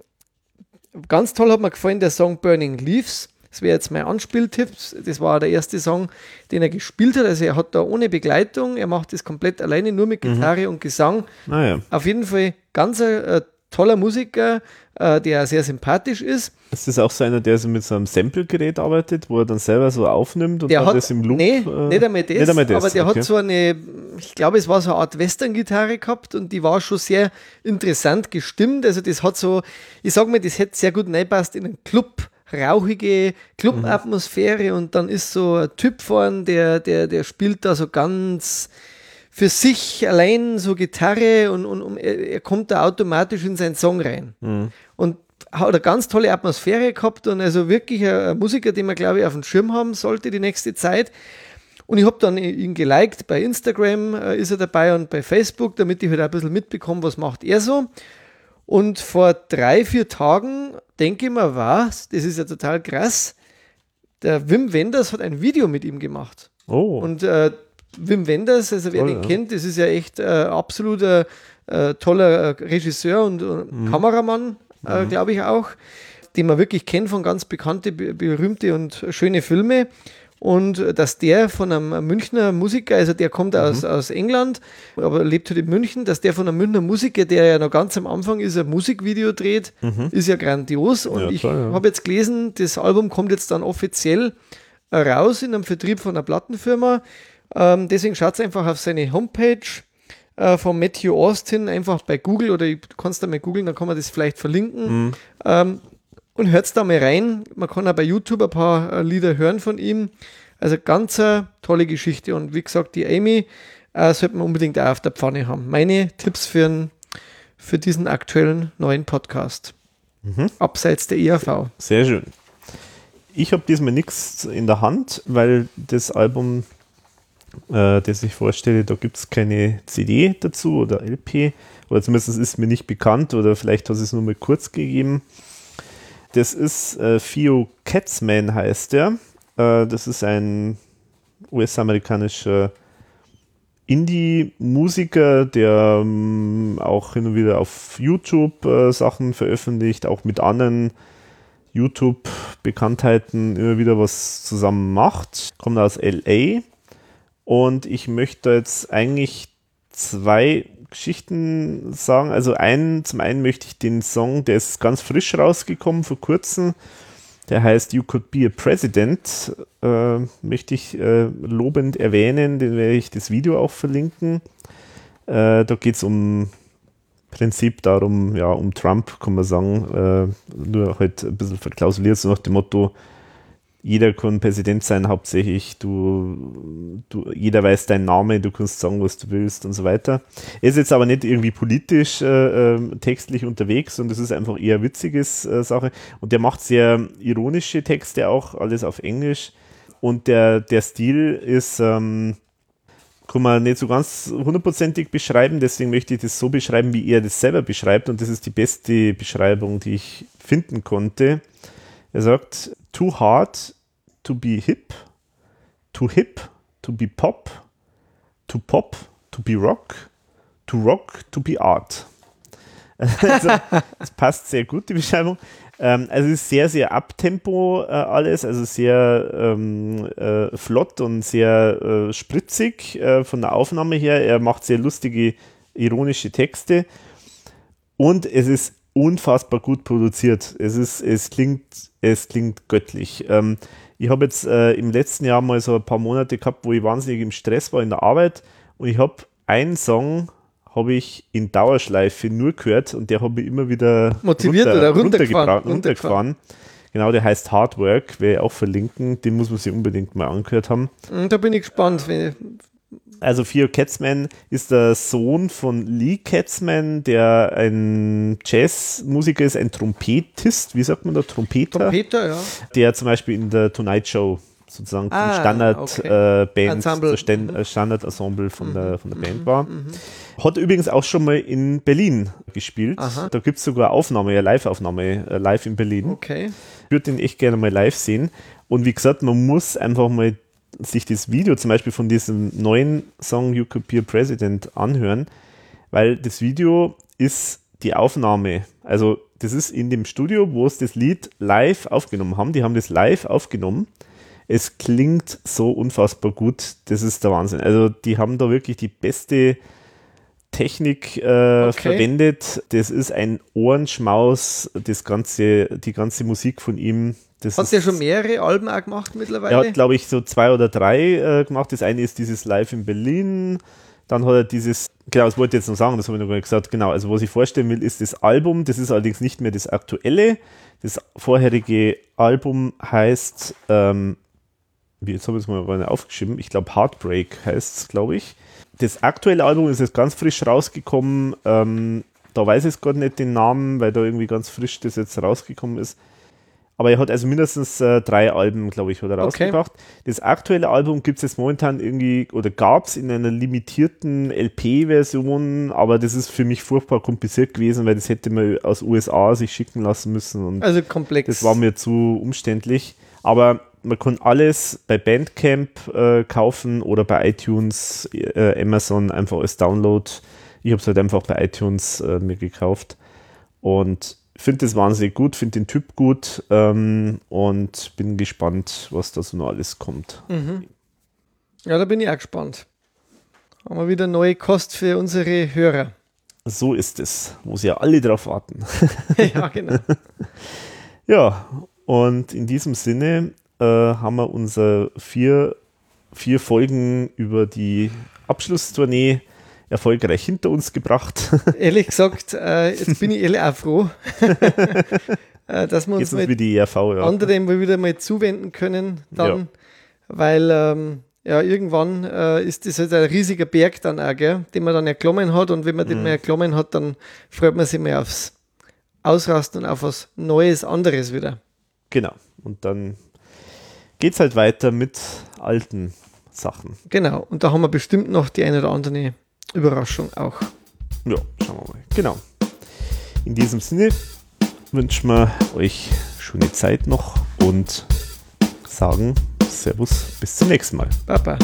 ganz toll hat mir gefallen der Song Burning Leaves. Das wäre jetzt mein Anspieltipp. Das war der erste Song, den er gespielt hat. Also er hat da ohne Begleitung, er macht das komplett alleine, nur mit Gitarre und Gesang. Naja, Auf jeden Fall ganz ein äh, toller Musiker, äh, der sehr sympathisch ist. ist das auch so einer, der so mit so einem Sample-Gerät arbeitet, wo er dann selber so aufnimmt und Der hat, das im Loop? nee, äh, nicht einmal das, nicht einmal das, aber der okay. hat so eine, ich glaube, es war so eine Art Western-Gitarre gehabt und die war schon sehr interessant gestimmt. Also das hat so, ich sag mal, das hätte sehr gut reinpasst in einen Club, rauchige Club-Atmosphäre und dann ist so ein Typ vorn, der, der, der spielt da so ganz für sich allein so Gitarre und, und, und er, kommt da automatisch in seinen Song rein. Mhm. Und hat eine ganz tolle Atmosphäre gehabt und also wirklich ein, ein Musiker, den man, glaube ich, auf dem Schirm haben sollte die nächste Zeit. Und ich habe dann ihn geliked, bei Instagram äh, ist er dabei und bei Facebook, damit ich halt ein bisschen mitbekomme, was macht er so. Und vor drei, vier Tagen, denke ich mir, was, das ist ja total krass, der Wim Wenders hat ein Video mit ihm gemacht. Oh. Und äh, Wim Wenders, also wer Toll, den ja. kennt, das ist ja echt äh, absoluter äh, toller äh, Regisseur und mhm. Kameramann, äh, mhm. glaube ich auch, den man wirklich kennt von ganz bekannte, berühmte und schöne Filme. Und dass der von einem Münchner Musiker, also der kommt mhm. aus, aus England, aber lebt halt in München, dass der von einem Münchner Musiker, der ja noch ganz am Anfang ist, ein Musikvideo dreht, mhm. ist ja grandios. Und ja, ich ja. habe jetzt gelesen, das Album kommt jetzt dann offiziell raus in einem Vertrieb von einer Plattenfirma. Ähm, deswegen schaut einfach auf seine Homepage äh, von Matthew Austin, einfach bei Google oder du kannst da mal googeln, dann kann man das vielleicht verlinken. Mhm. Ähm, und hört da mal rein. Man kann auch bei YouTube ein paar äh, Lieder hören von ihm. Also ganz eine tolle Geschichte. Und wie gesagt, die Amy äh, sollte man unbedingt auch auf der Pfanne haben. Meine Tipps für, für diesen aktuellen neuen Podcast. Mhm. Abseits der ERV. Sehr schön. Ich habe diesmal nichts in der Hand, weil das Album, äh, das ich vorstelle, da gibt es keine CD dazu oder LP. Oder zumindest ist mir nicht bekannt oder vielleicht hat es nur mal kurz gegeben. Das ist äh, Theo Katzman heißt der. Äh, das ist ein US-amerikanischer Indie-Musiker, der ähm, auch hin und wieder auf YouTube äh, Sachen veröffentlicht, auch mit anderen YouTube-Bekanntheiten immer wieder was zusammen macht. Kommt aus LA und ich möchte jetzt eigentlich zwei Geschichten sagen. Also ein, zum einen möchte ich den Song, der ist ganz frisch rausgekommen vor kurzem. Der heißt You Could Be a President. Äh, möchte ich äh, lobend erwähnen, den werde ich das Video auch verlinken. Äh, da geht es um Prinzip darum, ja, um Trump, kann man sagen, äh, nur halt ein bisschen verklausuliert, so nach dem Motto, jeder kann Präsident sein, hauptsächlich du, du, jeder weiß deinen Namen, du kannst sagen, was du willst und so weiter. Er ist jetzt aber nicht irgendwie politisch äh, ähm, textlich unterwegs und das ist einfach eher witziges äh, Sache. Und der macht sehr ironische Texte auch, alles auf Englisch. Und der, der Stil ist, ähm, kann man nicht so ganz hundertprozentig beschreiben, deswegen möchte ich das so beschreiben, wie er das selber beschreibt. Und das ist die beste Beschreibung, die ich finden konnte. Er sagt, too hard to be hip, too hip to be pop, to pop to be rock, to rock to be art. <laughs> Also, das passt sehr gut, die Beschreibung. Ähm, also es ist sehr, sehr abtempo äh, alles, also sehr ähm, äh, flott und sehr äh, spritzig äh, von der Aufnahme her. Er macht sehr lustige, ironische Texte und es ist unfassbar gut produziert. Es ist, es klingt, es klingt göttlich. Ähm, ich habe jetzt äh, im letzten Jahr mal so ein paar Monate gehabt, wo ich wahnsinnig im Stress war in der Arbeit und ich habe einen Song habe ich in Dauerschleife nur gehört und der habe ich immer wieder motiviert runter, oder runtergefahren, runtergefahren. runtergefahren. Genau, der heißt Hard Work, werde ich auch verlinken. Den muss man sich unbedingt mal angehört haben. Hm, da bin ich gespannt. Also Theo Katzman ist der Sohn von Lee Katzman, der ein Jazzmusiker ist, ein Trompetist, wie sagt man da, Trompeter? Trompeter, ja. Der zum Beispiel in der Tonight Show sozusagen ah, Standard okay. äh, Stand, mhm. Standard Ensemble von, mhm. der, von der Band mhm. war. Mhm. Hat übrigens auch schon mal in Berlin gespielt. Aha. Da gibt es sogar Aufnahme, ja, Live-Aufnahme, äh, live in Berlin. Okay. Ich würde den echt gerne mal live sehen. Und wie gesagt, man muss einfach mal sich das Video zum Beispiel von diesem neuen Song You Could Be a President anhören, weil das Video ist die Aufnahme. Also das ist in dem Studio, wo es das Lied live aufgenommen haben. Die haben das live aufgenommen. Es klingt so unfassbar gut. Das ist der Wahnsinn. Also die haben da wirklich die beste Technik äh, okay. verwendet. Das ist ein Ohrenschmaus, das ganze, die ganze Musik von ihm. Das Hast du ja schon mehrere Alben auch gemacht mittlerweile? Er hat, glaube ich, so zwei oder drei äh, gemacht. Das eine ist dieses Live in Berlin. Dann hat er dieses, genau, das wollte ich jetzt noch sagen, das habe ich noch gar nicht gesagt. Genau, also was ich vorstellen will, ist das Album. Das ist allerdings nicht mehr das aktuelle. Das vorherige Album heißt, ähm, wie, jetzt habe ich es mal aufgeschrieben, ich glaube Heartbreak heißt es, glaube ich. das aktuelle Album ist jetzt ganz frisch rausgekommen. Ähm, da weiß ich gerade nicht den Namen, weil da irgendwie ganz frisch das jetzt rausgekommen ist. Aber er hat also mindestens äh, drei Alben, glaube ich, oder rausgebracht. Okay. Das aktuelle Album gibt es jetzt momentan irgendwie, oder gab es in einer limitierten LP-Version, aber das ist für mich furchtbar kompliziert gewesen, weil das hätte man aus USA sich schicken lassen müssen. also komplex. Das war mir zu umständlich. Aber man kann alles bei Bandcamp äh, kaufen oder bei iTunes, äh, Amazon einfach als Download. Ich habe es halt einfach bei iTunes äh, mir gekauft. Und finde das wahnsinnig gut, finde den Typ gut ähm, und bin gespannt, was da so noch alles kommt. Mhm. Ja, da bin ich auch gespannt. Haben wir wieder neue Kost für unsere Hörer. So ist es, wo sie ja alle drauf warten. <laughs> ja, genau. <laughs> ja, und in diesem Sinne äh, haben wir unsere vier, vier Folgen über die Abschlusstournee erfolgreich hinter uns gebracht. <laughs> Ehrlich gesagt, äh, jetzt bin ich ehrlich auch froh, <laughs> äh, dass wir uns, uns mit ERV, ja. anderem wieder mal zuwenden können, dann, ja. weil ähm, ja, irgendwann äh, ist das halt ein riesiger Berg dann auch, gell, den man dann erklommen hat und wenn man mhm. den mal erklommen hat, dann freut man sich mehr aufs Ausrasten und auf was Neues, anderes wieder. Genau, und dann geht es halt weiter mit alten Sachen. Genau, und da haben wir bestimmt noch die eine oder andere Überraschung auch. Ja, schauen wir mal. Genau. In diesem Sinne wünschen wir euch schöne Zeit noch und sagen Servus, bis zum nächsten Mal. Baba.